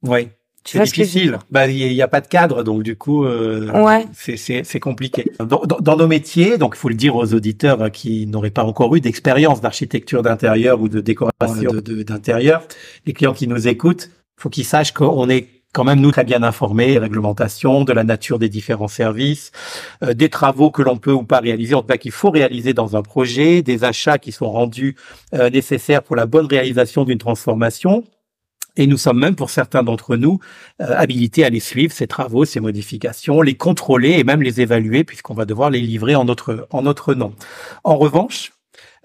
Oui. C'est difficile. Bah, il n'y a, pas de cadre, donc du coup, euh, ouais. c'est compliqué. Dans, dans, nos métiers, donc il faut le dire aux auditeurs hein, qui n'auraient pas encore eu d'expérience d'architecture d'intérieur ou de décoration d'intérieur, les clients qui nous écoutent, faut qu'ils sachent qu'on est quand même nous très bien informés, réglementation, de la nature des différents services, euh, des travaux que l'on peut ou pas réaliser, en tout cas qu'il faut réaliser dans un projet, des achats qui sont rendus euh, nécessaires pour la bonne réalisation d'une transformation, et nous sommes même, pour certains d'entre nous, euh, habilités à les suivre, ces travaux, ces modifications, les contrôler et même les évaluer, puisqu'on va devoir les livrer en notre, en notre nom. En revanche,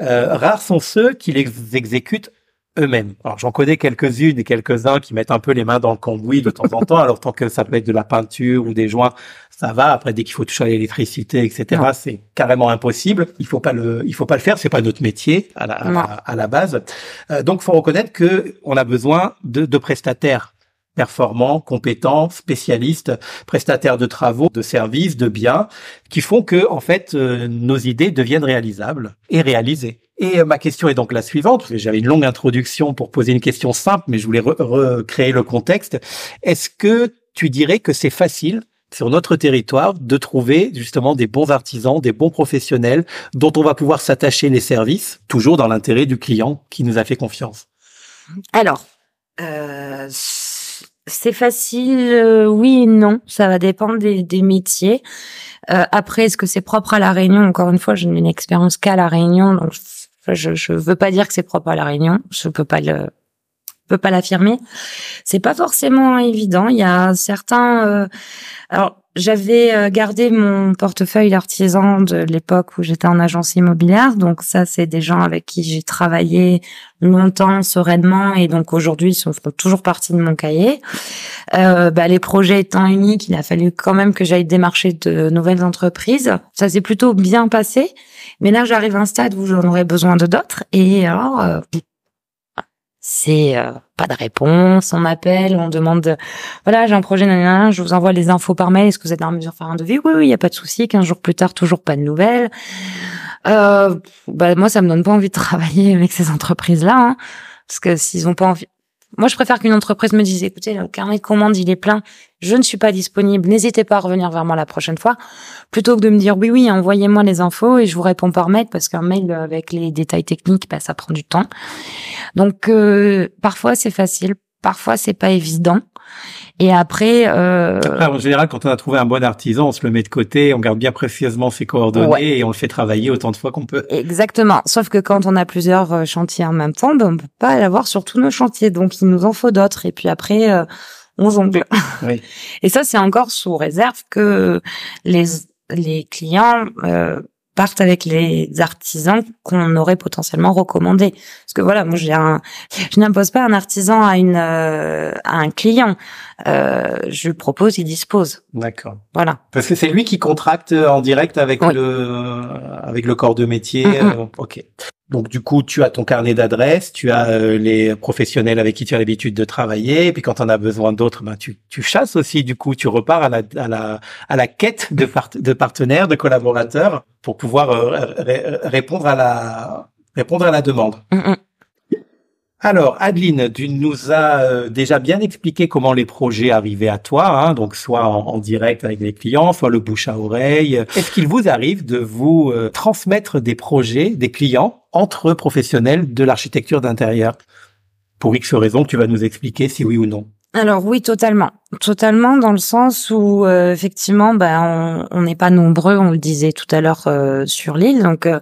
euh, rares sont ceux qui les exécutent eux-mêmes. Alors j'en connais quelques-unes et quelques-uns qui mettent un peu les mains dans le cambouis de temps en temps. Alors tant que ça peut être de la peinture ou des joints, ça va. Après dès qu'il faut toucher à l'électricité, etc., c'est carrément impossible. Il faut pas le, il faut pas le faire. C'est pas notre métier à la, à, la base. Euh, donc faut reconnaître que on a besoin de, de prestataires performants, compétents, spécialistes, prestataires de travaux, de services, de biens, qui font que en fait euh, nos idées deviennent réalisables et réalisées. Et euh, ma question est donc la suivante. J'avais une longue introduction pour poser une question simple, mais je voulais recréer le contexte. Est-ce que tu dirais que c'est facile sur notre territoire de trouver justement des bons artisans, des bons professionnels dont on va pouvoir s'attacher les services, toujours dans l'intérêt du client qui nous a fait confiance? Alors, euh, c'est facile, euh, oui et non. Ça va dépendre des, des métiers. Euh, après, est-ce que c'est propre à la Réunion? Encore une fois, je n'ai une expérience qu'à la Réunion, je, je veux pas dire que c'est propre à la Réunion. Je peux pas le peux pas l'affirmer. C'est pas forcément évident. Il y a certains. Euh, alors, j'avais euh, gardé mon portefeuille d'artisan de l'époque où j'étais en agence immobilière. Donc ça, c'est des gens avec qui j'ai travaillé longtemps, sereinement, et donc aujourd'hui, ils sont toujours partie de mon cahier. Euh, bah, les projets étant uniques, il a fallu quand même que j'aille démarcher de nouvelles entreprises. Ça s'est plutôt bien passé, mais là, j'arrive à un stade où j'en aurais besoin de d'autres. Et alors, euh, c'est euh, pas de réponse, on m'appelle, on demande voilà, j'ai un projet je vous envoie les infos par mail, est-ce que vous êtes en mesure de faire un devis? Oui oui, il y a pas de souci, 15 jours plus tard toujours pas de nouvelles. Euh, bah moi ça me donne pas envie de travailler avec ces entreprises là hein, parce que s'ils ont pas envie moi, je préfère qu'une entreprise me dise, écoutez, le carnet de commande, il est plein, je ne suis pas disponible, n'hésitez pas à revenir vers moi la prochaine fois, plutôt que de me dire, oui, oui, envoyez-moi les infos et je vous réponds par mail, parce qu'un mail avec les détails techniques, bah, ça prend du temps. Donc, euh, parfois, c'est facile, parfois, c'est pas évident. Et après, euh... après, en général, quand on a trouvé un bon artisan, on se le met de côté, on garde bien précieusement ses coordonnées et on le fait travailler autant de fois qu'on peut. Exactement. Sauf que quand on a plusieurs euh, chantiers en même temps, ben, on peut pas l'avoir sur tous nos chantiers, donc il nous en faut d'autres. Et puis après, euh, on jongle. Oui. Et ça, c'est encore sous réserve que les les clients euh, partent avec les artisans qu'on aurait potentiellement recommandés. Parce que voilà, moi j'ai un, je n'impose pas un artisan à une euh, à un client. Euh, je lui propose, il dispose. D'accord. Voilà. Parce que c'est lui qui contracte en direct avec le avec le corps de métier. Euh, ok. Donc du coup, tu as ton carnet d'adresses, tu as euh, les professionnels avec qui tu as l'habitude de travailler, et puis quand on a besoin d'autres, ben tu, tu chasses aussi. Du coup, tu repars à la à la à la quête de de partenaires, de collaborateurs pour pouvoir euh, répondre à la répondre à la demande. Alors, Adeline, tu nous as euh, déjà bien expliqué comment les projets arrivaient à toi, hein, donc soit en, direct avec les clients, soit le bouche à oreille. Est-ce qu'il vous arrive de vous euh, transmettre des projets des clients entre professionnels de l'architecture d'intérieur? Pour X raisons, tu vas nous expliquer si oui ou non. Alors oui, totalement, totalement dans le sens où euh, effectivement, ben on n'est pas nombreux, on le disait tout à l'heure euh, sur l'île, donc euh,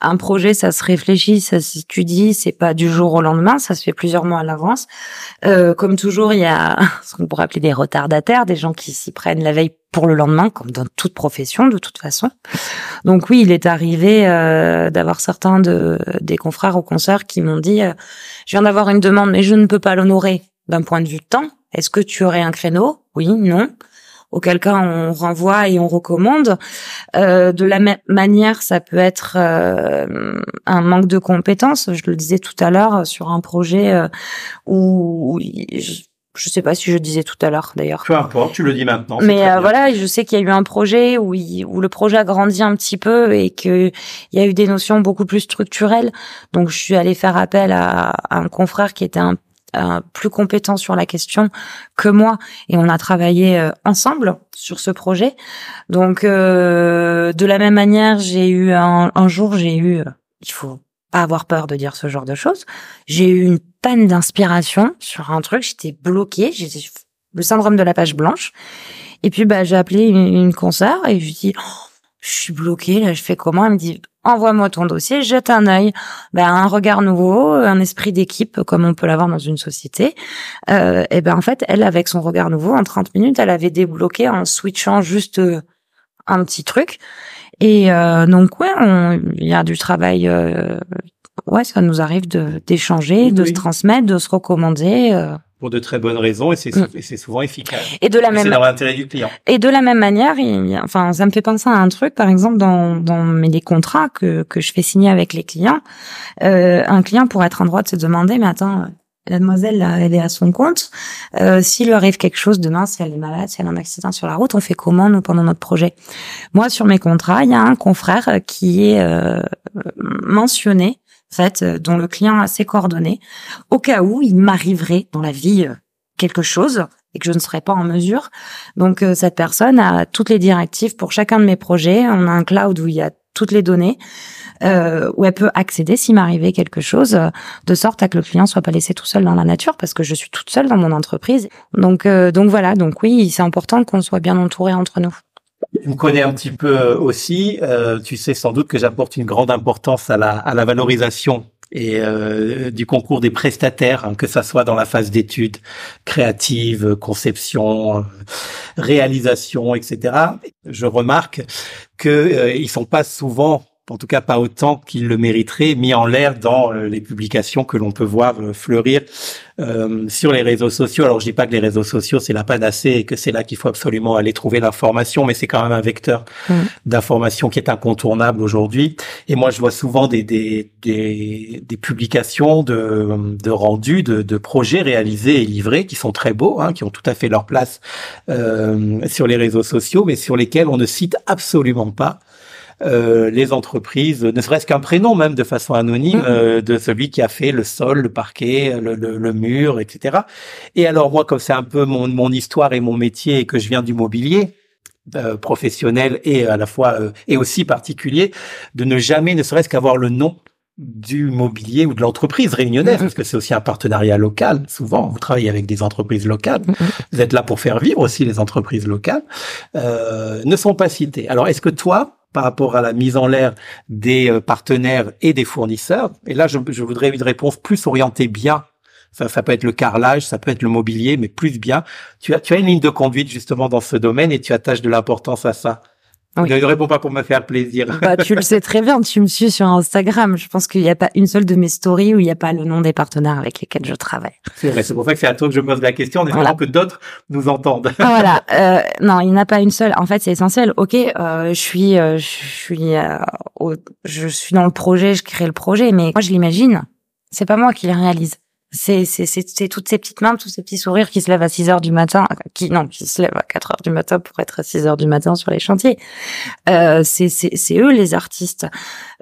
un projet, ça se réfléchit, ça s'étudie, c'est pas du jour au lendemain, ça se fait plusieurs mois à l'avance. comme toujours, il y a ce qu'on pourrait appeler des retardataires, des gens qui s'y prennent la veille pour le lendemain, comme dans toute profession de toute façon. Donc oui, il est arrivé d'avoir certains de des confrères ou consoeurs qui m'ont dit, je viens d'avoir une demande, mais je ne peux pas l'honorer d'un point de vue temps. Est-ce que tu aurais un créneau? Oui, non. Auquel cas on renvoie et on recommande. Euh, de la même manière, ça peut être euh, un manque de compétences. Je le disais tout à l'heure sur un projet euh, où, je, sais pas si je disais tout à l'heure d'ailleurs. Peu importe, tu le dis maintenant. Mais euh, voilà, je sais qu'il y a eu un projet où, où le projet a grandi un petit peu et qu'il y a eu des notions beaucoup plus structurelles. Donc je suis allée faire appel à, à un confrère qui était un euh, plus compétent sur la question que moi et on a travaillé euh, ensemble sur ce projet. Donc euh, de la même manière, j'ai eu un, un jour, j'ai eu, il faut pas avoir peur de dire ce genre de choses. J'ai eu une panne d'inspiration sur un truc, j'étais bloquée, j'ai le syndrome de la page blanche. Et puis bah j'ai appelé une, une et je lui dis oh, je suis bloquée là, je fais comment? Elle me dit envoie-moi ton dossier, jette un œil, ben, un regard nouveau, un esprit d'équipe comme on peut l'avoir dans une société. Euh, et ben en fait, elle avec son regard nouveau, en 30 minutes, elle avait débloqué en switchant juste euh, un petit truc. Et euh, donc ouais, il y a du travail. Euh, ouais, ça nous arrive de d'échanger, de se transmettre, de se recommander. Euh pour de très bonnes raisons et c'est mm. souvent efficace. Et de la même dans l'intérêt du client. Et de la même manière, il, enfin ça me fait penser à un truc par exemple dans dans mes les contrats que que je fais signer avec les clients, euh, un client pourrait être en droit de se demander mais attends la demoiselle, là, elle est à son compte. Euh, S'il lui arrive quelque chose demain, si elle est malade, si elle a un accident sur la route, on fait comment nous pendant notre projet? Moi, sur mes contrats, il y a un confrère qui est euh, mentionné fait, euh, dont le client a ses coordonnées, au cas où il m'arriverait dans la vie euh, quelque chose et que je ne serais pas en mesure. Donc euh, cette personne a toutes les directives pour chacun de mes projets. On a un cloud où il y a toutes les données, euh, où elle peut accéder s'il m'arrivait quelque chose, de sorte à que le client soit pas laissé tout seul dans la nature, parce que je suis toute seule dans mon entreprise. Donc donc voilà, donc oui, c'est important qu'on soit bien entouré entre nous. Tu me connais un petit peu aussi. Euh, tu sais sans doute que j'apporte une grande importance à la, à la valorisation et euh, du concours des prestataires, hein, que ça soit dans la phase d'études créative, conception, euh, réalisation, etc. Je remarque que euh, ils sont pas souvent en tout cas pas autant qu'il le mériterait, mis en l'air dans euh, les publications que l'on peut voir euh, fleurir euh, sur les réseaux sociaux. Alors je dis pas que les réseaux sociaux c'est la panacée et que c'est là qu'il faut absolument aller trouver l'information, mais c'est quand même un vecteur mmh. d'information qui est incontournable aujourd'hui. Et moi je vois souvent des des, des, des publications de, de rendus de, de, projets réalisés et livrés qui sont très beaux, hein, qui ont tout à fait leur place euh, sur les réseaux sociaux, mais sur lesquels on ne cite absolument pas euh, les entreprises, ne serait-ce qu'un prénom même de façon anonyme mm-hmm. euh, de celui qui a fait le sol, le parquet, le, le, mur, etc. Et alors moi, comme c'est un peu mon, mon histoire et mon métier et que je viens du mobilier, euh, professionnel et à la fois et aussi particulier de ne jamais ne serait-ce qu'avoir le nom du mobilier ou de l'entreprise réunionnaise, parce que c'est aussi un partenariat local. Souvent, vous travaillez avec des entreprises locales. Vous êtes là pour faire vivre aussi les entreprises locales. Euh, ne sont pas cités. Alors, est-ce que toi, par rapport à la mise en l'air des euh, partenaires et des fournisseurs. Et là, je, voudrais une réponse plus orientée bien. Ça, ça peut être le carrelage, ça peut être le mobilier, mais plus bien. Tu as, tu as une ligne de conduite justement dans ce domaine et tu attaches de l'importance à ça. Oui. Ne réponds pas pour me faire plaisir. Bah, tu le sais très bien, tu me suis sur Instagram. Je pense qu'il n'y a pas une seule de mes stories où il n'y a pas le nom des partenaires avec lesquels je travaille. C'est vrai, c'est pour ça que c'est à toi que je pose la question, en espérant que d'autres nous entendent. Ah, voilà, euh, non, il n'y en a pas une seule. En fait, c'est essentiel. Ok, euh, je suis, euh, je suis, euh, je suis dans le projet, je crée le projet, mais moi je l'imagine. C'est pas moi qui le réalise c'est c'est c'est toutes ces petites mains, tous ces petits sourires qui se lèvent à 6 heures du matin, qui non, qui se lèvent à 4 heures du matin pour être à 6 heures du matin sur les chantiers. Euh, c'est c'est c'est eux les artistes.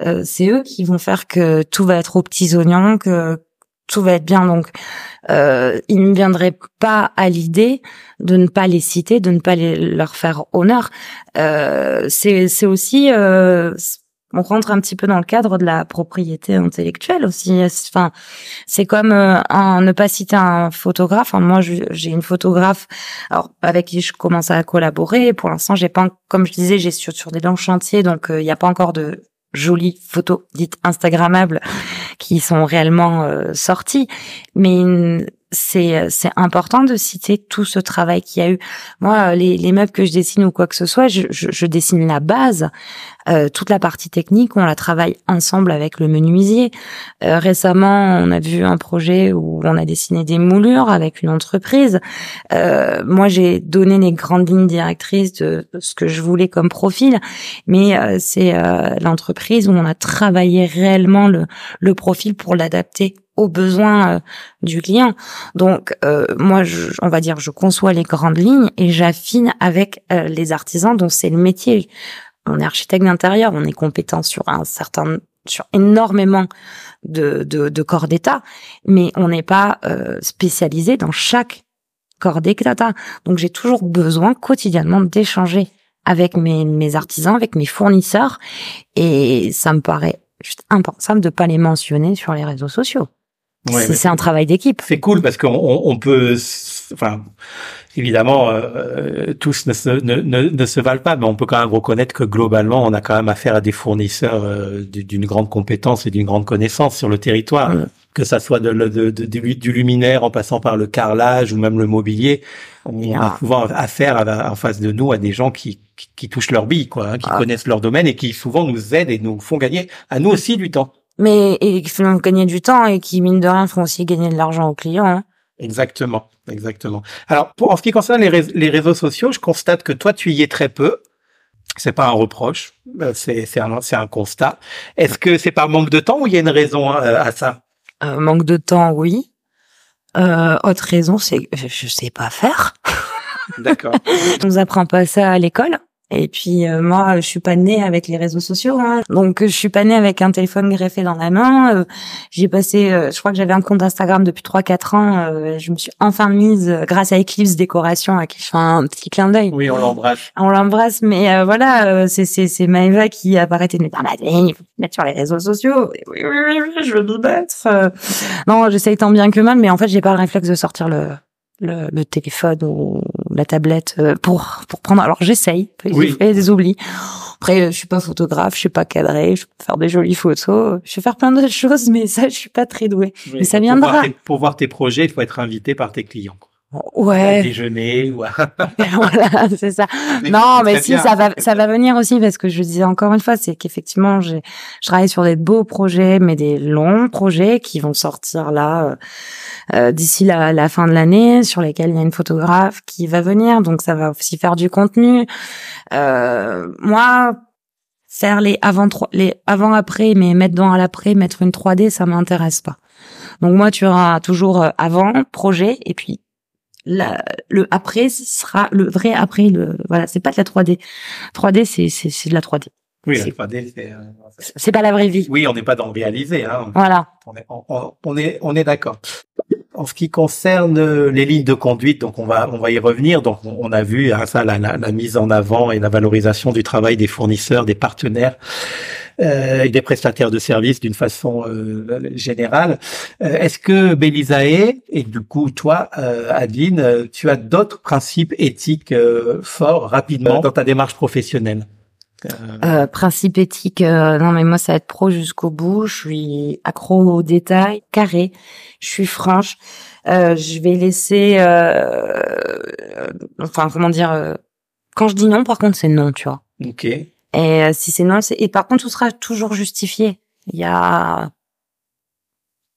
Euh, c'est eux qui vont faire que tout va être aux petits oignons, que tout va être bien. Donc, euh, il ne viendrait pas à l'idée de ne pas les citer, de ne pas les, leur faire honneur. Euh, c'est c'est aussi euh, on rentre un petit peu dans le cadre de la propriété intellectuelle aussi. Enfin, c'est comme euh, ne pas citer un photographe. moi, j'ai une photographe alors avec qui je commence à collaborer. Pour l'instant, j'ai pas, comme je disais, j'ai sur, sur des longs chantiers, donc euh, il n'y a pas encore de jolies photos dites instagrammables qui sont réellement euh, sorties. Mais c'est c'est important de citer tout ce travail qu'il y a eu. Moi, les, les meubles que je dessine ou quoi que ce soit, je, je, je dessine la base, euh, toute la partie technique, on la travaille ensemble avec le menuisier. Euh, récemment, on a vu un projet où on a dessiné des moulures avec une entreprise. Euh, moi, j'ai donné les grandes lignes directrices de, ce que je voulais comme profil, mais euh, c'est euh, l'entreprise où on a travaillé réellement le, le profil pour l'adapter aux besoins euh, du client. Donc euh, moi, je, on va dire, je conçois les grandes lignes et j'affine avec euh, les artisans dont c'est le métier. On est architecte d'intérieur, on est compétent sur un certain, sur énormément de, de, de corps d'état, mais on n'est pas spécialisé dans chaque corps d'état. Donc j'ai toujours besoin quotidiennement d'échanger avec mes, mes artisans, avec mes fournisseurs, et ça me paraît juste impensable de pas les mentionner sur les réseaux sociaux c'est un travail d'équipe. C'est cool parce qu'on on, peut, enfin, évidemment, euh, euh, tous ne se, ne, ne, se valent pas, mais on peut quand même reconnaître que globalement, on a quand même affaire à des fournisseurs euh, d'une grande compétence et d'une grande connaissance sur le territoire. Que ça soit de, de, de, du luminaire en passant par le carrelage ou même le mobilier, on a souvent affaire à en face de nous à des gens qui, qui, touchent leur bille, quoi, hein, qui ah. connaissent leur domaine et qui souvent nous aident et nous font gagner à nous aussi du temps mais et qui font gagner du temps et qui mine de rien font aussi gagner de l'argent aux clients. Hein. Exactement, exactement. Alors pour en ce qui concerne les, les, réseaux sociaux, je constate que toi tu y es très peu. C'est pas un reproche, euh, c'est c'est un c'est un constat. Est-ce que c'est par manque de temps ou il y a une raison hein, à ça? Euh, Manque de temps, oui. Euh, autre raison, c'est je sais pas faire. D'accord. On nous apprend pas ça à l'école. Et puis euh, moi, je suis pas née avec les réseaux sociaux, hein. donc je suis pas née avec un téléphone greffé dans la main. Euh, j'ai passé, euh, je crois que j'avais un compte Instagram depuis 3-4 ans. je me suis enfin mise grâce à Eclipse Décoration à qui je fais un petit clin d'œil. Oui, on l'embrasse. On l'embrasse, mais voilà, c'est c'est c'est Maëva qui a arrêté de me dire il faut mettre sur les réseaux sociaux. Oui, oui, oui, oui je veux m'y mettre. non, j'essaye tant bien que mal, mais en fait, j'ai pas le réflexe de sortir le le, le téléphone ou la tablette euh, pour pour prendre. Alors j'essaye, j'ai fait des oublis. Après, je suis pas photographe, je suis pas cadré, je peux faire des jolies photos, je vais faire plein d'autres choses, mais ça, je suis pas très douée. mais ça viendra. pour voir tes projets, il faut être invité par tes clients. Ouais. déjeuner ou voilà, c'est ça. non, mais si ça va, ça va venir aussi parce que je disais encore une fois, c'est qu'effectivement, j'ai, je travaille sur des beaux projets, mais des longs projets qui vont sortir là euh, euh, d'ici la, la, fin de l'année, sur lesquels il y a une photographe qui va venir, donc ça va aussi faire du contenu. Euh, moi, faire les avant les avant après, mais mettre dans l'après, mettre une 3D, ça m'intéresse pas. Donc moi, tu auras toujours euh, avant projet et puis le après sera le vrai après le voilà c'est pas de la 3D 3D c'est c'est c'est de la 3D oui la 3D c'est euh, c'est pas la vraie vie. Oui on n'est pas dans le réalisé hein. Voilà. On est on, est on est d'accord. En ce qui concerne les lignes de conduite, donc on va on va y revenir. Donc on, a vu hein, ça la, la, la, mise en avant et la valorisation du travail des fournisseurs, des partenaires et des prestataires de services d'une façon euh, générale. Euh, est-ce que Belisae et du coup toi, Adeline, tu as d'autres principes éthiques forts rapidement dans ta démarche professionnelle? Euh, principe éthique, non mais moi ça va être pro jusqu'au bout. Je suis accro aux détails, carré. Je suis franche. Euh, je vais laisser, enfin comment dire, quand je dis non, par contre c'est non, tu vois. Ok. Et euh, si c'est non, c'est et par contre, tout sera toujours justifié. Il y a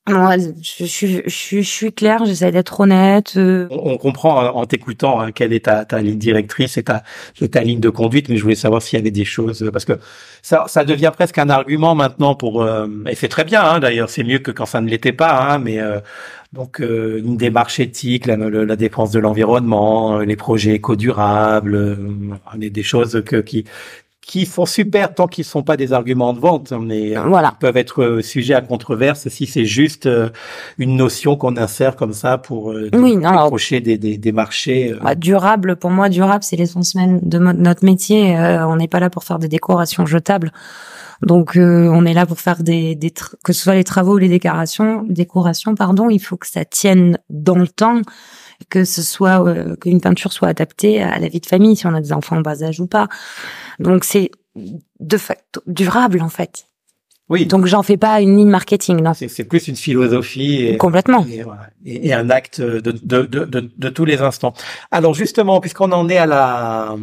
moi, je, je, je, je suis claire, j'essaie d'être honnête. Euh. On, comprend hein, en t'écoutant hein, quelle est ta, ta, ligne directrice et ta, ta ligne de conduite, mais je voulais savoir s'il y avait des choses parce que ça, ça devient presque un argument maintenant pour euh, et c'est très bien hein, d'ailleurs, c'est mieux que quand ça ne l'était pas, hein, mais euh, donc une démarche éthique, la, la défense de l'environnement, les projets éco-durables, des, des choses que, qui qui sont super tant qu'ils sont pas des arguments de vente, mais euh, voilà. peuvent être euh, sujets à controverse si c'est juste euh, une notion qu'on insère comme ça pour oui, approcher des, des, des, marchés. Bah, durable, pour moi, durable, c'est l'essence même de notre métier. on n'est pas là pour faire des décorations jetables. Donc on est là pour faire des, des que ce soit les travaux ou les décorations, décorations pardon, il faut que ça tienne dans le temps que ce soit euh, qu'une peinture soit adaptée à la vie de famille, si on a des enfants en bas âge ou pas. Donc c'est de facto durable en fait. Oui. Donc j'en fais pas une ligne marketing, non. C'est plus une philosophie. Et, Complètement. Et, et, un acte de, de, de, de, de tous les instants. Alors justement, puisqu'on en est à la,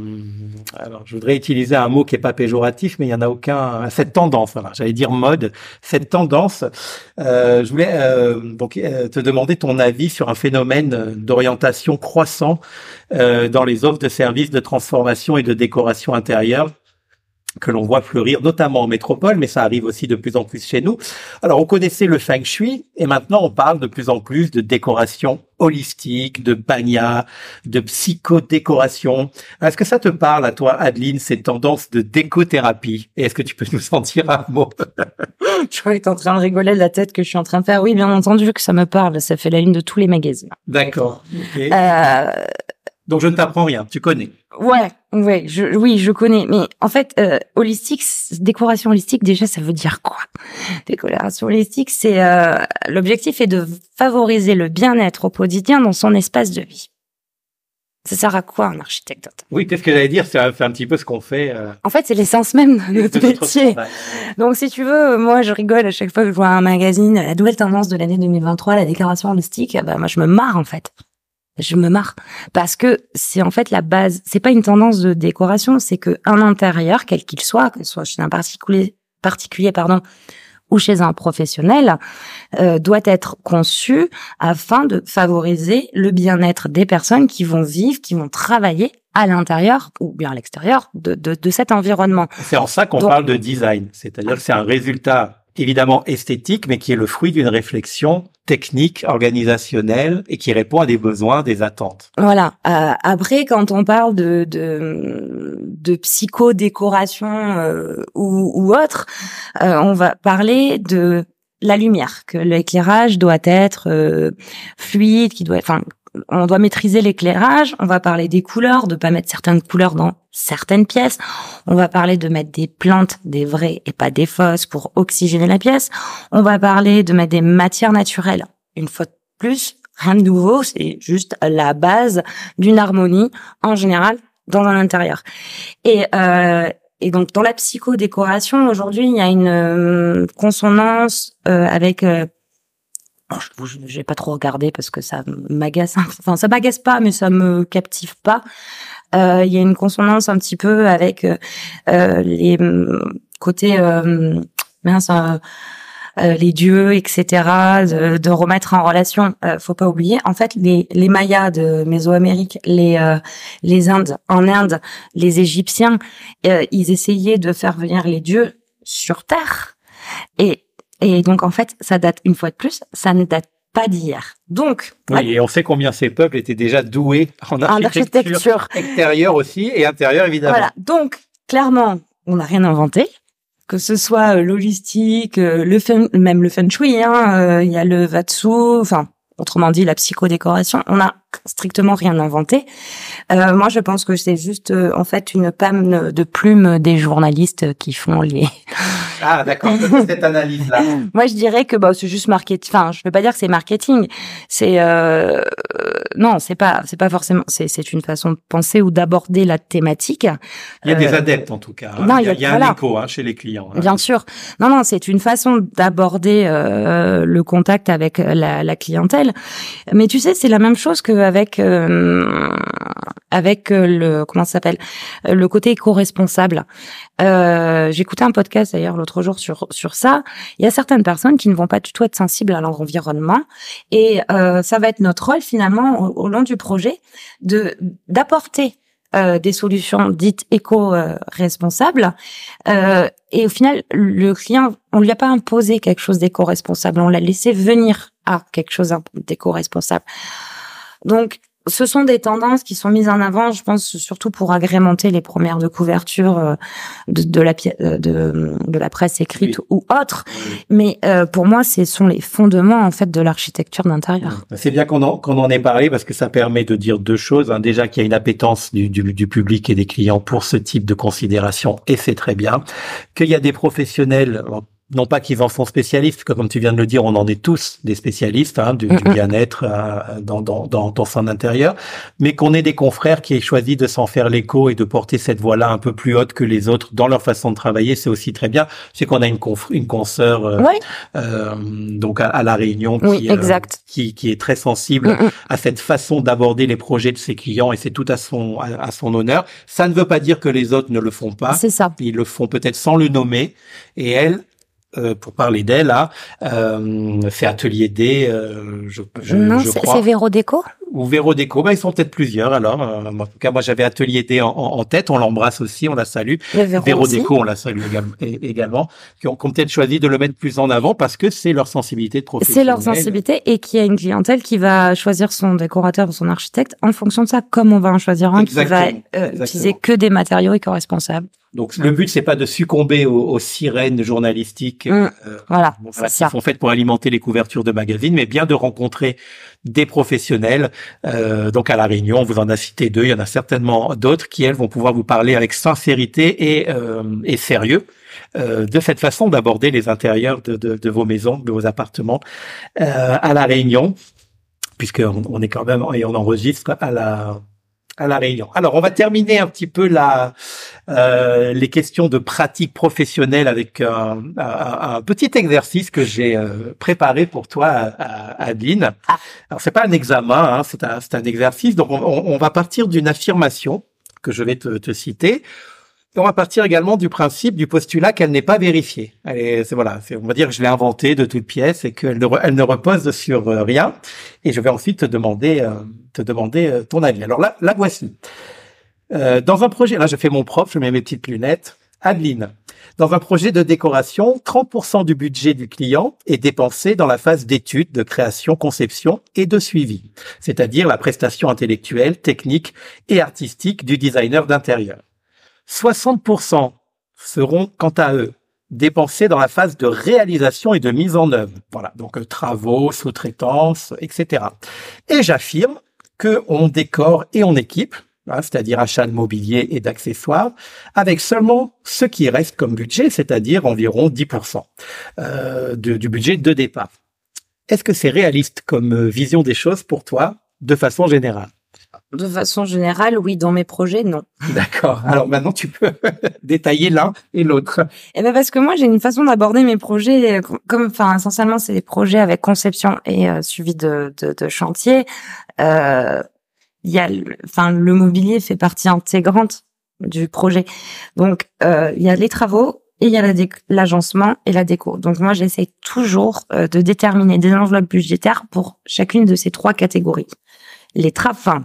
alors je voudrais utiliser un mot qui est pas péjoratif, mais il y en a aucun. Cette tendance, voilà, j'allais dire mode. Cette tendance. Euh, je voulais euh, donc euh, te demander ton avis sur un phénomène d'orientation croissant euh, dans les offres de services de transformation et de décoration intérieure que l'on voit fleurir, notamment en métropole, mais ça arrive aussi de plus en plus chez nous. Alors, on connaissait le feng shui, et maintenant on parle de plus en plus de décoration holistique, de banya, de psychodécoration. Est-ce que ça te parle à toi, Adeline, ces tendances de décothérapie? Et est-ce que tu peux nous en dire un mot? Je crois que tu en train de rigoler de la tête que je suis en train de faire. Oui, bien entendu que ça me parle. Ça fait la ligne de tous les magazines. D'accord. Euh, donc je ne t'apprends rien, tu connais. Ouais, ouais, je, oui, je connais. Mais en fait, euh, holistique, décoration holistique, déjà, ça veut dire quoi? Décoration holistique, c'est euh, l'objectif est de favoriser le bien-être au quotidien dans son espace de vie. Ça sert à quoi un architecte? Oui, qu'est-ce que j'allais dire? C'est un, un, petit peu ce qu'on fait. Euh... En fait, c'est l'essence même de notre métier. Donc, si tu veux, moi, je rigole à chaque fois que je vois un magazine, la nouvelle tendance de l'année 2023, la décoration holistique. Bah, moi, je me marre en fait je me marre parce que c'est en fait la base. C'est pas une tendance de décoration, c'est que un intérieur, quel qu'il soit, que ce soit chez un particulier, particulier pardon, ou chez un professionnel, euh, doit être conçu afin de favoriser le bien-être des personnes qui vont vivre, qui vont travailler à l'intérieur ou bien à l'extérieur de, de, de, cet environnement. C'est en ça qu'on parle de design, c'est-à-dire que c'est un résultat évidemment esthétique, mais qui est le fruit d'une réflexion technique, organisationnelle et qui répond à des besoins, des attentes. Voilà. Euh, après, quand on parle de de, de psychodécoration euh, ou, ou autre, euh, on va parler de la lumière, que l'éclairage doit être euh, fluide, qui doit, enfin, on doit maîtriser l'éclairage, on va parler des couleurs, de pas mettre certaines couleurs dans certaines pièces, on va parler de mettre des plantes, des vraies et pas des fausses pour oxygéner la pièce, on va parler de mettre des matières naturelles, une fois de plus, rien de nouveau, c'est juste la base d'une harmonie en général dans un intérieur. Et euh, et donc dans la psychodécoration aujourd'hui, il y a une euh, consonance euh, avec euh, je vais pas trop regarder parce que ça m'agace. Enfin, ça m'agace pas, mais ça me captive pas. Euh, il y a une consonance un petit peu avec euh, les côtés mince, euh, les dieux, etc., de, de, remettre en relation. Euh, faut pas oublier, en fait, les, les Mayas de Mésoamérique, les euh, les Indes, en Inde, les Égyptiens, euh, ils essayaient de faire venir les dieux sur Terre. Et et donc en fait, ça date une fois de plus, ça ne date pas d'hier. Donc, oui, et on sait combien ces peuples étaient déjà doués en architecture, architecture. extérieure aussi et intérieure évidemment. Voilà. Donc, clairement, on n'a rien inventé que ce soit euh, l'holistique, euh, le feng, même le feng shui, hein, euh, il y a le vatsu, enfin autrement dit la psychodécoration, on n'a strictement rien inventé. Euh, moi, je pense que c'est juste en fait une panne de plumes des journalistes qui font les. Ah d'accord, cette analyse-là. Moi, je dirais que bah c'est juste marketing. Enfin, je veux pas dire que c'est marketing. C'est euh, non, c'est pas, c'est pas forcément. C'est, c'est une façon de penser ou d'aborder la thématique. Il y a des euh, adeptes en tout cas. Hein. Non, il y a, un écho hein, chez les clients. Hein. Bien sûr. Non, non, c'est une façon d'aborder euh, le contact avec la, la, clientèle. Mais tu sais, c'est la même chose qu'avec euh, avec le comment ça s'appelle le côté éco-responsable. Euh, J'écoutais un podcast d'ailleurs l'autre jour sur sur ça. Il y a certaines personnes qui ne vont pas du tout être sensibles à leur environnement et euh, ça va être notre rôle finalement au, long du projet de d'apporter euh, des solutions dites éco-responsables. Euh, et au final, le client, on lui a pas imposé quelque chose d'éco-responsable, on l'a laissé venir à quelque chose d'éco-responsable. Donc, ce sont des tendances qui sont mises en avant, je pense surtout pour agrémenter les premières de couverture euh, de, de, la euh, de, de la presse écrite ou autre. Mais euh, pour moi, ce sont les fondements en fait de l'architecture d'intérieur. C'est bien qu'on en, qu'on en ait parlé parce que ça permet de dire deux choses. Hein. Déjà qu'il y a une appétence du, du, du, public et des clients pour ce type de considération et c'est très bien. Qu'il y a des professionnels non pas qu'ils en sont spécialistes, comme tu viens de le dire, on en est tous des spécialistes hein, du, bien-être euh, dans, dans, dans, dans, son intérieur, mais qu'on ait des confrères qui aient choisi de s'en faire l'écho et de porter cette voix-là un peu plus haute que les autres dans leur façon de travailler, c'est aussi très bien. C'est qu'on a une, conf une consoeur euh, euh, donc à, la Réunion qui, qui, qui, est très sensible à cette façon d'aborder les projets de ses clients et c'est tout à son à, son honneur. Ça ne veut pas dire que les autres ne le font pas. C'est ça. Ils le font peut-être sans le nommer et elle, euh, pour parler d'elle, là, euh, fait Atelier D, euh, je, je, non, c'est Véro Déco Ou Véro Déco, bah, ils sont peut-être plusieurs alors. Euh, en tout cas, moi j'avais Atelier D en, en, tête, on l'embrasse aussi, on la salue. Véro, Déco, on la salue également, qui ont, peut-être choisi de le mettre plus en avant parce que c'est leur sensibilité de professionnel. C'est leur sensibilité et qui a une clientèle qui va choisir son décorateur ou son architecte en fonction de ça, comme on va en choisir un qui va euh, utiliser que des matériaux éco-responsables. Donc le but c'est pas de succomber aux, sirènes journalistiques mmh. euh, voilà, qui sont faites pour alimenter les couvertures de magazines, mais bien de rencontrer des professionnels. Euh, donc à la Réunion, on vous en a cité deux, il y en a certainement d'autres qui elles vont pouvoir vous parler avec sincérité et, euh, et sérieux. Euh, de cette façon d'aborder les intérieurs de, de, de, vos maisons, de vos appartements euh, à la Réunion, puisqu'on on est quand même et on enregistre à la à la Réunion. Alors, on va terminer un petit peu la, euh, les questions de pratique professionnelle avec un, un, petit exercice que j'ai euh, préparé pour toi, Adeline. Ah. Alors, c'est pas un examen, hein, c'est un, un, exercice. Donc, on, on va partir d'une affirmation que je vais te, te citer on va partir également du principe du postulat qu'elle n'est pas vérifiée. c'est voilà, on va dire que je l'ai inventée de toutes pièces et qu'elle ne, elle ne repose sur euh, rien. Et je vais ensuite te demander, euh, te demander euh, ton avis. Alors là, la voici. dans un projet, là je fais mon propre, je mets mes petites lunettes. Adeline, dans un projet de décoration, 30% du budget du client est dépensé dans la phase d'étude, de création, conception et de suivi, c'est-à-dire la prestation intellectuelle, technique et artistique du designer d'intérieur. 60% seront, quant à eux, dépensés dans la phase de réalisation et de mise en œuvre. Voilà, donc euh, travaux, sous-traitance, etc. Et j'affirme que on décore et on équipe, hein, c'est-à-dire achat de mobilier et d'accessoires, avec seulement ce qui reste comme budget, c'est-à-dire environ 10% euh, du budget de départ. Est-ce que c'est réaliste comme euh, vision des choses pour toi, de façon générale? De façon générale, oui. Dans mes projets, non. D'accord. Alors maintenant, tu peux détailler l'un et l'autre. Eh ben parce que moi, j'ai une façon d'aborder mes projets, euh, comme, enfin, essentiellement, c'est des projets avec conception et euh, suivi de, de, de chantier. Euh, il y a, enfin, le mobilier fait partie intégrante du projet. Donc, euh, il y a les travaux et il y a l'agencement et la déco. Donc moi, j'essaie toujours euh, de déterminer des enveloppes budgétaires pour chacune de ces trois catégories. Les travaux, enfin,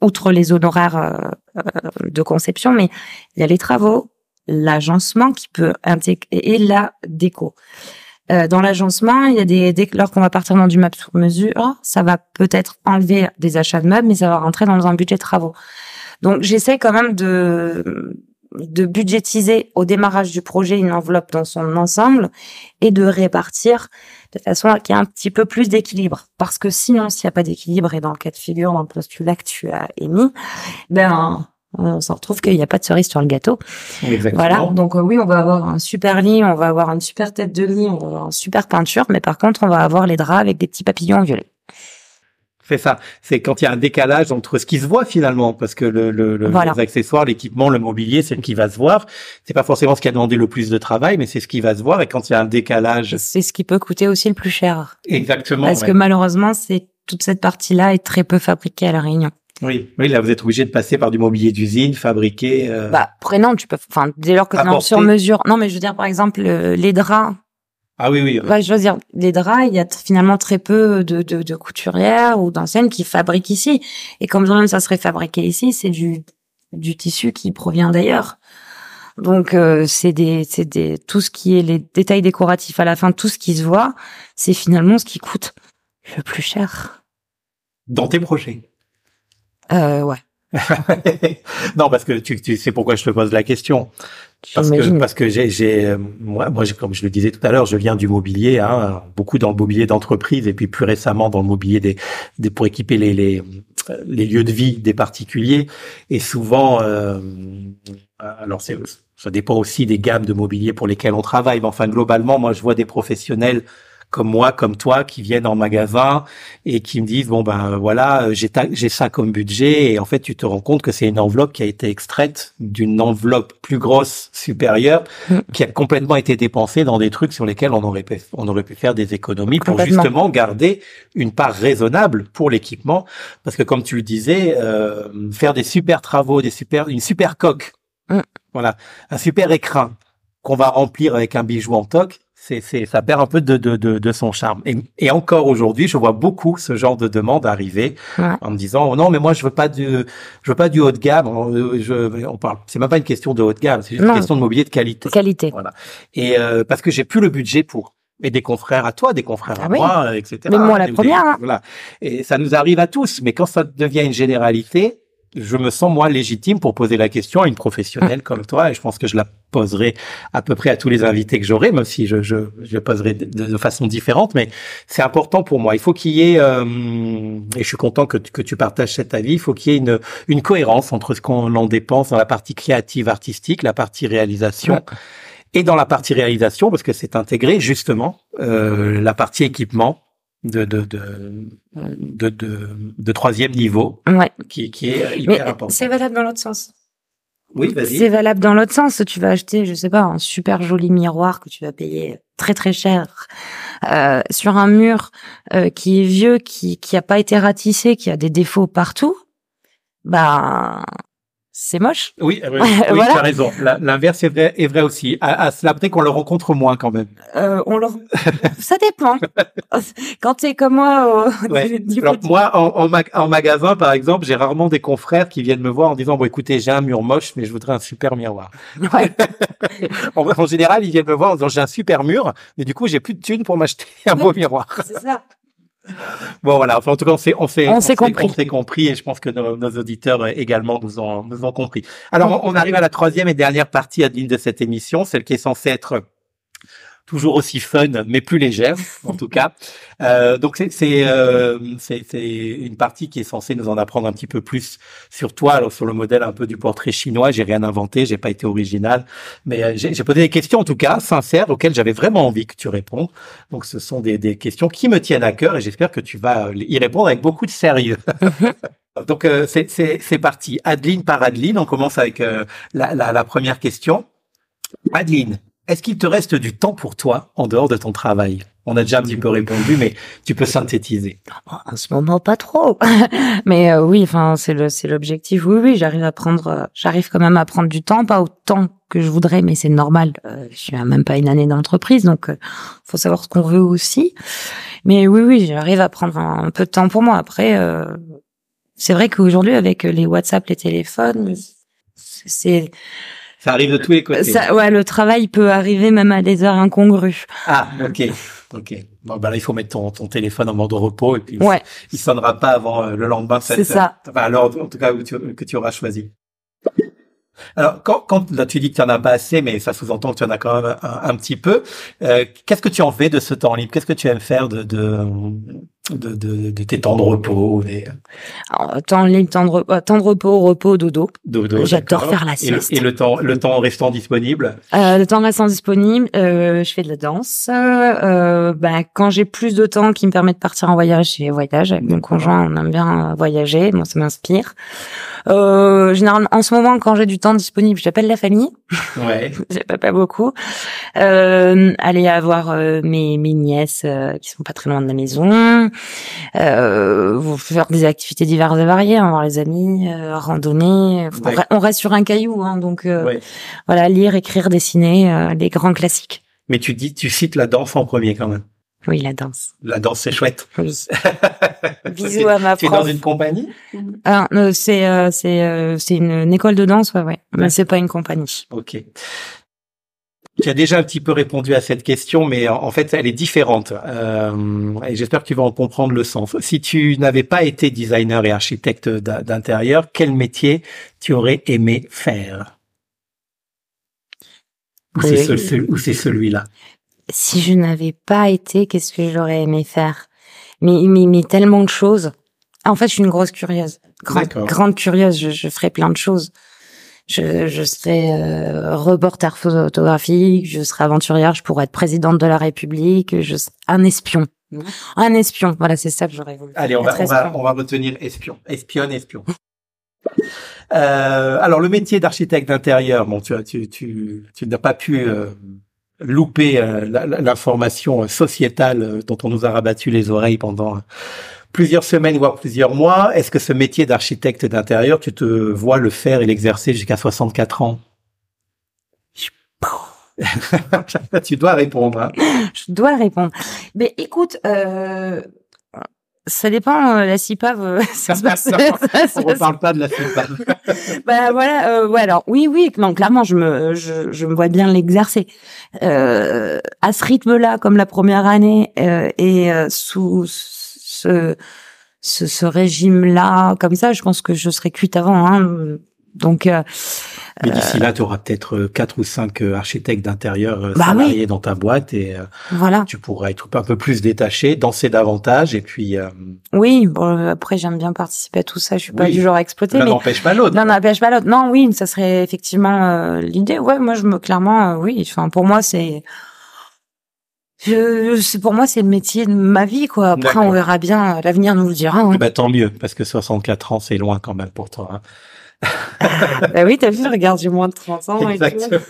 outre les honoraires euh, euh, de conception, mais il y a les travaux, l'agencement qui peut intégrer et la déco. dans l'agencement, il y a des dès lors qu'on va partir dans du map sur mesure, ça va peut-être enlever des achats de meubles, mais ça va rentrer dans un budget de travaux. Donc j'essaie quand même de de budgétiser au démarrage du projet une enveloppe dans son ensemble et de répartir de façon à qu'il y ait un petit peu plus d'équilibre. Parce que sinon, s'il n'y a pas d'équilibre, et dans le cas de figure, dans le postulat que tu as émis, ben, on s'en retrouve qu'il n'y a pas de cerise sur le gâteau. Exactement. Voilà. Donc euh, oui, on va avoir un super lit, on va avoir une super tête de lit, on va avoir une super peinture, mais par contre, on va avoir les draps avec des petits papillons violets. C'est ça. C'est quand il y a un décalage entre ce qui se voit finalement, parce que le, le, le les accessoires, l'équipement, le mobilier, c'est ce qui va se voir. C'est pas forcément ce qui a demandé le plus de travail, mais c'est ce qui va se voir. Et quand il y a un décalage, c'est ce qui peut coûter aussi le plus cher. Exactement. Parce que malheureusement, c'est toute cette partie-là est très peu fabriquée à la Réunion. Oui, oui, là vous êtes obligé de passer par du mobilier d'usine fabriqué. Euh... Bah, prénom, tu peux, enfin, dès lors que c'est sur mesure. Non, mais je veux dire, par exemple, les draps, ah oui, oui. Ouais, je veux dire, les draps, il y a finalement très peu de, de, de couturières ou d'enseignes qui fabriquent ici. Et comme même ça serait fabriqué ici, c'est du, du tissu qui provient d'ailleurs. Donc euh, c'est des c'est des tout ce qui est les détails décoratifs à la fin, tout ce qui se voit, c'est finalement ce qui coûte le plus cher. Dans tes projets. Euh, ouais. non, parce que tu, tu sais pourquoi je te pose la question. Parce que, parce que j'ai, j'ai, euh, moi, moi, comme je le disais tout à l'heure, je viens du mobilier, hein, beaucoup dans le mobilier d'entreprise et puis plus récemment dans le mobilier des, des pour équiper les, les, les lieux de vie des particuliers. Et souvent, euh, alors c'est, ça dépend aussi des gammes de mobilier pour lesquelles on travaille. Mais enfin, globalement, moi, je vois des professionnels comme moi, comme toi, qui viennent en magasin et qui me disent bon ben voilà, j'ai j'ai ça comme budget. Et en fait tu te rends compte que c'est une enveloppe qui a été extraite d'une enveloppe plus grosse supérieure mm. qui a complètement été dépensée dans des trucs sur lesquels on aurait pu on aurait pu faire des économies pour justement garder une part raisonnable pour l'équipement. Parce que comme tu le disais, euh, faire des super travaux, des super une super coque, mm. voilà, un super écrin qu'on va remplir avec un bijou en toc, c'est, c'est, ça perd un peu de, de, de, de son charme. Et, et encore aujourd'hui, je vois beaucoup ce genre de demande arriver en me disant oh non, mais moi je veux pas du, je veux pas du haut de gamme. On, je, on parle, c'est même pas une question de haut de gamme, c'est juste une question de mobilier de qualité. Qualité. Voilà. Et euh, parce que j'ai plus le budget pour. Et des confrères à toi, des confrères ah à moi, etc. Mais moi la première. Hein. Voilà. Et ça nous arrive à tous. Mais quand ça devient une généralité, je me sens moi légitime pour poser la question à une professionnelle mm. comme toi et je pense que je la poserai à peu près à tous les invités que j'aurai même si je, je, je poserai de, façon différente mais c'est important pour moi il faut qu'il y ait euh, et je suis content que, que tu partages cet avis il faut qu'il y ait une, une cohérence entre ce qu'on en dépense dans la partie créative artistique la partie réalisation et dans la partie réalisation parce que c'est intégré justement euh, la partie équipement de de, de de, de, troisième niveau ouais. qui, qui est hyper important. C'est valable dans l'autre sens. Oui, vas-y. C'est valable dans l'autre sens. Tu vas acheter, je sais pas, un super joli miroir que tu vas payer très très cher euh, sur un mur euh, qui est vieux, qui qui a pas été ratissé, qui a des défauts partout. Bah c'est moche. Oui, oui, tu as raison. L'inverse est vrai, est vrai aussi. À, à cela qu'on le rencontre moins quand même. Euh, on le... Ça dépend. quand tu es comme moi au Alors, moi, en, en, magasin, par exemple, j'ai rarement des confrères qui viennent me voir en disant, bon, écoutez, j'ai un mur moche, mais je voudrais un super miroir. Ouais. en, en, général, ils viennent me voir en disant, j'ai un super mur, mais du coup, j'ai plus de thunes pour m'acheter un beau miroir. C'est ça. Bon voilà, enfin, en tout cas on s'est on s'est on, s'est compris. Et je pense que nos, nos, auditeurs également nous ont nous ont compris. Alors on, arrive à la troisième et dernière partie Adeline de cette émission, celle qui est censée être toujours aussi fun, mais plus légère en tout cas. Euh, donc c'est c'est euh, une partie qui est censée nous en apprendre un petit peu plus sur toi, alors sur le modèle un peu du portrait chinois. J'ai rien inventé, j'ai pas été original, mais euh, j'ai posé des questions en tout cas sincères auxquelles j'avais vraiment envie que tu répondes. Donc ce sont des des questions qui me tiennent à cœur et j'espère que tu vas y répondre avec beaucoup de sérieux. Donc euh, c'est c'est parti. Adeline par Adeline, on commence avec euh, la, la, la première question. Adeline, est-ce qu'il te reste du temps pour toi en dehors de ton travail? On a déjà un petit peu répondu, mais tu peux synthétiser. En ce moment, pas trop. mais euh, oui, enfin, c'est l'objectif. Oui, oui, j'arrive à prendre, euh, j'arrive quand même à prendre du temps, pas autant que je voudrais, mais c'est normal. Euh, je suis même pas une année d'entreprise, donc faut savoir ce qu'on veut aussi. Mais oui, oui, j'arrive à prendre un, peu de temps pour moi. Après, c'est vrai qu'aujourd'hui, avec les WhatsApp, les téléphones, c'est ça arrive de tous les côtés. Ça, ouais, le travail peut arriver même à des heures incongrues. Ah, ok, ok. Bon, ben là, il faut mettre ton, ton téléphone en mode repos et puis ouais. il sonnera pas avant euh, le lendemain. C'est ça. Enfin, alors, en tout cas, que tu auras choisi. Alors, quand, quand là, tu dis que tu en as pas assez, mais ça sous-entend que tu en as quand même un, petit peu. Euh, Qu'est-ce que tu en fais de ce temps libre? Qu'est-ce que tu aimes faire de, de, de, de, de tes temps de repos des... Alors, temps libre, temps de, repos, temps de repos, repos, dodo. Dodo. J'adore faire la sieste. Et, le, temps, le temps restant disponible? Euh, Le temps restant disponible, euh, je fais de la danse. Euh, bah, quand j'ai plus de temps qui me permet de partir en voyage, je voyage avec mon conjoint. On aime bien voyager. Moi, ça m'inspire. Euh, généralement, en ce moment, quand j'ai du temps disponible, j'appelle la famille. Ouais. j'ai pas, beaucoup. Euh, aller avoir euh, mes, mes nièces euh, qui sont pas très loin de la maison. Euh, vous faire des activités diverses et variées, hein, voir les amis, euh, randonner. On, reste sur un caillou, hein, donc euh, voilà, lire, écrire, dessiner, les grands classiques. Mais tu dis, tu cites la danse en premier quand même. Oui, la danse. La danse, c'est chouette. Oui. Bisous à ma prof. Tu es dans une compagnie? Ah, C'est c'est c'est une, école de danse, ouais, ouais. Mais c'est pas une compagnie. Ok. Tu as déjà un petit peu répondu à cette question, mais en fait, elle est différente. Euh, et j'espère que tu vas en comprendre le sens. Si tu n'avais pas été designer et architecte d'intérieur, quel métier tu aurais aimé faire? Ou c'est celui-là? Si je n'avais pas été, qu'est-ce que j'aurais aimé faire? Mais, mais, mais tellement de choses. En fait, je suis une grosse curieuse. Grande, grande curieuse, je, je ferais plein de choses je, je serais euh, reporter photographique, je serais aventurière, je pourrais être présidente de la République, je un espion. Un espion, voilà, c'est ça que j'aurais voulu. Allez, on va, on va, on va retenir espion, espionne, espion. euh, alors le métier d'architecte d'intérieur, bon, tu, tu, tu, tu n'as pas pu euh, louper euh, l'information sociétale euh, dont on nous a rabattu les oreilles pendant plusieurs semaines, voire plusieurs mois. Est-ce que ce métier d'architecte d'intérieur, tu te vois le faire et l'exercer jusqu'à 64 ans? Tu dois répondre. Hein. Je dois répondre. Mais écoute, euh, ça dépend. Euh, la CIPAV, euh, ça, ça, ça, on reparle pas de la CIPAV. bah voilà. Euh, ouais. Alors oui, oui. Non, clairement, je me, je, je me vois bien l'exercer. Euh, à ce rythme-là, comme la première année, euh, et sous ce, ce, ce régime-là, comme ça, je pense que je serais cuite avant. Hein. Donc, euh, mais d'ici là, tu auras peut-être euh, quatre ou cinq euh, architectes d'intérieur bah salariés dans ta boîte et voilà. tu pourras être un peu plus détaché, danser davantage et puis. Oui, bon après j'aime bien participer à tout ça. Je suis pas du genre à exploiter. L'un n'empêche pas l'autre. L'un n'empêche pas l'autre. Non, oui, ça serait effectivement l'idée. Ouais, moi je me clairement, oui. Enfin pour moi c'est je, pour moi, c'est le métier de ma vie, quoi. Après, on verra bien. L'avenir nous le dira. Hein. Bah, tant mieux, parce que 64 ans, c'est loin quand même pour toi. Hein. bah oui, t'as vu, regarde, j'ai moins de 30 ans. Exactement.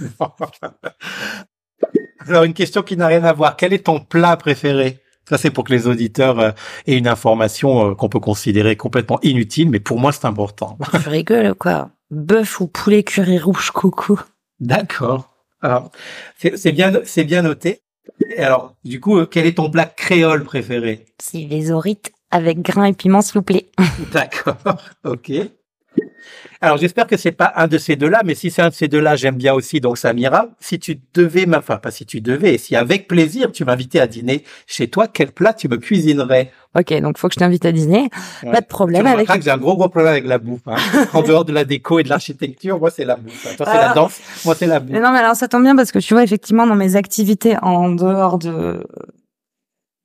Alors, une question qui n'a rien à voir. Quel est ton plat préféré? Ça, c'est pour que les auditeurs euh, aient une information euh, qu'on peut considérer complètement inutile, mais pour moi, c'est important. Je rigole, quoi? Bœuf ou poulet curry rouge coucou. D'accord. Alors, c'est bien, c'est bien noté. Et alors, du coup, euh, quel est ton plat créole préféré? C'est les orites avec grains et piments, s'il vous plaît. D'accord, ok. Alors j'espère que c'est pas un de ces deux-là, mais si c'est un de ces deux-là, j'aime bien aussi, donc ça m'ira. Si tu devais, enfin pas si tu devais, si avec plaisir tu m'invitais à dîner chez toi, quel plat tu me cuisinerais? Ok, donc faut que je t'invite à dîner. Ouais. Pas de Tu problème avec. remarqueras que j'ai un gros gros problème avec la bouffe. Hein. en dehors de la déco et de l'architecture, moi c'est la bouffe. hein. Toi c'est la danse, moi c'est la bouffe. Mais non, mais alors ça tombe bien parce que tu vois effectivement dans mes activités en dehors de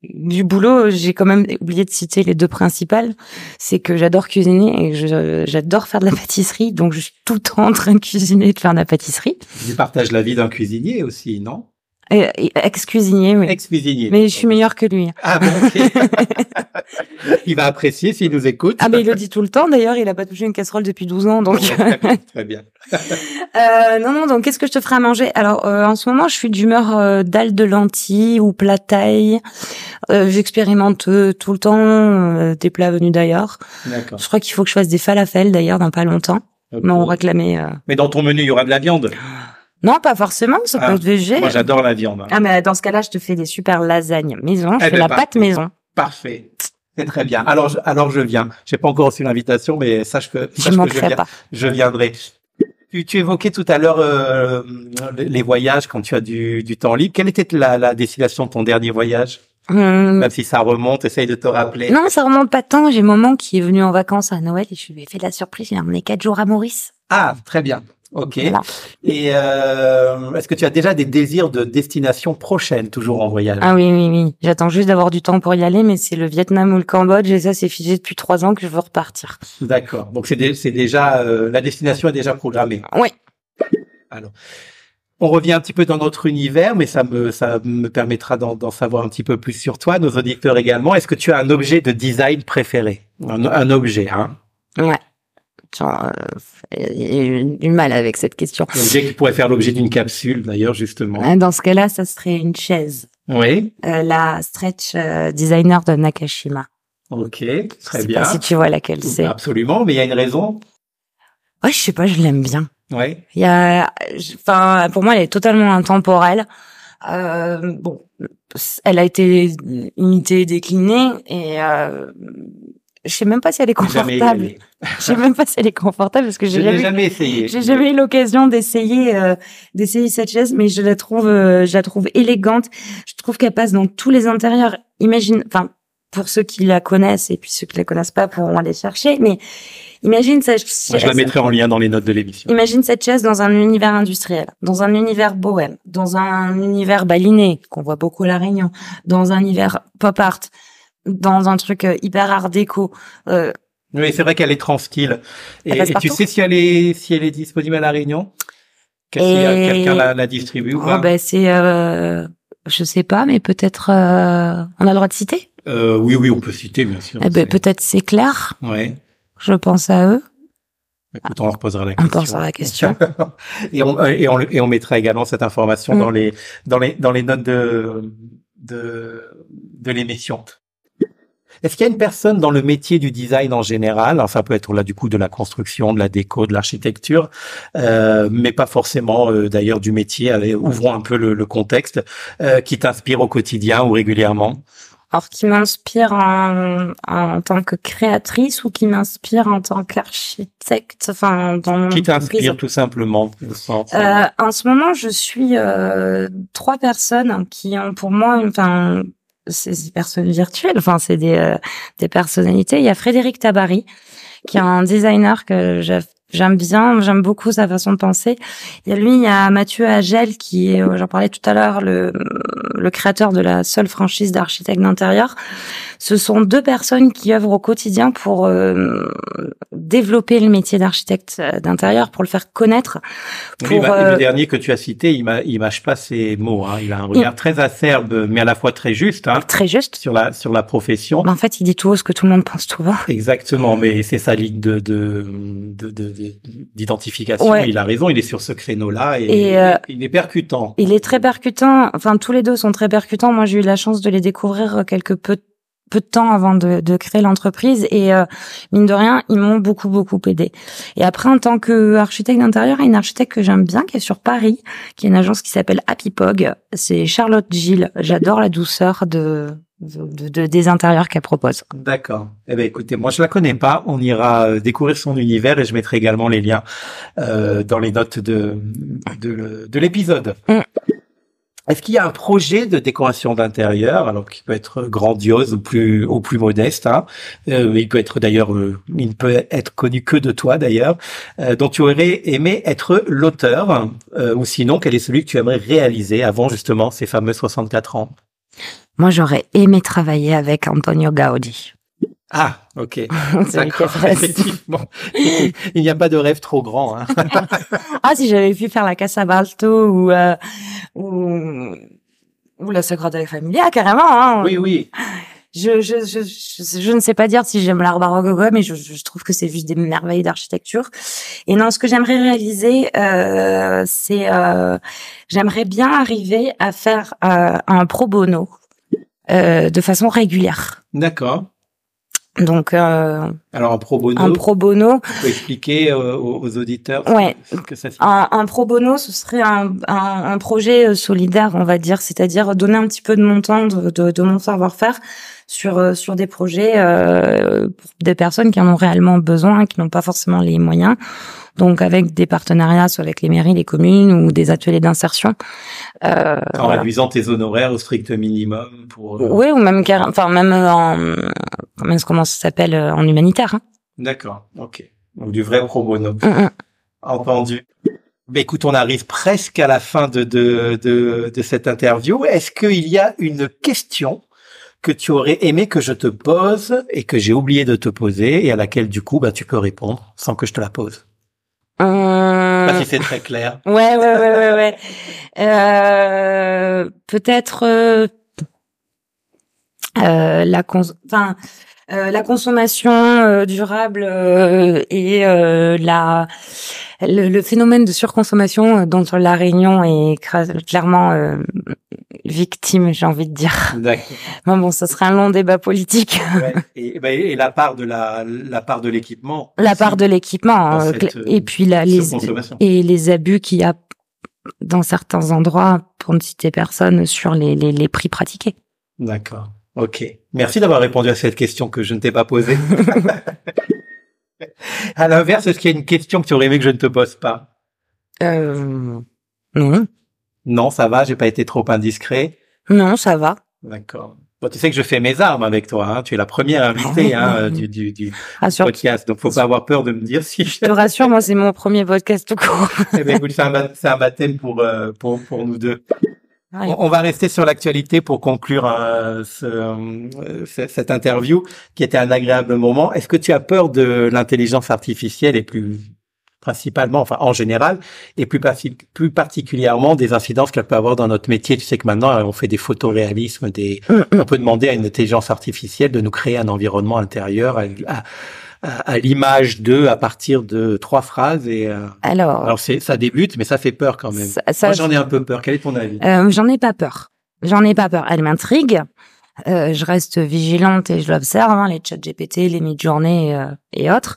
du boulot, j'ai quand même oublié de citer les deux principales. C'est que j'adore cuisiner et j'adore faire de la pâtisserie, donc je suis tout le temps en train de cuisiner et de faire de la pâtisserie. Tu partages la vie d'un cuisinier aussi, non? Et ex-cuisinier, oui. Ex-cuisinier. Mais je suis meilleure que lui. Ah bon, ok. il va apprécier s'il nous écoute. Ah mais il le dit tout le temps d'ailleurs, il a pas touché une casserole depuis 12 ans donc très bien, très bien. Euh, non, non, donc qu'est-ce que je te ferai à manger? Alors, euh, en ce moment, je suis d'humeur euh, dalle de lentilles ou plat taille. Euh, J'expérimente euh, tout le temps euh, des plats venus d'ailleurs. D'accord. Je crois qu'il faut que je fasse des falafels d'ailleurs dans pas longtemps. Ok. Mais on réclamait... euh, Mais dans ton menu, il y aura de la viande. Non, pas forcément, ça Ah, peut être végé. Moi, j'adore la viande. Ah, mais dans ce cas-là, je te fais des super lasagnes maison. Je Eh fais ben, la parfait. pâte maison. Parfait. C'est très bien. Alors, je, alors je viens. J'ai pas encore reçu l'invitation, mais sache que, Je sache que je, viens, pas. je viendrai. Tu, tu évoquais tout à l'heure euh, les voyages quand tu as du, du temps libre. Quelle était la, la destination de ton dernier voyage? Hum, Même si ça remonte, essaye de te rappeler. Non, ça remonte pas tant. J'ai maman qui est venue en vacances à Noël et je lui ai fait la surprise. J'ai emmené quatre jours à Maurice. Ah, très bien. Ok. Voilà. Et euh, est-ce que tu as déjà des désirs de destination prochaine, toujours en voyage? Ah oui, oui, oui. J'attends juste d'avoir du temps pour y aller, mais c'est le Vietnam ou le Cambodge, et ça, c'est figé depuis trois ans que je veux repartir. D'accord. Donc c'est dé- c'est déjà euh, la destination est déjà programmée. Oui. Alors, on revient un petit peu dans notre univers, mais ça me ça me permettra d'en d'en savoir un petit peu plus sur toi, nos auditeurs également. Est-ce que tu as un objet de design préféré? Un, un objet, hein? Ouais. Genre, euh, J'ai eu du mal avec cette question. Un objet qui pourrait faire l'objet d'une capsule, d'ailleurs, justement. Hein, Dans ce cas-là, ça serait une chaise. Oui. Euh, la stretch euh, designer de Nakashima. Ok. Je Très sais bien. pas si tu vois laquelle c'est. Absolument. Mais il y a une raison. Ouais, je sais pas, je l'aime bien. Oui. Il y a, enfin, pour moi, elle est totalement intemporelle. Euh, bon, elle a été imitée, déclinée, et euh, je sais même pas si elle est confortable. Je sais même pas si elle est confortable parce que Je j'ai n'ai jamais, jamais essayé. j'ai jamais eu l'occasion d'essayer, euh, d'essayer cette chaise, mais je la trouve, euh, je la trouve élégante. Je trouve qu'elle passe dans tous les intérieurs. Imagine, enfin, pour ceux qui la connaissent et puis ceux qui la connaissent pas pourront aller chercher, mais imagine cette Moi, je la mettrai en lien dans les notes de l'émission. Imagine cette chaise dans un univers industriel, dans un univers bohème, dans un univers baliné, qu'on voit beaucoup à La Réunion, dans un univers pop art, dans un truc euh, hyper art déco. Euh, Oui, c'est vrai qu'elle est trans-style. Et, tu sais si elle est, si elle est disponible à La Réunion? Que si Et- euh, quelqu'un la, la distribue ou oh, pas? ben c'est, euh, je sais pas, mais peut-être euh, on a le droit de citer? Euh, oui, oui, on peut citer, bien sûr. Eh ben, peut-être c'est clair. Ouais. Je pense à eux. Écoute, on leur posera la On question. pensera à la question. et on, et on, et on mettra également cette information Mm. dans les, dans les, dans les notes de, de, de l'émission. Est-ce qu'il y a une personne dans le métier du design en général, alors ça peut être là du coup de la construction, de la déco, de l'architecture, euh, mais pas forcément euh, d'ailleurs du métier. Allez, ouvrons un peu le, le contexte, euh, qui t'inspire au quotidien ou régulièrement? Alors qui m'inspire en, en tant que créatrice ou qui m'inspire en tant qu'architecte, enfin dans mon Qui t'inspire tout simplement Euh, en ce moment, je suis euh, trois personnes qui ont pour moi, enfin, c'est des personnes virtuelles, enfin, c'est des euh, des personnalités. Il y a Frédéric Tabary, qui est un designer que j'a- j'aime bien, j'aime beaucoup sa façon de penser. Il y a lui, il y a Mathieu Agel, qui est, euh, j'en parlais tout à l'heure, le le créateur de la seule franchise d'architecte d'intérieur. Ce sont deux personnes qui œuvrent au quotidien pour euh, développer le métier d'architecte euh, d'intérieur, pour le faire connaître. Oui, Pour, bah, euh, le dernier que tu as cité, il il mâche pas ses mots. Hein. Il a un regard très acerbe, mais à la fois très juste hein, Très juste. sur la sur la profession. En fait, il dit tout haut ce que tout le monde pense tout bas. Exactement, mais c'est sa ligne de de de- de- de- d'identification. Ouais. Il a raison, il est sur ce créneau-là et, Et, euh, il est percutant. Il est très percutant. Enfin, tous les deux sont très percutants. Moi, j'ai eu la chance de les découvrir quelques peu peu de temps avant de, de créer l'entreprise et euh, mine de rien ils m'ont beaucoup beaucoup aidé et après en tant que architecte d'intérieur il y a une architecte que j'aime bien qui est sur Paris qui est une agence qui s'appelle Happy Pog c'est Charlotte Gilles j'adore la douceur de de, de- des intérieurs qu'elle propose. D'accord. Eh ben écoutez, moi je la connais pas. On ira euh, découvrir son univers et je mettrai également les liens euh, dans les notes de de, de l'épisode. Mm. Est-ce qu'il y a un projet de décoration d'intérieur, alors qui peut être grandiose ou plus ou plus modeste hein, euh, Il peut être d'ailleurs, euh, il ne peut être connu que de toi d'ailleurs, euh, dont tu aurais aimé être l'auteur, euh, ou sinon quel est celui que tu aimerais réaliser avant justement ces fameux 64 ans? Moi, j'aurais aimé travailler avec Antonio Gaudi. Ah, ok. D'accord, effectivement. Il n'y a pas de rêve trop grand. Hein. Ah, si j'avais pu faire la Casa Balto ou, euh, ou, ou la Sagrada Familia, carrément. Hein. Oui, oui. Je, je, je, je, je ne sais pas dire si j'aime l'art baroque ou quoi, mais je, je trouve que c'est juste des merveilles d'architecture. Et non, ce que j'aimerais réaliser, euh, c'est, euh, j'aimerais bien arriver à faire euh, un pro bono euh, de façon régulière. D'accord. Donc, euh, Alors, en pro bono, un pro bono, tu peux expliquer euh, aux, aux auditeurs Ouais. ce que ça signifie. Un, un pro bono, ce serait un, un, un projet euh, solidaire, on va dire, c'est-à-dire donner un petit peu de mon temps, de, de, de mon savoir-faire sur euh, sur des projets euh, pour des personnes qui en ont réellement besoin, qui n'ont pas forcément les moyens. Donc avec des partenariats, soit avec les mairies, les communes ou des ateliers d'insertion. Euh, En voilà. réduisant tes honoraires au strict minimum pour. euh, Oui, ou même enfin même en comment comment ça s'appelle euh, en humanitaire. Hein. D'accord. Ok. Donc du vrai pro bono. Mm, mm. Entendu. Mais écoute, on arrive presque à la fin de de de, de cette interview. Est-ce qu'il y a une question que tu aurais aimé que je te pose et que j'ai oublié de te poser et à laquelle du coup bah tu peux répondre sans que je te la pose. Hum, pas si c'est très clair. Ouais, ouais, ouais, ouais, ouais. Euh, peut-être euh, euh, la cons enfin euh, la consommation euh, durable euh, et euh, la le, le phénomène de surconsommation euh, dont la Réunion est clairement euh, victime, j'ai envie de dire. D'accord. Bon, bon, ça serait un long débat politique. Ouais. Et, ben, et la part de la, la part de l'équipement. La part de l'équipement et puis la, les et les abus qu'il y a dans certains endroits, pour ne citer personne, sur les, les, les prix pratiqués. D'accord. Ok. Merci d'avoir répondu à cette question que je ne t'ai pas posée. à l'inverse, est-ce qu'il y a une question que tu aurais aimé que je ne te pose pas Euh, non, Non, ça va, j'ai pas été trop indiscret. non, ça va. D'accord. Bon, tu sais que je fais mes armes avec toi. Hein. Tu es la première invitée hein, du, du, du Rassure, podcast, donc faut pas avoir peur de me dire si. je te rassure, moi, c'est mon premier podcast tout court. Eh ben, écoute, c'est un, un baptême pour, euh, pour pour nous deux. Ouais. On va rester sur l'actualité pour conclure euh, ce, euh, ce- cette interview qui était un agréable moment. Est-ce que tu as peur de l'intelligence artificielle et plus principalement, enfin en général, et plus, parti- plus particulièrement des incidences qu'elle peut avoir dans notre métier? Tu sais que maintenant on fait des photoréalismes, des... on peut demander à une intelligence artificielle de nous créer un environnement intérieur à, à- à- l'image de, à partir de trois phrases. Et euh, Alors, alors c'est ça débute, mais ça fait peur quand même. ça, ça- Moi j'en ai un peu peur. Quel est ton avis? Euh, j'en ai pas peur. J'en ai pas peur. Elle m'intrigue. Euh, je reste vigilante et je l'observe, hein, les chats GPT, les mid-journées euh, et autres.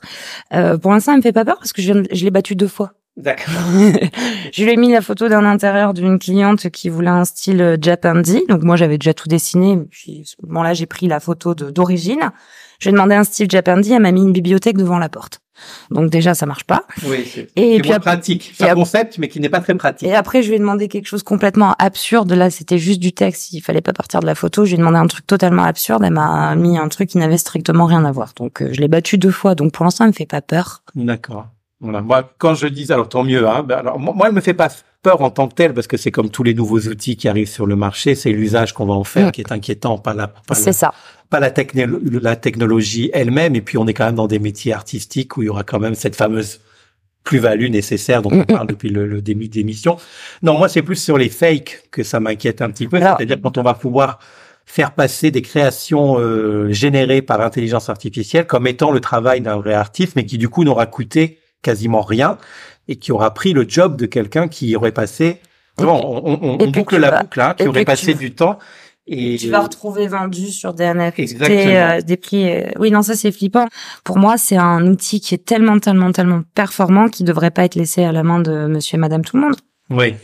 Euh, pour l'instant, elle me fait pas peur parce que je, je l'ai battu deux fois. D'accord. je lui ai mis la photo d'un intérieur d'une cliente qui voulait un style euh, Japandi. Donc moi j'avais déjà tout dessiné. Puis à ce moment-là j'ai pris la photo d'origine. Je lui ai demandé un style Japandi. Elle m'a mis une bibliothèque devant la porte. Donc déjà ça marche pas. Oui, c'est Et puis moins après- pratique. C'est un concept, mais qui n'est pas très pratique. Et après je lui ai demandé quelque chose complètement absurde. Là c'était juste du texte. Il fallait pas partir de la photo. Je lui ai demandé un truc totalement absurde. Elle m'a mis un truc qui n'avait strictement rien à voir. Donc euh, je l'ai battu deux fois. Donc pour l'instant elle me fait pas peur. D'accord. Voilà. Moi, quand je dis, alors tant mieux. Hein, ben, alors moi, elle me fait pas peur en tant que telle parce que c'est comme tous les nouveaux outils qui arrivent sur le marché, c'est l'usage qu'on va en faire Mm. qui est inquiétant, pas la, pas C'est la, ça. pas la, techno- la technologie elle-même. Et puis on est quand même dans des métiers artistiques où il y aura quand même cette fameuse plus-value nécessaire dont on parle depuis le, le début de l'émission. Non, moi c'est plus sur les fakes que ça m'inquiète un petit peu. Alors- C'est-à-dire quand on va pouvoir faire passer des créations euh, générées par intelligence artificielle comme étant le travail d'un vrai artiste, mais qui du coup n'aura coûté quasiment rien et qui aura pris le job de quelqu'un qui aurait passé. Bon, on, boucle la vas- boucle, hein, qui et aurait passé du temps. Et tu vas retrouver vendu sur des NFT, Exactement. euh, des prix. euh, Oui, non, ça c'est flippant. Pour moi, c'est un outil qui est tellement, tellement, tellement performant qui devrait pas être laissé à la main de Monsieur et Madame tout le monde. oui,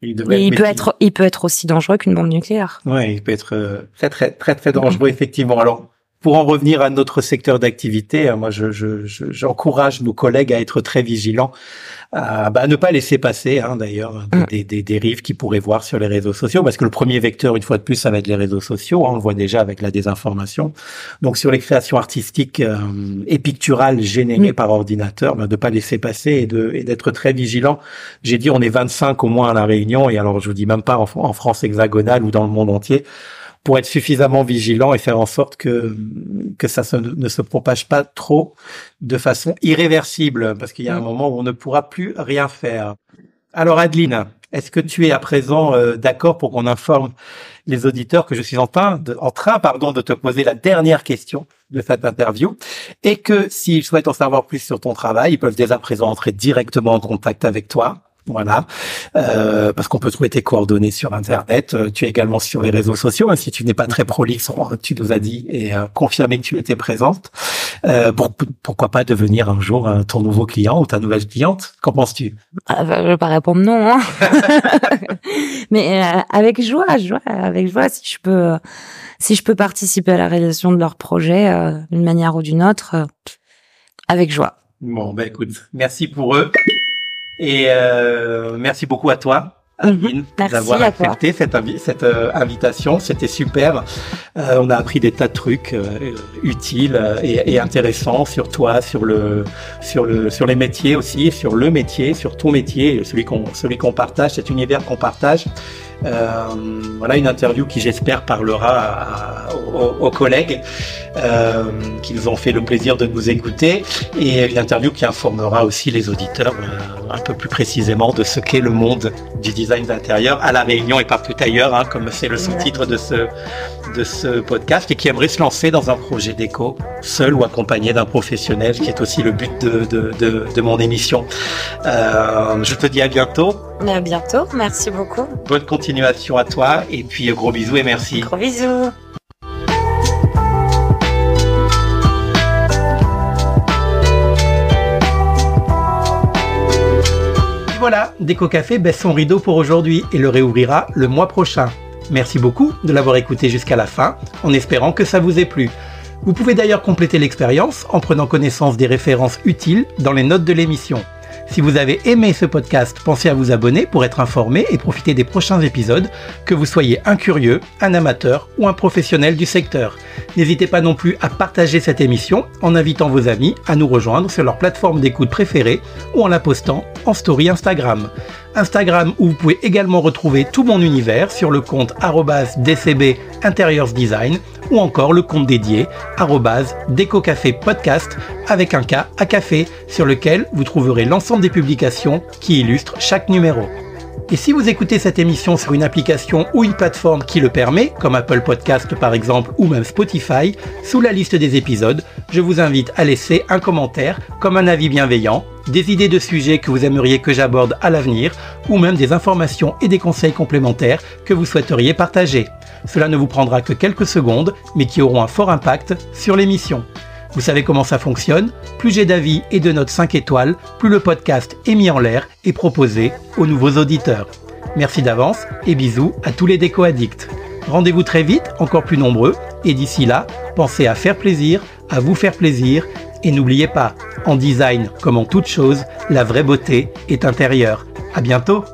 Il, il peut être, il peut être aussi dangereux qu'une bombe nucléaire. Ouais, il peut être euh, très très très très dangereux effectivement. Alors pour en revenir à notre secteur d'activité, hein, moi, je, j'encourage nos collègues à être très vigilants, à, bah, ne pas laisser passer, hein, d'ailleurs, mm. des, des, dérives qu'ils pourraient voir sur les réseaux sociaux, parce que le premier vecteur, une fois de plus, ça va être les réseaux sociaux. Hein, on le voit déjà avec la désinformation. Donc, sur les créations artistiques euh, et picturales générées mm. par ordinateur, bah, de pas laisser passer et de et d'être très vigilant. J'ai dit, on est 25 au moins à la Réunion, et alors je vous dis même pas en, en France hexagonale ou dans le monde entier pour être suffisamment vigilant et faire en sorte que que ça ne se propage pas trop de façon irréversible, parce qu'il y a un mm. moment où on ne pourra plus rien faire. Alors Adeline, est-ce que tu es à présent euh, d'accord pour qu'on informe les auditeurs que je suis en train, de, en train pardon, de te poser la dernière question de cette interview et que s'ils souhaitent en savoir plus sur ton travail, ils peuvent dès à présent entrer directement en contact avec toi voilà, euh, parce qu'on peut trouver tes coordonnées sur Internet. Euh, tu es également sur les réseaux sociaux. Hein, si tu n'es pas très prolixe, tu nous as dit et euh, confirmé que tu étais présente. Euh, pour, pourquoi pas devenir un jour euh, ton nouveau client ou ta nouvelle cliente? Qu'en penses-tu? Ah, bah, Je vais pas répondre non, hein. mais avec joie, joie, avec joie. Si je peux, si je peux participer à la réalisation de leur projet d'une manière ou d'une autre, avec joie. Bon, ben écoute, merci pour eux. Et euh, merci beaucoup à toi. Mhm. d'avoir accepté cette, cette euh, invitation, c'était super. Euh, on a appris des tas de trucs euh, utiles et, et, intéressants sur toi, sur le, sur le, sur les métiers aussi, sur le métier, sur ton métier, celui qu'on, celui qu'on partage, cet univers qu'on partage. Euh, voilà une interview qui j'espère parlera aux, collègues euh, qui nous ont fait le plaisir de nous écouter et une interview qui informera aussi les auditeurs euh, un peu plus précisément de ce qu'est le monde du design d'intérieur à la Réunion et partout ailleurs, hein, comme c'est le sous-titre de ce de ce podcast et qui aimerait se lancer dans un projet d'éco seul ou accompagné d'un professionnel, qui est aussi le but de, de, de, de mon émission. Euh, je te dis à bientôt. À bientôt, merci beaucoup. Bonne continuation à toi et puis gros bisous et merci. Gros bisous. voilà, Déco Café baisse son rideau pour aujourd'hui et le réouvrira le mois prochain. Merci beaucoup de l'avoir écouté jusqu'à la fin, en espérant que ça vous ait plu. Vous pouvez d'ailleurs compléter l'expérience en prenant connaissance des références utiles dans les notes de l'émission. Si vous avez aimé ce podcast, pensez à vous abonner pour être informé et profiter des prochains épisodes, que vous soyez un curieux, un amateur ou un professionnel du secteur. N'hésitez pas non plus à partager cette émission en invitant vos amis à nous rejoindre sur leur plateforme d'écoute préférée ou en la postant en story Instagram. Instagram où vous pouvez également retrouver tout mon univers sur le compte DCB Interiors Design ou encore le compte dédié Café Podcast avec un K à café sur lequel vous trouverez l'ensemble des publications qui illustrent chaque numéro. Et si vous écoutez cette émission sur une application ou une plateforme qui le permet, comme Apple Podcast par exemple ou même Spotify, sous la liste des épisodes, je vous invite à laisser un commentaire comme un avis bienveillant, des idées de sujets que vous aimeriez que j'aborde à l'avenir ou même des informations et des conseils complémentaires que vous souhaiteriez partager. Cela ne vous prendra que quelques secondes, mais qui auront un fort impact sur l'émission. Vous savez comment ça fonctionne Plus j'ai d'avis et de notes 5 étoiles, plus le podcast est mis en l'air et proposé aux nouveaux auditeurs. Merci d'avance et bisous à tous les déco-addicts. Rendez-vous très vite, encore plus nombreux, et d'ici là, pensez à faire plaisir, à vous faire plaisir, et n'oubliez pas, en design comme en toute chose, la vraie beauté est intérieure. À bientôt